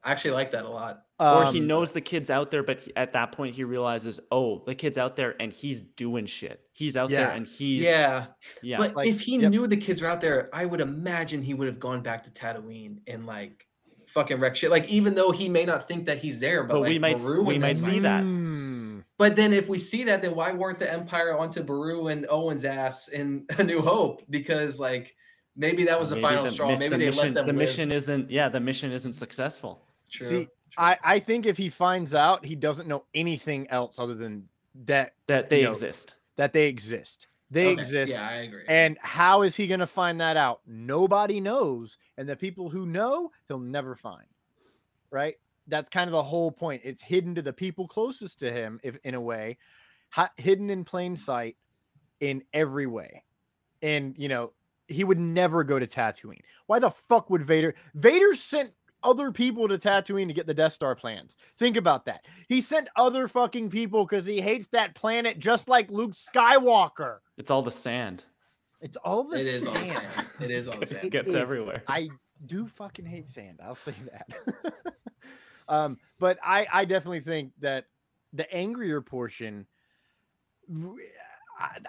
I actually like that a lot. or he Um, knows the kid's out there, but at that point he realizes, oh, the kid's out there and he's doing shit. He's out there and he's yeah, yeah. but like- if he yep. knew the kids were out there, I would imagine he would have gone back to Tatooine and like fucking wreck shit. Like even though he may not think that he's there, but, But like we might s- Beru we might see that. But then if we see that, then why weren't the Empire onto Beru and Owen's ass in A New Hope? Because like maybe that was the Maybe final the straw. Maybe the they mission, let them the live. mission isn't yeah, the mission isn't successful. True. See, I, I think if he finds out, he doesn't know anything else other than that That they You know, exist. that they exist. They Okay, exist. Yeah, I agree. And how is he going to find that out? Nobody knows. And the people who know, he'll never find. Right? That's kind of the whole point. It's hidden to the people closest to him, if in a way, hi- hidden in plain sight in every way. And, you know, he would never go to Tatooine. Why the fuck would Vader? Vader sent other people to Tatooine to get the Death Star plans. Think about that. He sent other fucking people because he hates that planet just like Luke Skywalker. It's all the sand. It's all the sand. it is all sand. It is all sand. It gets is. everywhere. I do fucking hate sand. I'll say that. um, but I I definitely think that the angrier portion.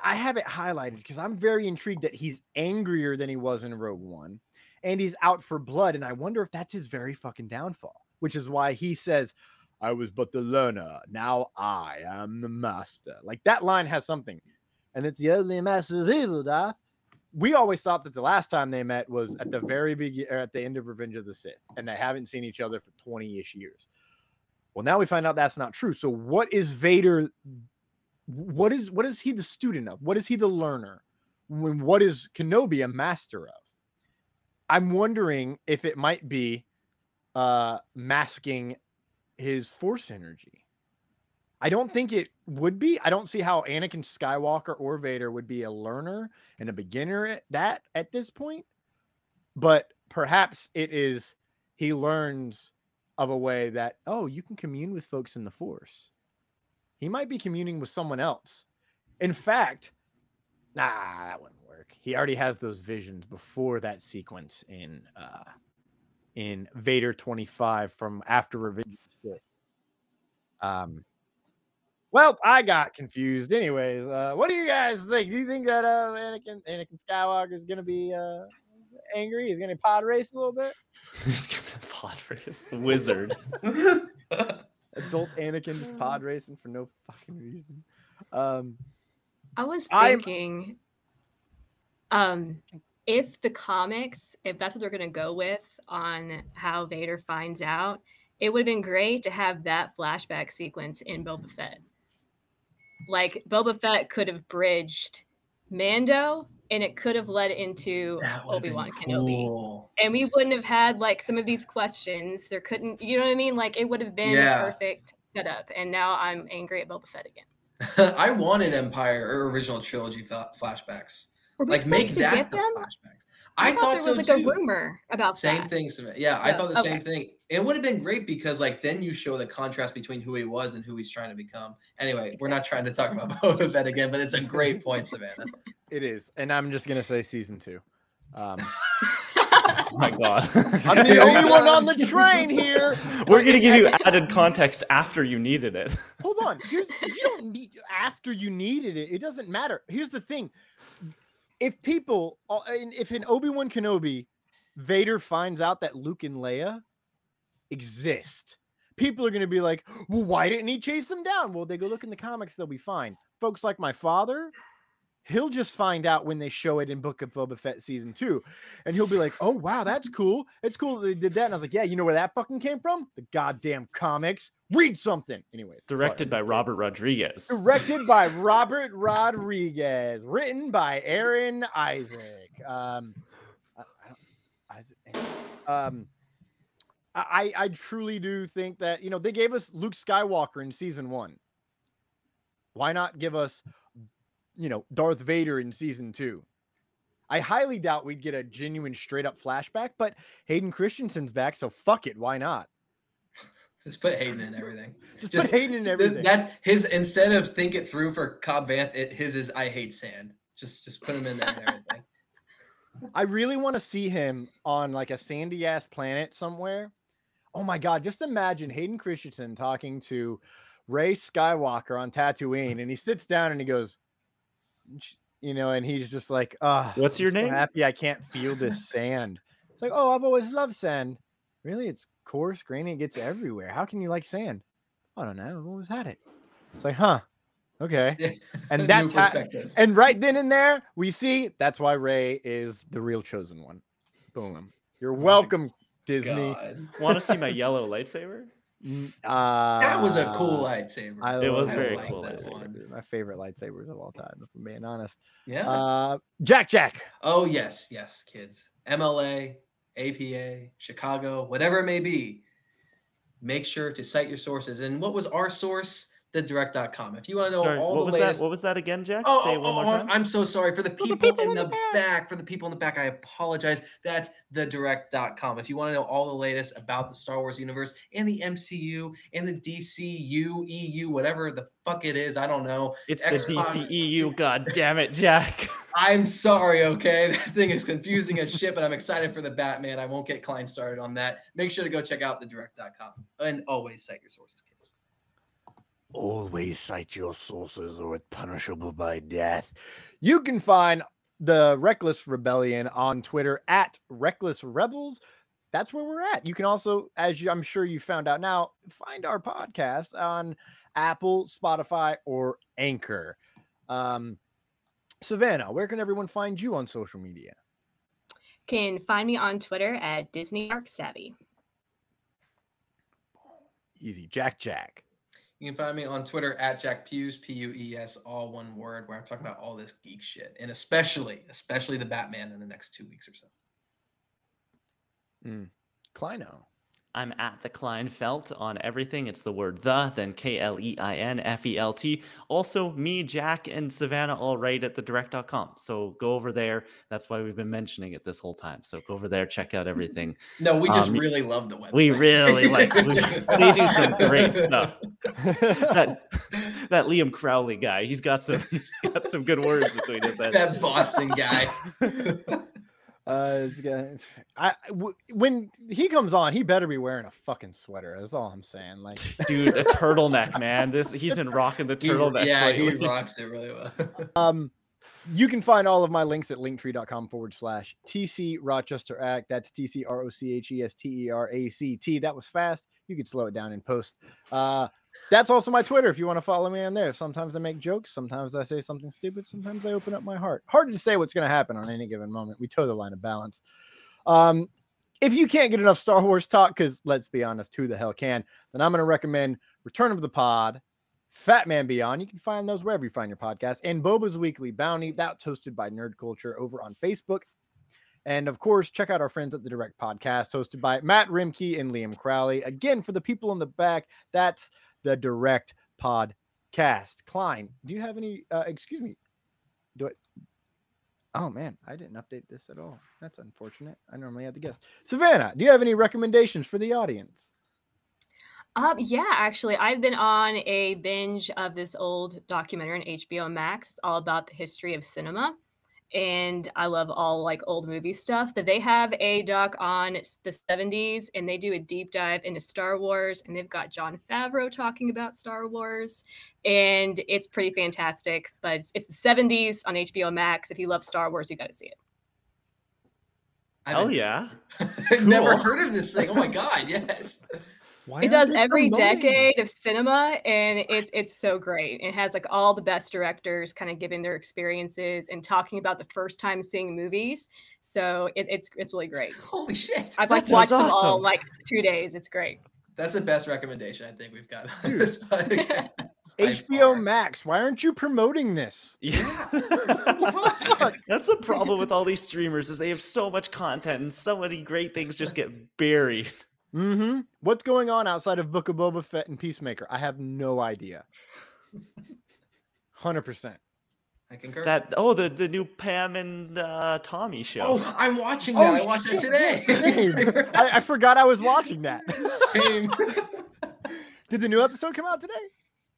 I have it highlighted because I'm very intrigued that he's angrier than he was in Rogue One, and he's out for blood. And I wonder if that's his very fucking downfall, which is why he says, "I was but the learner. Now I am the master." Like that line has something, and it's the only master of evil, Darth we always thought that the last time they met was at the very beginning at the end of Revenge of the Sith, and they haven't seen each other for 20-ish years. Well, now we find out that's not true. So what is Vader? What is what is he the student of? What is he the learner? When what is Kenobi a master of? I'm wondering if it might be uh masking his force energy. I don't think it would be. I don't see how Anakin Skywalker or Vader would be a learner and a beginner at that at this point. But perhaps it is he learns of a way that oh, you can commune with folks in the Force. He might be communing with someone else. In fact, nah, that wouldn't work. He already has those visions before that sequence in uh in Vader 25 from after Revenge of the Sith. Um well, I got confused. Anyways, uh, what do you guys think? Do you think that uh, Anakin Anakin Skywalker is gonna be uh, angry? He's gonna pod race a little bit. He's gonna be a pod race wizard. Adult Anakin just pod racing for no fucking reason. Um, I was I'm- thinking, um, if the comics, if that's what they're gonna go with on how Vader finds out, it would have been great to have that flashback sequence in Boba Fett. Like Boba Fett could have bridged Mando and it could have led into Obi Wan Kenobi. cool. And we wouldn't have had like some of these questions. There couldn't, you know what I mean? Like it would have been Yeah. a perfect setup. And now I'm angry at Boba Fett again. I wanted Empire or original trilogy flashbacks. Were we Like make to that get the them? flashbacks. I, thought, thought, there so was like too. a rumor about Same that. thing. Samantha. Yeah, I thought the same thing. It would have been great because like then you show the contrast between who he was and who he's trying to become. Anyway, we're not trying to talk about Boba Fett again, but it's a great point, Savannah. It is, and I'm just gonna say season two. Um, Oh my god. I'm the only one on the train here. We're gonna give you added context after you needed it. Hold on. Here's you don't need after you needed it. It doesn't matter. Here's the thing. If people, uh, if in Obi Wan Kenobi, Vader finds out that Luke and Leia exist, people are going to be like, "Well, why didn't he chase them down?" Well, they go look in the comics; they'll be fine. Folks like my father, he'll just find out when they show it in Book of Boba Fett season two, and he'll be like, "Oh wow, that's cool. It's cool that they did that." And I was like, "Yeah, you know where that fucking came from? The goddamn comics. Read something." Anyways, Directed I'm by. Robert Rodriguez. Directed by Robert Rodriguez. Written by Aaron Isaac. Um, I, Isaac. Um, I I truly do think that you know they gave us Luke Skywalker in season one. Why not give us, you know, Darth Vader in season two? I highly doubt we'd get a genuine straight up flashback, but Hayden Christensen's back, so fuck it. Why not? Just put Hayden in everything. Just, put Hayden in th- everything. That his instead of think it through for Cobb Vanth, it, his is I hate sand. Just just put him in there. I really want to see him on like a sandy ass planet somewhere. Oh my god, just imagine Hayden Christensen talking to Rey Skywalker on Tatooine and he sits down and he goes, "Ch- you know, and he's just like, "Ah, What's your I'm so name?" happy I can't feel this sand." It's like, "Oh, I've always loved sand." Really? It's coarse, grainy, it gets everywhere. How can you like sand? I don't know. I've always had it. It's like, "Huh. Okay." And that's how, and right then and there, we see that's why Rey is the real chosen one. Boom. You're welcome, Disney. Want to see my yellow lightsaber? N- Uh, That was a cool lightsaber. I It was very that cool lightsaber, My favorite lightsabers of all time, if I'm being honest. Yeah. Uh, Jack Jack. oh yes, yes, kids. MLA, APA, Chicago, whatever it may be. Make sure to cite your sources. And what was our source? thedirect.com. If you want to know Sorry, all what the was latest. that? What was that again, Jack? Oh, Say it oh, one more oh, time. I'm so sorry for the people, in the back. For the people in the back, I apologize. That's thedirect.com. If you want to know all the latest about the Star Wars universe and the MCU and the DCU, EU, whatever the fuck it is, I don't know. It's Xbox. the DCEU. God damn it, Jack. I'm sorry, okay? That thing is confusing as shit, but I'm excited for the Batman. I won't get Klein started on that. Make sure to go check out thedirect.com and always cite your sources, kids. Always cite your sources or it's punishable by death. You can find the Reckless Rebellion on Twitter at Reckless Rebels. That's where we're at. You can also, as you, I'm sure you found out now, find our podcast on Apple, Spotify, or Anchor. Um, Savannah, where can everyone find you on social media? Can find me on Twitter at Disney Arc Savvy. Easy, Jack Jack. You can find me on Twitter at Jack Pues, P U E S, all one word, where I'm talking about all this geek shit, and especially, especially the Batman in the next two weeks or so. Mm. Kleino. I'm at the Kleinfelt on everything. It's the word the, then K L E I N F E L T. Also, me, Jack, and Savannah all right at the direct.com. So go over there. That's why we've been mentioning it this whole time. So go over there, check out everything. No, we just Um, really love the website. We really like we- they do some great stuff. That that Liam Crowley guy, he's got some he's got some good words between his head. that Boston guy. Uh, it's gonna, I w- when he comes on, he better be wearing a fucking sweater. That's all I'm saying. Like, Dude, a turtleneck, man. This he's been rocking the He- turtleneck. yeah, he rocks it really well. um, you can find all of my links at linktree.com forward slash TC Rochester Act. That's T C R O C H E S T E R A C T. That was fast. You could slow it down in post. Uh, that's also my Twitter if you want to follow me on there. Sometimes I make jokes. Sometimes I say something stupid. Sometimes I open up my heart. Hard to say what's going to happen on any given moment. We toe the line of balance. Um, if you can't get enough Star Wars talk, because let's be honest, who the hell can? Then I'm going to recommend Return of the Pod, Fat Man Beyond. You can find those wherever you find your podcast. And Boba's Weekly Bounty. That's hosted by Nerd Culture over on Facebook. And of course, check out our friends at the Direct Podcast, hosted by Matt Rimke and Liam Crowley. Again, for the people in the back, that's the Direct Podcast. Klein, do you have any? Uh, excuse me. Do it. Oh man, I didn't update this at all. That's unfortunate. I normally have the guest. Savannah, do you have any recommendations for the audience? Um, yeah, actually, I've been on a binge of this old documentary on HBO Max, all about the history of cinema. And I love all like old movie stuff. But they have a doc on the 70s and they do a deep dive into Star Wars. And they've got Jon Favreau talking about Star Wars. And it's pretty fantastic. But it's, it's the 70s on HBO Max. If you love Star Wars, you got to see it. Hell yeah. Never Cool. heard of this thing. Oh my god, yes. Why it does every promoting decade of cinema and it's it's so great it has like all the best directors kind of giving their experiences and talking about the first time seeing movies so it, it's it's really great Holy shit. i've like That watched sounds them all like two days it's great That's the best recommendation I think we've got on this podcast. HBO far. Max. Why aren't you promoting this? Yeah. That's the problem with all these streamers is they have so much content and so many great things just get buried. Mm-hmm. What's going on outside of Book of Boba Fett and Peacemaker? I have no idea. Hundred percent. I concur. That oh the the new Pam and uh, Tommy show. oh, I'm watching that. I watched that today. I, I forgot I was watching that. Same. Did the new episode come out today?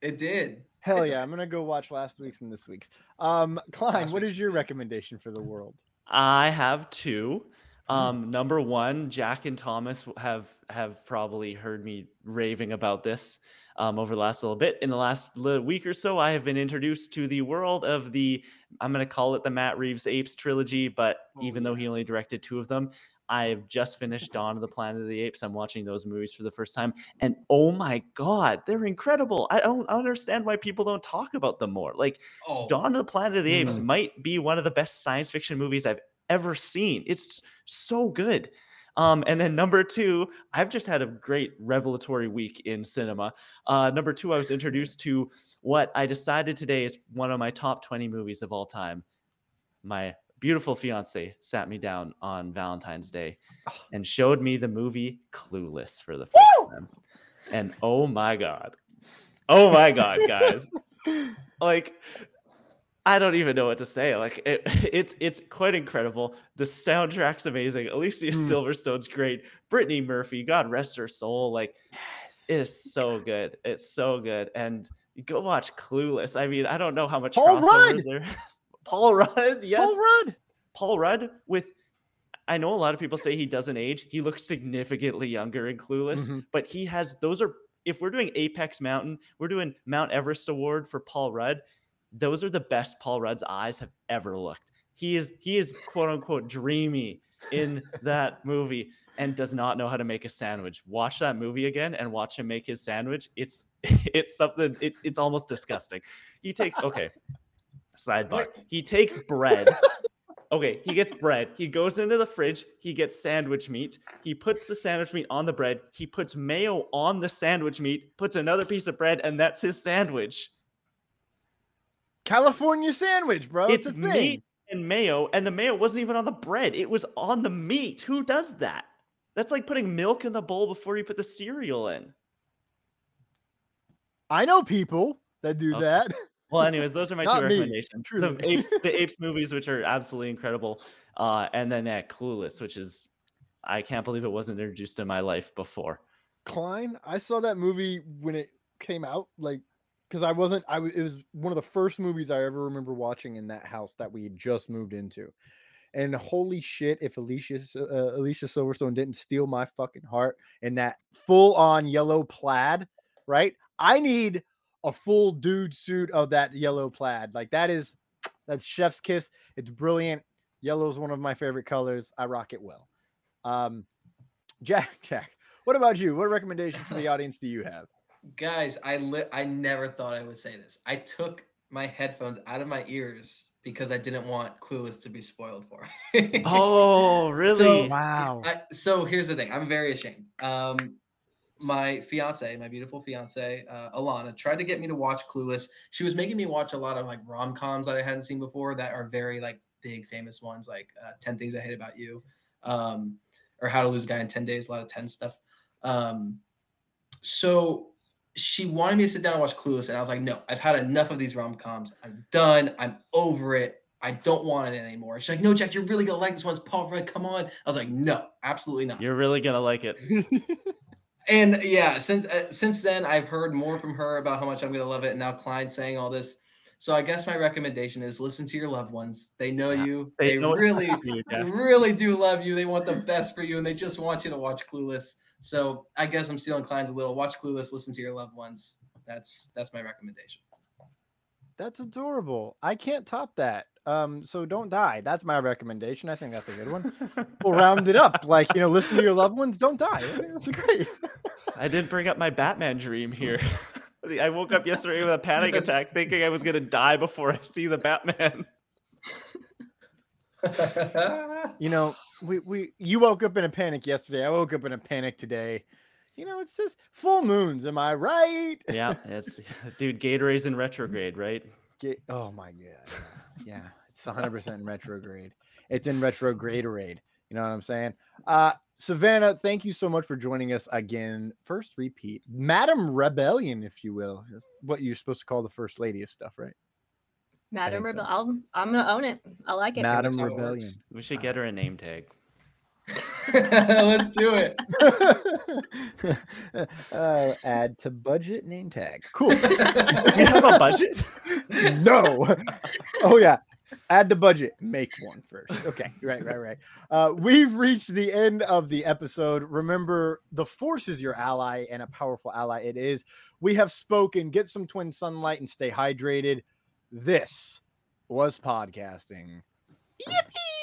it did. Hell It's- yeah! I'm gonna go watch last week's and this week's. Um, Klein, Last what week's is your recommendation for the world? I have two. Um, number one, Jack and Thomas have have probably heard me raving about this um, over the last little bit. In the last week or so, I have been introduced to the world of the I'm going to call it the Matt Reeves Apes trilogy, but even though he only directed two of them, I've just finished Dawn of the Planet of the Apes. I'm watching those movies for the first time, and oh my god, they're incredible! I don't understand why people don't talk about them more. Like Oh, Dawn of the Planet of the Apes Mm. might be one of the best science fiction movies I've ever seen. It's so good. Um, and then number two, I've just had a great revelatory week in cinema. Uh, number two, I was introduced to what I decided today is one of my top 20 movies of all time. My beautiful fiance sat me down on Valentine's Day and showed me the movie Clueless for the first time. And oh my God. Oh my God, guys. like, I don't even know what to say. Like it, it's it's quite incredible. The soundtrack's amazing. Alicia Mm. Silverstone's great. Brittany Murphy, God rest her soul. Like it is so good. It's so good. And go watch Clueless. I mean, I don't know how much Paul Rudd! Paul Rudd, yes. Paul Rudd. Paul Rudd with I know a lot of people say he doesn't age. He looks significantly younger in Clueless, Mhm. but he has those are if we're doing Apex Mountain, we're doing Mount Everest award for Paul Rudd. Those are the best Paul Rudd's eyes have ever looked. He is he is quote unquote dreamy in that movie and does not know how to make a sandwich. Watch that movie again and watch him make his sandwich. It's it's something it, it's almost disgusting. He takes okay. Sidebar. He takes bread. Okay, he gets bread. He goes into the fridge. He gets sandwich meat. He puts the sandwich meat on the bread. He puts mayo on the sandwich meat, puts another piece of bread, and that's his sandwich. California sandwich, bro. It's, it's a thing. meat and mayo, and the mayo wasn't even on the bread. It was on the meat. Who does that? That's like putting milk in the bowl before you put the cereal in. I know people that do Okay. that. Well, anyways, those are my two recommendations. The apes, the apes movies, which are absolutely incredible, uh, and then that Clueless, which is I can't believe it wasn't introduced in my life before. Klein, I saw that movie when it came out, like, because I wasn't, I w- it was one of the first movies I ever remember watching in that house that we had just moved into. And holy shit, if Alicia uh, Alicia Silverstone didn't steal my fucking heart in that full on yellow plaid, right? I need a full dude suit of that yellow plaid. Like that is that's chef's kiss. It's brilliant. Yellow is one of my favorite colors. I rock it well. Um, Jack, Jack, what about you? What recommendations for the audience do you have? Guys, I li- I never thought I would say this. I took my headphones out of my ears because I didn't want Clueless to be spoiled for. Oh, really? So- Wow. I, so here's the thing. I'm very ashamed. Um, my fiance, my beautiful fiance, uh, Alana, tried to get me to watch Clueless. She was making me watch a lot of like rom coms that I hadn't seen before that are very like big famous ones, like uh, Ten Things I Hate About You, um, or How to Lose a Guy in Ten Days. A lot of ten stuff. Um, so she wanted me to sit down and watch Clueless, and I was like, no, I've had enough of these rom coms. I'm done. I'm over it. I don't want it anymore. She's like, no, Jack, you're really gonna like this one. It's Paul Rudd. Come on. I was like, no, absolutely not. You're really gonna like it. And yeah, since uh, since then, I've heard more from her about how much I'm gonna love it, and now Klein's saying all this. So I guess my recommendation is listen to your loved ones. They know you. They They, know really, you, Jeff. really do love you. They want the best for you, and they just want you to watch Clueless. So I guess I'm stealing Klein's a little. Watch Clueless. Listen to your loved ones. That's that's my recommendation. That's adorable. I can't top that. Um, so don't die. That's my recommendation. I think that's a good one. we'll round it up. Like, you know, listen to your loved ones, don't die. I think that's great. I did bring up my Batman dream here. I woke up yesterday with a panic attack thinking I was gonna die before I see the Batman. You know, we, we you woke up in a panic yesterday. I woke up in a panic today. You know, it's just full moons. Am I right? Yeah, it's dude, Gatorade's in retrograde, right? Get, oh my god. Yeah, it's 100% in retrograde. It's in retrograderade. You know what I'm saying? Uh Savannah, thank you so much for joining us again. First repeat, Madam Rebellion, if you will. Is what you're supposed to call the first lady of stuff, right? Madam think so. Rebel. I'll, I'm gonna own it. I like it. Madam that's Rebellion. We should get her a name tag. Let's do it. uh, add to budget name tag. Cool. We have a budget? no. Oh yeah. Add to budget. Make one first. Okay. Right. Right. Right. Uh, we've reached the end of the episode. Remember, the force is your ally and a powerful ally. It is. We have spoken. Get some twin sunlight and stay hydrated. This was podcasting. Yippee!